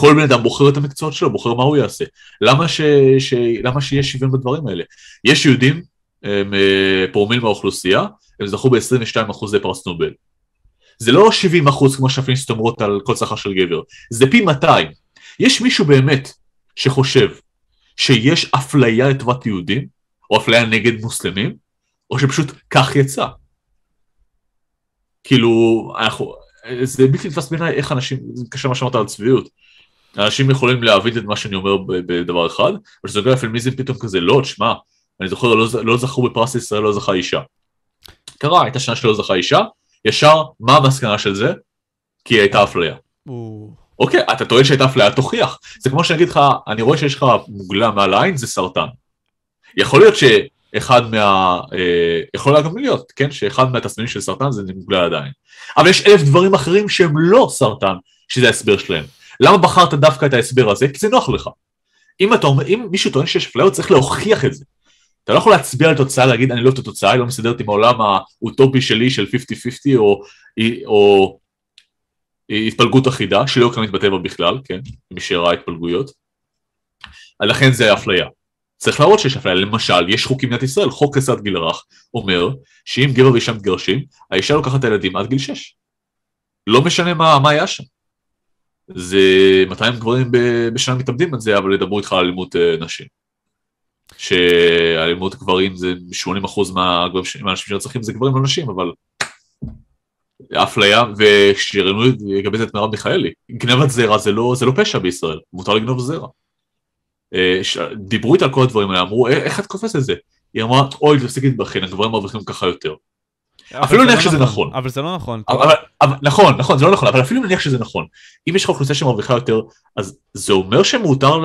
כל בן אדם בוחר את המקצועות שלו, בוחר מה הוא יעשה. למה, ש... ש... למה שיהיה שוויון בדברים האלה? יש יהודים, הם אה, פרומיל מהאוכלוסייה, הם זכו ב-22 אחוזי פרס נובל. זה לא 70 אחוז כמו שהפמיניסטיות אומרות על כל שכר של גבר, זה פי 200. יש מישהו באמת שחושב שיש אפליה לטובת יהודים, או אפליה נגד מוסלמים, או שפשוט כך יצא. כאילו, אנחנו, זה בלתי נתפס בעיניי איך אנשים, זה קשה מה שאמרת על צביעות. אנשים יכולים להבין את מה שאני אומר בדבר אחד, אבל כשזה נוגע לפמיניזם פתאום כזה, לא, תשמע, אני זוכר, לא, לא זכו בפרס ישראל, לא זכה אישה. קרה, הייתה שנה שלא זכה אישה, ישר, מה המסקנה של זה? כי היא הייתה אפליה. אוקיי, אתה טוען שהייתה אפליה, תוכיח. זה כמו שאני אגיד לך, אני רואה שיש לך מוגלה מעל העין, זה סרטן. יכול להיות שאחד מה... אה, יכול גם להיות, כן? שאחד מהתסמינים של סרטן זה מוגלה על העין. אבל יש אלף דברים אחרים שהם לא סרטן, שזה ההסבר שלהם. למה בחרת דווקא את ההסבר הזה? כי זה נוח לך. אם, אתה אם מישהו טוען שיש אפליה, הוא צריך להוכיח את זה. אתה לא יכול להצביע על תוצאה, להגיד אני לא את התוצאה, היא לא מסתדרת עם העולם האוטופי שלי של 50-50, או, או התפלגות אחידה, שלא קיימת בטבע בכלל, כן, מי שראה התפלגויות. לכן זה אפליה. צריך להראות שיש אפליה, למשל, יש חוק במדינת ישראל, חוק כסת גיל הרך, אומר שאם גבר ואישה מתגרשים, האישה לוקחת את הילדים עד גיל 6. לא משנה מה, מה היה שם. זה 200 גברים בשנה מתאבדים על זה, אבל ידברו איתך על אלימות אה, נשים. שאלימות גברים זה 80% מהגברים ש- מהאנשים שנרצחים זה גברים לא נשים, אבל אפליה, וכשראיינו לגבי זה את מרב מיכאלי, גנבת זרע זה לא, זה לא פשע בישראל, מותר לגנוב זרע. אה, דיברו איתה על כל הדברים האלה, אמרו, "אה, איך את קופצת את זה? היא אמרה, אוי, תפסיק להתבכיין, הגברים מרוויחים ככה יותר. אפילו נניח לא שזה נכון. אבל זה לא נכון. נכון, נכון, זה לא נכון, אבל אפילו נניח שזה נכון. אם יש לך אוכלוסייה שמרוויחה יותר, אז זה אומר שמותר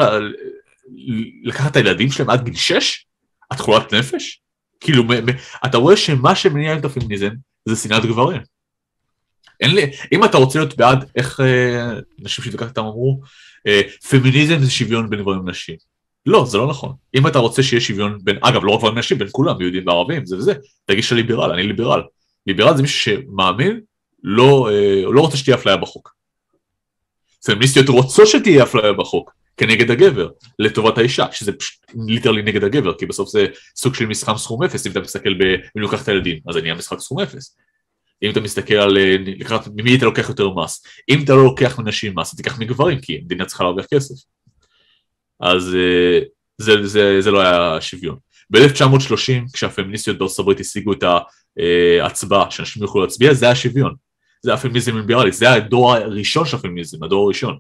לקחת את הילדים שלהם עד גיל 6? את חולת נפש? כאילו, אתה רואה שמה שמניע את הפמיניזם זה שנאת גברים. אין לי, אם אתה רוצה להיות בעד, איך אה, נשים שהתווכחת אמרו, אה, פמיניזם זה שוויון בין גברים ונשים. לא, זה לא נכון. אם אתה רוצה שיהיה שוויון בין, אגב, לא רק גברים ונשים, בין כולם, יהודים וערבים, זה וזה, תגיש לליברל, אני ליברל. ליברל זה מישהו שמאמין, לא, אה, לא רוצה שתהיה אפליה בחוק. פמיניסטיות רוצות שתהיה אפליה בחוק, כנגד הגבר, לטובת האישה, שזה פשוט ליטרלי נגד הגבר, כי בסוף זה סוג של משחק סכום אפס, אם אתה מסתכל ב... אם לוקח את הילדים, אז זה נהיה סכום אפס. אם אתה מסתכל על אה, ממי אתה לוקח יותר מס, אם אתה לא לוקח מנשים מס, תיקח מגברים, כי המדינה צריכה להרוויח כסף. אז אה, זה, זה, זה לא היה שוויון. ב-1930, כשהפמיניסטיות בארצות הברית השיגו את ההצבעה, שאנשים יוכלו להצביע, זה היה שוויון. זה היה פמיניזם ליברלי, זה היה הדור הראשון של הפמיניזם, הדור הראשון,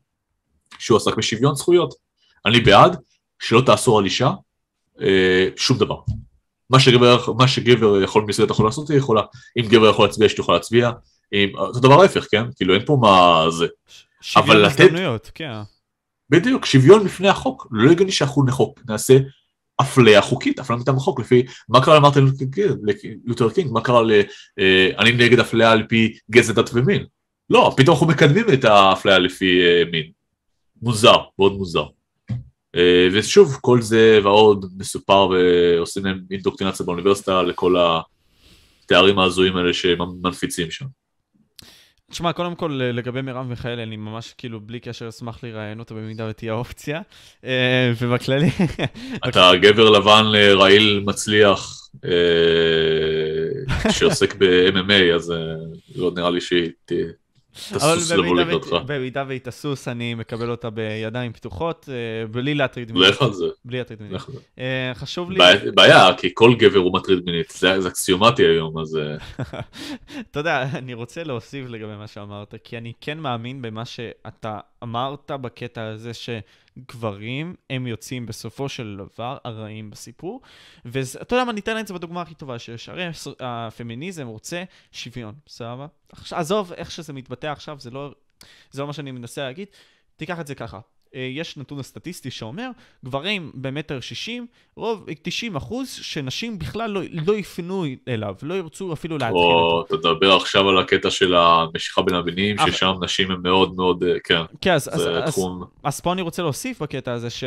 שהוא עסק בשוויון זכויות. אני בעד שלא תאסור על אישה אה, שום דבר. מה שגבר, מה שגבר יכול במסגרת יכול לעשות, היא יכולה. אם גבר יכול להצביע, שתוכל להצביע. אם, זה דבר ההפך, כן? כאילו אין פה מה זה. שוויון הזדמנויות, כן. בדיוק, שוויון בפני החוק. לא הגיוני שאנחנו נחוק, נעשה אפליה חוקית, אפליה מטעם החוק, לפי מה קרה למרטין לותר קינג, מה קרה ל... אה, אני נגד אפליה על פי גזע דת ומין. לא, פתאום אנחנו מקדמים את האפליה לפי אה, מין. מוזר, מאוד מוזר. אה, ושוב, כל זה ועוד מסופר ועושים להם אינדוקטרינציה באוניברסיטה לכל התארים ההזויים האלה שמנפיצים שם. תשמע, קודם כל, לגבי מרב מיכאלי, אני ממש כאילו בלי קשר אשמח לראיין אותה במידה ותהיה אופציה. אה, ובכללי... אתה גבר לבן אה, רעיל מצליח שעוסק ב-MMA, אז לא נראה לי שהיא תסוס לבוא לקראתך. במידה והיא תסוס, אני מקבל אותה בידיים פתוחות, אה, בלי להטריד מינית. לך על זה. בלי להטריד מינית. אה, חשוב לי... בעיה, כי כל גבר הוא מטריד מינית, זה אקסיומטי היום, אז... אה. אתה יודע, אני רוצה להוסיף לגבי מה שאמרת, כי אני כן מאמין במה שאתה אמרת בקטע הזה, שגברים הם יוצאים בסופו של דבר הרעים בסיפור. ואתה יודע מה, ניתן את זה בדוגמה הכי טובה שיש. הרי הפמיניזם רוצה שוויון, בסדר? עזוב איך שזה מתבטא עכשיו, זה לא, זה לא מה שאני מנסה להגיד. תיקח את זה ככה. אה, יש נתון סטטיסטי שאומר, גברים במטר שישים, רוב, 90 אחוז, שנשים בכלל לא, לא יפנו אליו, לא ירצו אפילו להתחיל. או, תדבר עכשיו על הקטע של המשיכה בין המינים. ששם נשים הן מאוד מאוד, אה, כן, כן אז, זה אז, תחום... אז, אז פה אני רוצה להוסיף בקטע הזה ש...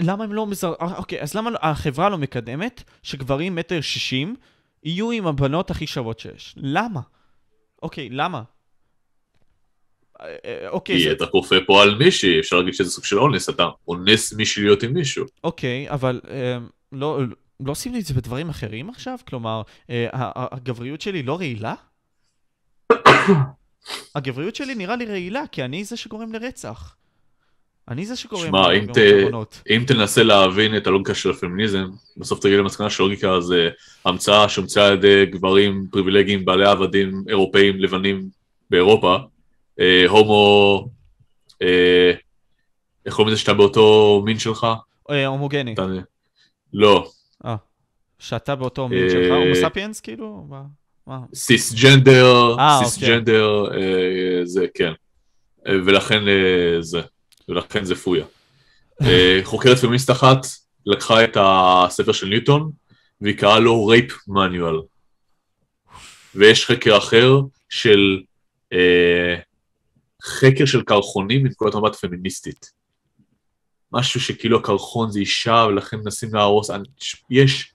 למה הם לא מזר... אה, אוקיי, אז למה החברה לא מקדמת שגברים מטר שישים יהיו עם הבנות הכי שוות שיש? למה? אוקיי, למה? אוקיי. כי זה... אתה כופה פה על מישהי, אפשר להגיד שזה סוג של אונס, אתה אונס מישהי להיות עם מישהו. אוקיי, אבל אה, לא, לא עושים לי את זה בדברים אחרים עכשיו? כלומר, אה, הגבריות שלי לא רעילה? הגבריות שלי נראה לי רעילה, כי אני זה שגורם לרצח. אני זה שקורא... שמע, אם, ת, אם תנסה להבין את הלוגיקה של הפמיניזם, בסוף תגיד למסקנה שלוגיקה זה המצאה שהומצאה על ידי גברים פריבילגיים, בעלי עבדים אירופאים לבנים באירופה, אה, הומו, אה, איך קוראים לזה שאתה באותו מין שלך? אה, הומוגני. אתה, לא. אה, שאתה באותו מין שלך, אה, הומו ספיאנס כאילו? סיסג'נדר, סיסג'נדר, אוקיי. זה כן. ולכן זה. ולכן זה פויה. אה, חוקרת פמיניסט אחת לקחה את הספר של ניוטון והיא קראה לו רייפ מניואל. ויש חקר אחר של אה, חקר של קרחונים מנקודת מבט פמיניסטית. משהו שכאילו הקרחון זה אישה ולכן מנסים להרוס, יש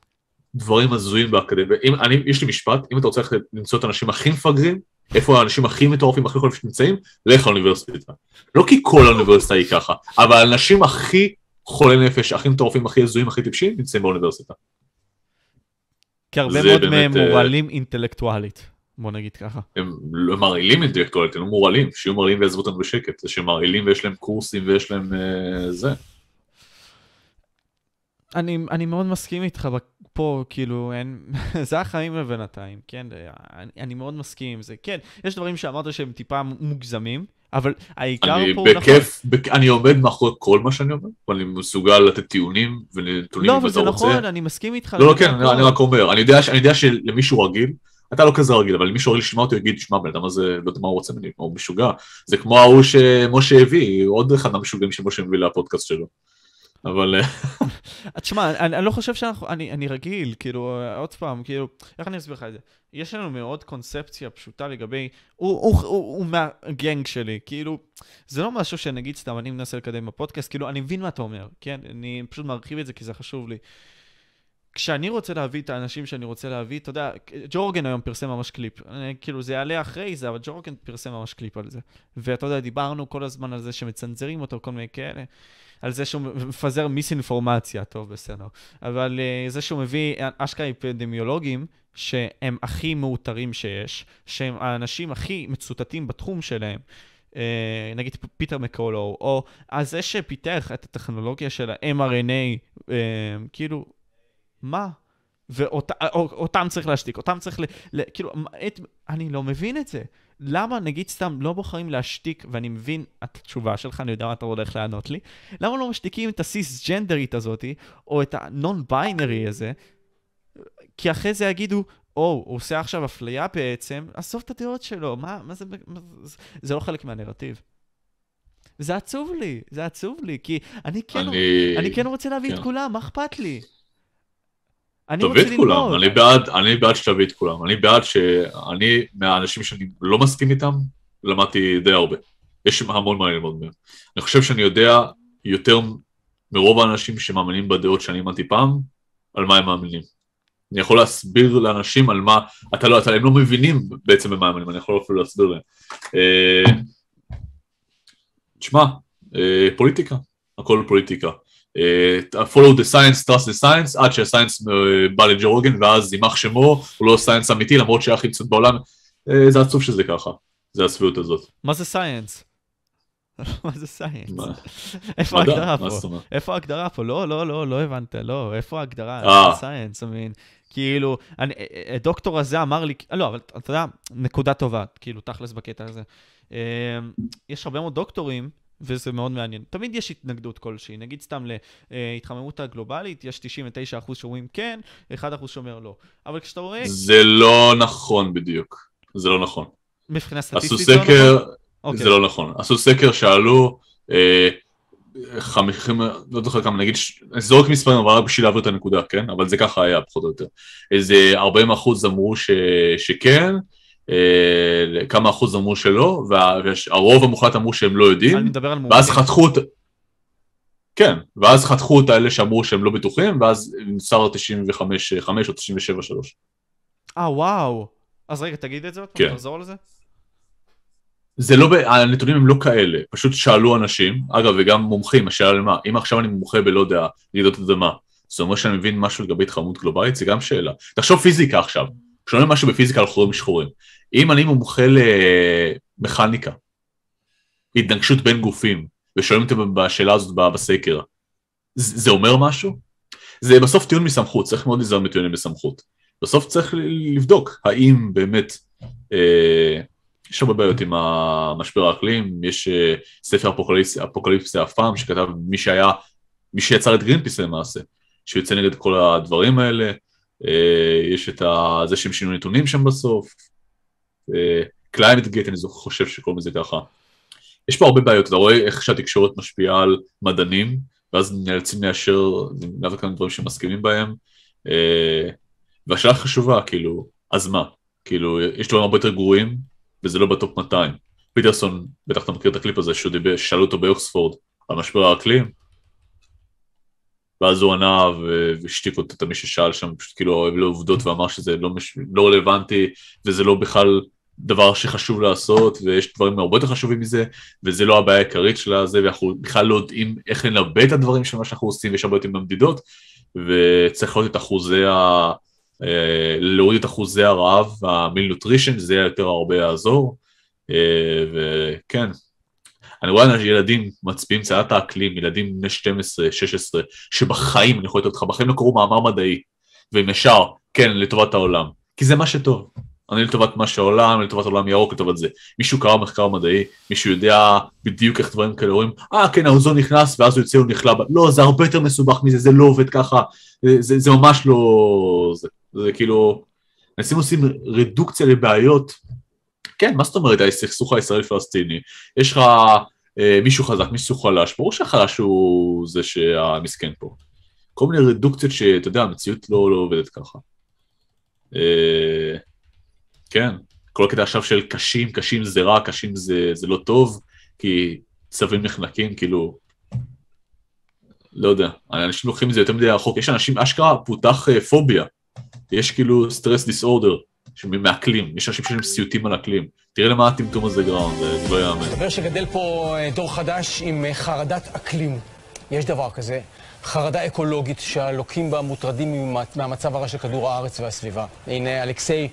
דברים הזויים באקדמיה. אם, אני, יש לי משפט, אם אתה רוצה למצוא את האנשים הכי מפגרים, איפה האנשים הכי מטורפים, הכי חולים שנמצאים, לך לאוניברסיטה. לא כי כל האוניברסיטה היא ככה, אבל האנשים הכי חולי נפש, הכי מטורפים, הכי הזויים, הכי טיפשים, נמצאים באוניברסיטה. כי הרבה מאוד מהם אה, מורעלים אינטלקטואלית, בוא נגיד ככה. הם לא מרעילים אינטלקטואלית, הם לא מורעלים, שיהיו מרעילים ויעזבו אותנו בשקט, זה שמרעילים ויש להם קורסים ויש להם uh, זה. אני, אני מאוד מסכים איתך פה, כאילו, אין, זה החיים לבינתיים, כן? אני, אני מאוד מסכים עם זה. כן, יש דברים שאמרת שהם טיפה מוגזמים, אבל העיקר אני פה בכיף, הוא נכון. בכ... אני עומד מאחורי כל מה שאני אומר, ואני מסוגל לתת טיעונים ונתונים לא, אבל זה נכון, אני מסכים איתך. לא, לא, כן, אני, אני רק אומר, אני יודע, אני יודע שלמישהו רגיל, אתה לא כזה רגיל, אבל אם מישהו רגיל לשמוע אותי, יגיד, שמע, בן אדם הזה, לא יודע מה הוא רוצה ממני, הוא משוגע. זה כמו ההוא שמשה הביא, עוד אחד מהמשוגעים שמשה מביא לפודקאסט שלו. אבל... אה, תשמע, אני, אני לא חושב שאנחנו, אני, אני רגיל, כאילו, עוד פעם, כאילו, איך אני אסביר לך את זה? יש לנו מאוד קונספציה פשוטה לגבי, הוא, הוא, הוא, הוא מה gang שלי, כאילו, זה לא משהו שנגיד סתם, אני מנסה לקדם בפודקאסט, כאילו, אני מבין מה אתה אומר, כן? אני פשוט מרחיב את זה כי זה חשוב לי. כשאני רוצה להביא את האנשים שאני רוצה להביא, אתה יודע, ג'ו רוגן היום פרסם ממש קליפ. אני, כאילו, זה יעלה אחרי זה, אבל ג'ו רוגן פרסם ממש קליפ על זה. ואתה יודע, דיברנו כל הזמן על זה שמצנזרים אותו, כל מיני כאלה. על זה שהוא מפזר מיסאינפורמציה, טוב, בסדר. אבל uh, זה שהוא מביא אשכרה אפידמיולוגים, שהם הכי מאותרים שיש, שהם האנשים הכי מצוטטים בתחום שלהם. Uh, נגיד פיטר מקולו, או זה שפיתח את הטכנולוגיה של ה-mRNA, uh, אה, כאילו, מה? ואותם צריך להשתיק, אותם צריך ל... ל כאילו, את, אני לא מבין את זה. למה נגיד סתם לא בוחרים להשתיק, ואני מבין את התשובה שלך, אני יודע מה אתה הולך לענות לי, למה לא משתיקים את הסיס-ג'נדרית הזאתי, או את הנון-ביינרי הזה, כי אחרי זה יגידו, או, הוא עושה עכשיו אפליה בעצם, עזוב את הדעות שלו, מה, מה זה, מה, זה לא חלק מהנרטיב. זה עצוב לי, זה עצוב לי, כי אני כן, אני, אני כן רוצה להביא כן. את כולם, מה אכפת לי? אני רוצה ללמוד. תביא את כולם, אני בעד, אני בעד שתביא את כולם. אני בעד שאני, מהאנשים שאני לא מסכים איתם, למדתי די הרבה. יש המון מה ללמוד מהם. אני חושב שאני יודע יותר מרוב האנשים שמאמינים בדעות שאני האמנתי פעם, על מה הם מאמינים. אני יכול להסביר לאנשים על מה, אתה לא, אתה, הם לא מבינים בעצם במה הם מאמינים, אני יכול אפילו להסביר להם. אה, תשמע, אה, פוליטיקה, הכל פוליטיקה. Uh, follow the science, trust the science, עד שהסיינס uh, בא לג'ו רוגן ואז יימח שמו, הוא לא סיינס אמיתי למרות שהיה הכי מצוין בעולם, uh, זה עצוב שזה ככה, זה הסביבות הזאת. מה זה science? מה זה science? איפה ההגדרה פה? איפה ההגדרה פה? לא, לא, לא, לא הבנת, לא, איפה ההגדרה? science. כאילו, אני, דוקטור הזה אמר לי, לא, אבל אתה יודע, נקודה טובה, כאילו, תכלס בקטע הזה. יש הרבה מאוד דוקטורים וזה מאוד מעניין. תמיד יש התנגדות כלשהי, נגיד סתם להתחממות הגלובלית, יש 99% שאומרים כן, 1% שאומר לא. אבל כשאתה רואה... זה לא נכון בדיוק, זה לא נכון. מבחינה סטטיסטית זה לא נכון? אוקיי. זה לא נכון. עשו סקר, שאלו, אה, חמישים, לא זוכר כמה, נגיד, אני זורק מספרים, אבל רק בשביל להעביר את הנקודה, כן? אבל זה ככה היה, פחות או יותר. איזה 40 אחוז אמרו ש, שכן, כמה אחוז אמרו שלא, והרוב המוחלט אמרו שהם לא יודעים, אני מדבר על ואז חתכו את... כן, ואז חתכו את האלה שאמרו שהם לא בטוחים, ואז נוצר 95-5 או 97-3. אה, וואו. אז רגע, תגיד את זה עוד פעם, כן. תחזור על זה. זה לא, הנתונים הם לא כאלה, פשוט שאלו אנשים, אגב, וגם מומחים, השאלה למה, אם עכשיו אני מומחה בלא יודע, רעידות אדמה, זאת אומרת שאני מבין משהו לגבי התחממות גלובלית, זה גם שאלה. תחשוב פיזיקה עכשיו, שונה משהו בפיזיקה על חורים שחורים. אם אני מומחה למכניקה, התנגשות בין גופים, ושואלים אותי בשאלה הזאת בסקר, זה אומר משהו? זה בסוף טיעון מסמכות, צריך מאוד להיזהר מטיעונים מסמכות. בסוף צריך לבדוק האם באמת, אה, יש הרבה בעיות עם המשבר האקלים, יש אה, ספר אפוקליפסה אף פעם שכתב מי שהיה, מי שיצר את גרינפיס למעשה, שיוצא נגד כל הדברים האלה, אה, יש את זה שהם שינו נתונים שם בסוף, Climategate, אני חושב שקוראים לזה ככה. יש פה הרבה בעיות, אתה רואה איך שהתקשורת משפיעה על מדענים, ואז נאלצים ליישר, להביא כמה דברים שמסכימים בהם. אה, והשאלה חשובה, כאילו, אז מה? כאילו, יש דברים הרבה יותר גרועים, וזה לא ב top 200. פיטרסון, בטח אתה מכיר את הקליפ הזה, שהוא דיבר, שאלו אותו באוקספורד על משבר האקלים, ואז הוא ענה והשתיק אותו את מי ששאל שם, פשוט כאילו אוהב לעובדות ואמר שזה לא, מש... לא רלוונטי וזה לא בכלל דבר שחשוב לעשות, ויש דברים הרבה יותר חשובים מזה, וזה לא הבעיה העיקרית של הזה, ואנחנו בכלל לא יודעים איך לנבא את הדברים של מה שאנחנו עושים, ויש הרבה יותר במדידות, וצריך לראות את אחוזי ה... אה, להוריד את אחוזי הרעב, המיל נוטרישן, זה יותר הרבה יעזור, אה, וכן, אני רואה ילדים מצביעים צעדת האקלים, ילדים בני 12, 16, שבחיים, אני יכול לתת אותך, בחיים לא קראו מאמר מדעי, והם ישר, כן, לטובת העולם, כי זה מה שטוב. אני לטובת מה שהעולם, לטובת עולם ירוק, לטובת זה. מישהו קרא מחקר מדעי, מישהו יודע בדיוק איך דברים כאלה רואים, אה כן, האוזון נכנס ואז הוא יוצא, הוא לא, זה הרבה יותר מסובך מזה, זה לא עובד ככה, זה, זה, ממש לא... זה, זה כאילו... מנסים עושים רדוקציה לבעיות. כן, מה זאת אומרת, הסכסוך הישראלי-פלסטיני, יש לך אה, מישהו חזק, מישהו חלש, ברור שהחלש הוא זה שהמסכן פה. כל מיני רדוקציות שאתה יודע, המציאות לא, לא עובדת ככה. אה, כן, כל הקטע עכשיו של קשים, קשים זה רע, קשים זה, זה לא טוב, כי צווים נחנקים, כאילו, לא יודע, אנשים לוקחים את זה יותר מדי רחוק, יש אנשים, אשכרה פותח uh, פוביה, יש כאילו סטרס דיסאורדר, מאקלים, יש אנשים שיש סיוטים על אקלים. תראה למה הטמטום הזה גרם, זה, זה לא יאמן. מסתבר שגדל פה אה, דור חדש עם אה, חרדת אקלים. יש דבר כזה. חרדה אקולוגית שהלוקים בה מוטרדים מהמצב הרע של כדור הארץ והסביבה. הנה אלכסיי,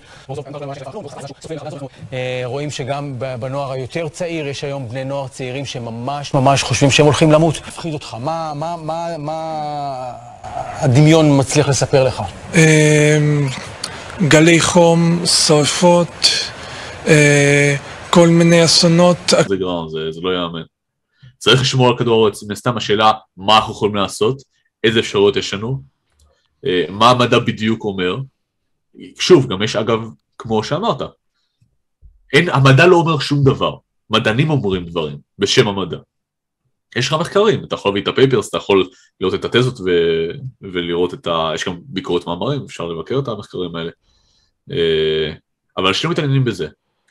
אה, רואים שגם בנוער היותר צעיר יש היום בני נוער צעירים שממש ממש חושבים שהם הולכים למות. מפחיד אותך, מה, מה, מה, מה הדמיון מצליח לספר לך? אמ, גלי חום, שרפות, אה, כל מיני אסונות. זה גרם, זה לא יאמן. צריך לשמור על כדור הארץ, מן הסתם השאלה מה אנחנו יכולים לעשות, איזה אפשרויות יש לנו, אה, מה המדע בדיוק אומר. שוב, גם יש אגב, כמו שאמרת, אין, המדע לא אומר שום דבר, מדענים אומרים דברים בשם המדע. יש לך מחקרים, אתה יכול להביא את הפייפרס, אתה יכול לראות את התזות ו... ולראות את ה... יש גם ביקורת מאמרים, אפשר לבקר את המחקרים האלה. אה, אבל אנשים מתעניינים בזה.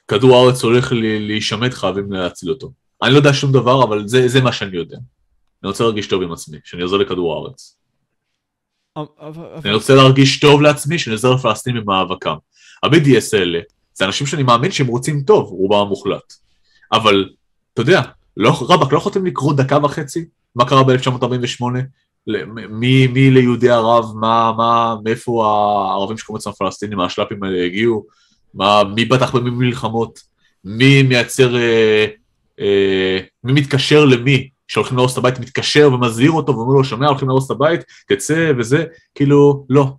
כדור הארץ הולך להישמט, חייבים להציל אותו. אני לא יודע שום דבר, אבל זה, זה מה שאני יודע. אני רוצה להרגיש טוב עם עצמי, שאני עוזר לכדור הארץ. אני רוצה להרגיש טוב לעצמי, שאני עוזר לפלסטינים במאבקם. ה-BDS האלה, זה אנשים שאני מאמין שהם רוצים טוב, רובם המוחלט. אבל, אתה יודע, לא, רבאק, לא יכולתם לקרוא דקה וחצי? מה קרה ב-1948? מי, מי ליהודי ערב, מה, מה, מאיפה הערבים שקוראים לעצמם פלסטינים, השל"פים האלה הגיעו? מה, מי פתח במי מלחמות? מי מייצר אה, אה, מי מתקשר למי, שהולכים להרוס את הבית, מתקשר ומזהיר אותו ואומר לו, שומע, הולכים להרוס את הבית, תצא וזה, כאילו, לא.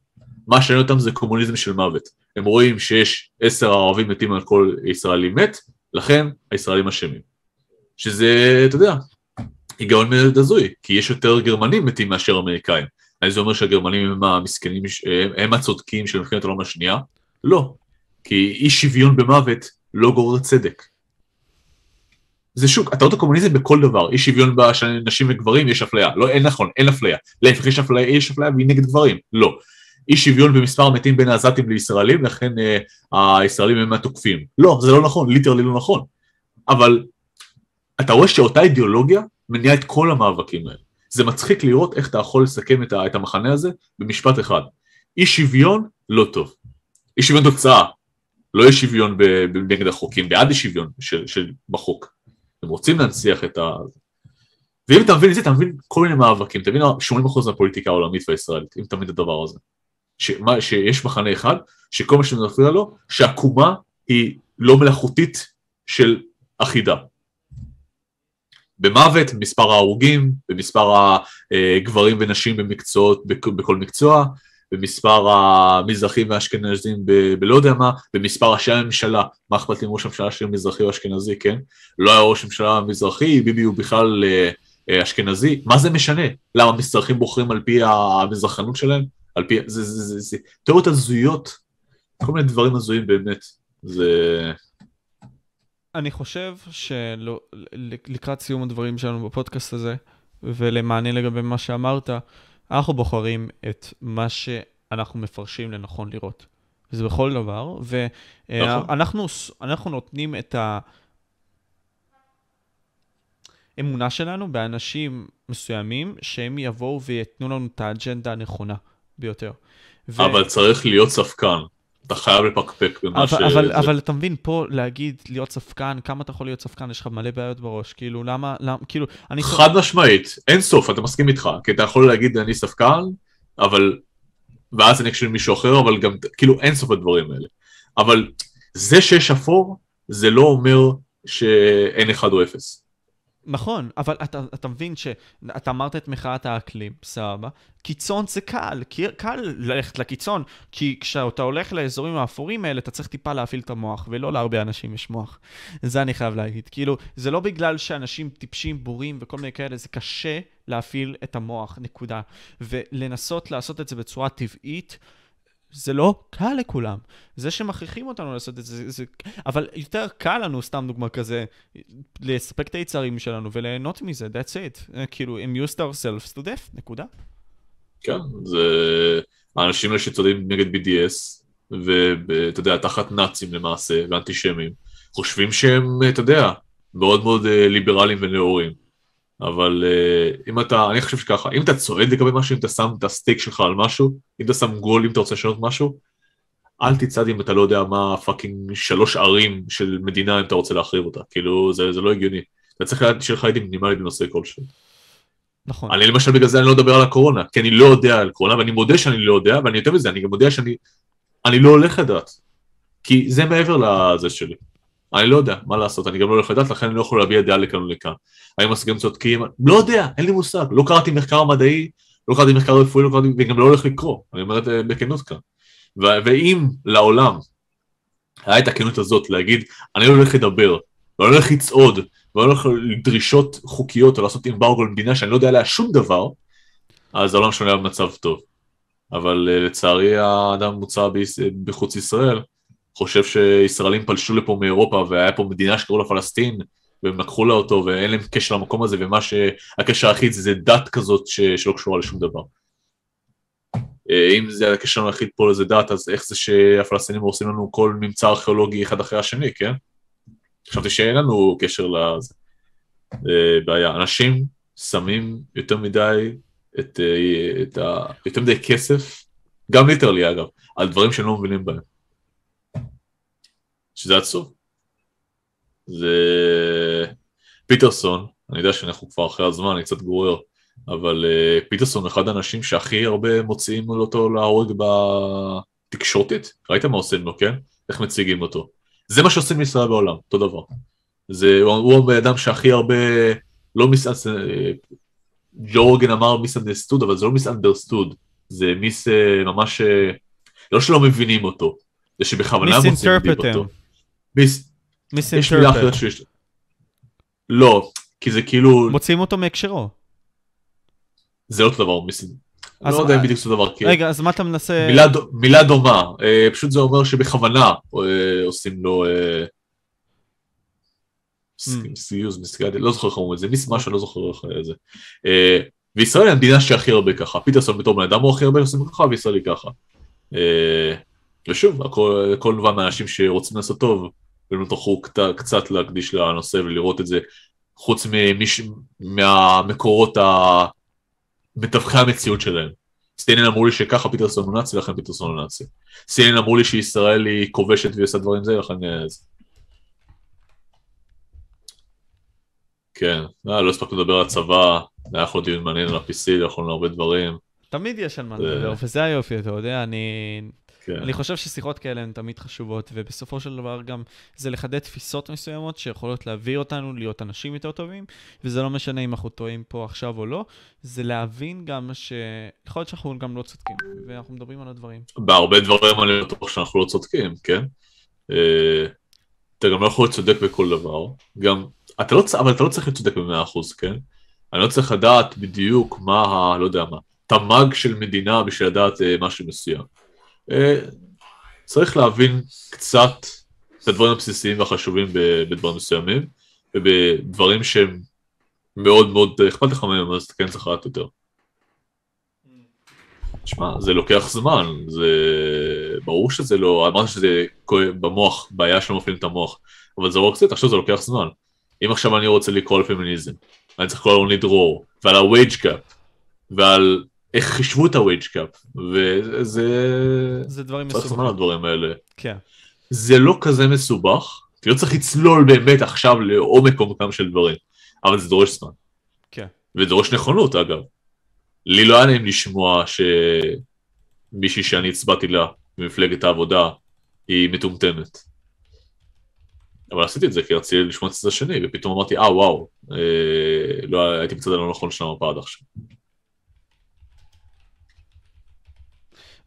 מה שעניין אותם זה קומוניזם של מוות. הם רואים שיש עשר ערבים מתים על כל ישראלי מת, לכן הישראלים אשמים. שזה, אתה יודע, היגיון מאוד הזוי, כי יש יותר גרמנים מתים מאשר אמריקאים. האם זה אומר שהגרמנים הם המסכנים, הם, הם הצודקים של מלחמת העולם השנייה? לא. כי אי שוויון במוות לא גורר צדק. זה שוק, את הקומוניזם בכל דבר, אי שוויון בין נשים וגברים, יש אפליה, לא, אין נכון, אין אפליה, להפך יש אפליה, יש אפליה והיא נגד גברים, לא. אי שוויון במספר המתים בין העזתים לישראלים, לכן אה, הישראלים הם התוקפים. לא, זה לא נכון, ליטרלי לא נכון. אבל אתה רואה שאותה אידיאולוגיה מניעה את כל המאבקים האלה. זה מצחיק לראות איך אתה יכול לסכם את, את המחנה הזה במשפט אחד. אי שוויון, לא טוב. אי שוויון תוצאה, לא אי שוויון נגד החוקים, בעד אי שוויון של, של, בחוק. הם רוצים להנציח את ה... ואם אתה מבין את זה, אתה מבין כל מיני מאבקים, אתה מבין 80% מהפוליטיקה העולמית והישראלית, אם אתה מבין את הדבר הזה. שמה, שיש מחנה אחד, שכל מה שמפריע לו, שהעקומה היא לא מלאכותית של אחידה. במוות, במספר ההרוגים, במספר הגברים ונשים במקצועות, בכל מקצוע, במספר המזרחים והאשכנזים בלא יודע מה, במספר ראשי הממשלה, מה אכפת לי אם ראש הממשלה שלי מזרחי או אשכנזי, כן? לא היה ראש ממשלה מזרחי, ביבי הוא בכלל אה, אה, אשכנזי, מה זה משנה? למה מזרחים בוחרים על פי המזרחנות שלהם? על פי, זה, זה, זה, זה, תיאוריות הזויות, כל מיני דברים הזויים באמת, זה... אני חושב שלקראת סיום הדברים שלנו בפודקאסט הזה, ולמענה לגבי מה שאמרת, אנחנו בוחרים את מה שאנחנו מפרשים לנכון לראות. וזה בכל דבר, ואנחנו נכון. נותנים את האמונה שלנו באנשים מסוימים, שהם יבואו ויתנו לנו את האג'נדה הנכונה ביותר. ו... אבל צריך להיות ספקן. אתה חייב לפקפק במה אבל, ש... אבל, זה... אבל אתה מבין, פה להגיד להיות ספקן, כמה אתה יכול להיות ספקן, יש לך מלא בעיות בראש, כאילו, למה, למה, כאילו, אני... חד משמעית, אין סוף, אתה מסכים איתך, כי אתה יכול להגיד אני ספקן, אבל... ואז אני אקשיב למישהו אחר, אבל גם, כאילו, אין סוף הדברים האלה. אבל זה שיש אפור, זה לא אומר שאין אחד או אפס. נכון, אבל אתה, אתה מבין שאתה אמרת את מחאת האקלים, סבבה? קיצון זה קל, קל ללכת לקיצון, כי כשאתה הולך לאזורים האפורים האלה, אתה צריך טיפה להפעיל את המוח, ולא להרבה אנשים יש מוח. זה אני חייב להגיד. כאילו, זה לא בגלל שאנשים טיפשים, בורים וכל מיני כאלה, זה קשה להפעיל את המוח, נקודה. ולנסות לעשות את זה בצורה טבעית, זה לא קל לכולם. זה שמכריחים אותנו לעשות את זה, זה... אבל יותר קל לנו, סתם דוגמה כזה, לספק את היצרים שלנו וליהנות מזה, that's it. כאילו, amuse ourselves to death, נקודה. כן, זה... האנשים האלה שצועדים נגד BDS, ואתה יודע, תחת נאצים למעשה, ואנטישמים, חושבים שהם, אתה יודע, מאוד מאוד אה, ליברליים ונאורים. אבל uh, אם אתה, אני חושב שככה, אם אתה צועד לגבי משהו, אם אתה שם את ה stake שלך על משהו, אם אתה שם גול, אם אתה רוצה לשנות משהו, אל תצעד אם אתה לא יודע מה fucking שלוש ערים של מדינה אם אתה רוצה להחריב אותה, כאילו זה, זה לא הגיוני. אתה צריך שיהיה לך ידע מינימלי בנושא כלשהו. נכון. אני למשל בגלל זה אני לא מדבר על הקורונה, כי אני לא יודע על קורונה, ואני מודה שאני לא יודע, ואני יותר מזה, אני גם מודה שאני אני לא הולך לדעת. כי זה מעבר לזה שלי. אני לא יודע מה לעשות, אני גם לא הולך לדעת, לכן אני לא יכול להביע דעה לכאן ולכאן. האם הסגרים צודקים? לא יודע, אין לי מושג. לא קראתי מחקר מדעי, לא קראתי מחקר רפואי, לא קראתי, וגם לא הולך לקרוא. אני אומר את זה בכנות כאן. ואם לעולם היה את הכנות הזאת להגיד, אני לא הולך לדבר, ואני לא הולך לצעוד, ואני לא הולך לדרישות חוקיות או לעשות אמברגו למדינה שאני לא יודע עליה שום דבר, אז העולם שלנו היה במצב טוב. אבל uh, לצערי האדם הממוצע בחוץ ישראל חושב שישראלים פלשו לפה מאירופה והיה פה מדינה שקראו לה פלסטין והם לקחו לה אותו ואין להם קשר למקום הזה ומה שהקשר היחיד זה, דת כזאת ש, שלא קשורה לשום דבר. אה, אם זה הקשר היחיד פה לזה דת, אז איך זה שהפלסטינים עושים לנו כל ממצא ארכיאולוגי אחד אחרי השני, כן? חשבתי שאין לנו קשר לזה. אה, בעיה. אנשים שמים יותר מדי את, אה, את ה... יותר מדי כסף, גם literally אגב, על דברים שהם לא מבינים בהם. שזה עצוב. זה... פיטרסון, אני יודע שאנחנו כבר אחרי הזמן, אני קצת גורר, אבל uh, פיטרסון אחד האנשים שהכי הרבה מוציאים אותו להורג בתקשורתית, ראית מה עושים לו, כן? איך מציגים אותו. זה מה שעושים מישראל בעולם, אותו דבר. זה, הוא, הוא הבן אדם שהכי הרבה, לא mis... ג'ו רוגן אמר misunderstood, אבל זה לא misunderstood, זה mis ממש, לא שלא מבינים אותו, זה שבכוונה מוצאים אותו. mis... misinterpret. שיש... לא, כי זה כאילו... מוצאים אותו מהקשרו. זה לא אותו דבר, מיסים. לא יודע אם בדיוק זה דבר, כי... רגע, אז מה אתה מנסה... מילה, מילה דומה, אה, פשוט זה אומר שבכוונה אה, עושים לו... אה, סיוז, מסגד, לא זוכר איך אומרים את זה, מיס משהו, לא זוכר איך זה. אה, וישראל היא המדינה שהכי הרבה ככה, פיטרסון בתור בן אדם הוא הכי הרבה עושים ככה, וישראל היא ככה. אה, ושוב, הכל נובע מאנשים שרוצים לעשות טוב, והם טרחו קצת להקדיש לנושא ולראות את זה, חוץ ממיש, מהמקורות מתווכי המציאות שלהם. CNN אמרו לי שככה פיטרסון הוא נאצי, לכן פיטרסון הוא נאצי. CNN אמרו לי שישראל היא כובשת והיא עושה דברים זה, לכן זה. כן, אה, לא הספקנו לדבר על הצבא, היה יכול דיון מעניין על ה-PC, יכולנו הרבה דברים. תמיד יש על מה לדבר, וזה היופי, אתה יודע, אני... כן. אני חושב ששיחות כאלה הן תמיד חשובות, ובסופו של דבר גם זה לחדד תפיסות מסוימות שיכולות להביא אותנו להיות אנשים יותר טובים, וזה לא משנה אם אנחנו טועים פה עכשיו או לא, זה להבין גם שיכול להיות שאנחנו גם לא צודקים, ואנחנו מדברים על הדברים. בהרבה דברים אני בטוח שאנחנו לא צודקים, כן? אה, אתה גם לא יכול להיות צודק בכל דבר, גם, אתה לא, אבל אתה לא צריך להיות צודק במאה אחוז, כן? אני לא צריך לדעת בדיוק מה ה... לא יודע מה, תמ"ג של מדינה בשביל לדעת אה, משהו מסוים. אה, צריך להבין קצת את הדברים הבסיסיים והחשובים בדברים מסוימים, ובדברים שהם מאוד מאוד אכפת לך מהם, אז אתה כן צריך לדעת יותר. תשמע, זה לוקח זמן, זה... ברור שזה לא... אמרת שזה במוח, בעיה שלא מפעילים את המוח, אבל זה לא רק זה, תחשוב, זה לוקח זמן. אם עכשיו אני רוצה לקרוא על פמיניזם, אני צריך לקרוא על אוני דרור, ועל ה-wage cap, ועל איך חישבו את ה-wage cap, וזה... זה דברים מסובכים. צריך זמן לדברים האלה. כן. זה לא כזה מסובך, כי לא צריך לצלול באמת עכשיו לעומק עומקם של דברים, אבל זה דורש זמן. כן. ודורש נכונות אגב. לי לא היה נעים לשמוע שמישהי שאני הצבעתי לה במפלגת העבודה היא מטומטמת. אבל עשיתי את זה כי רציתי לשמוע את הצד השני, ופתאום אמרתי, אה וואו, אה, לא הייתי בצד הלא נכון של המפה עד עכשיו.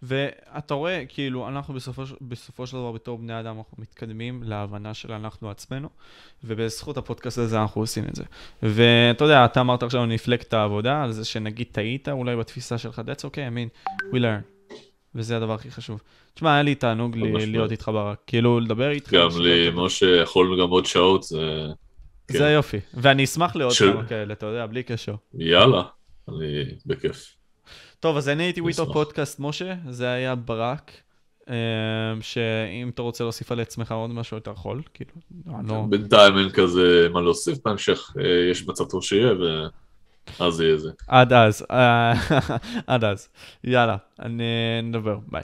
ואתה רואה, כאילו, אנחנו בסופו, בסופו של דבר בתור בני אדם, אנחנו מתקדמים להבנה של אנחנו עצמנו, ובזכות הפודקאסט הזה אנחנו עושים את זה. ואתה יודע, אתה אמרת עכשיו מפלגת העבודה, על זה שנגיד טעית אולי בתפיסה שלך, that's okay, I mean, we learn. וזה הדבר הכי חשוב. תשמע, היה לי תענוג לי. להיות איתך ברק, כאילו, לדבר איתך. גם לי, אותך. משה, יכולנו גם עוד שעות, זה... כן. זה יופי, ואני אשמח לעוד של- כמה כאלה, אתה יודע, בלי קשר. יאללה, אני בכיף. טוב, אז אני הייתי וויטו. פודקאסט, משה, זה היה ברק. אה, שאם אתה רוצה להוסיף על עצמך עוד משהו, אתה יכול, כאילו, לא... בינתיים אין כזה מה להוסיף, בהמשך אה, יש מצב טוב שיהיה, ואז יהיה זה. עד אז, אה, עד אז. יאללה, אני נדבר, ביי.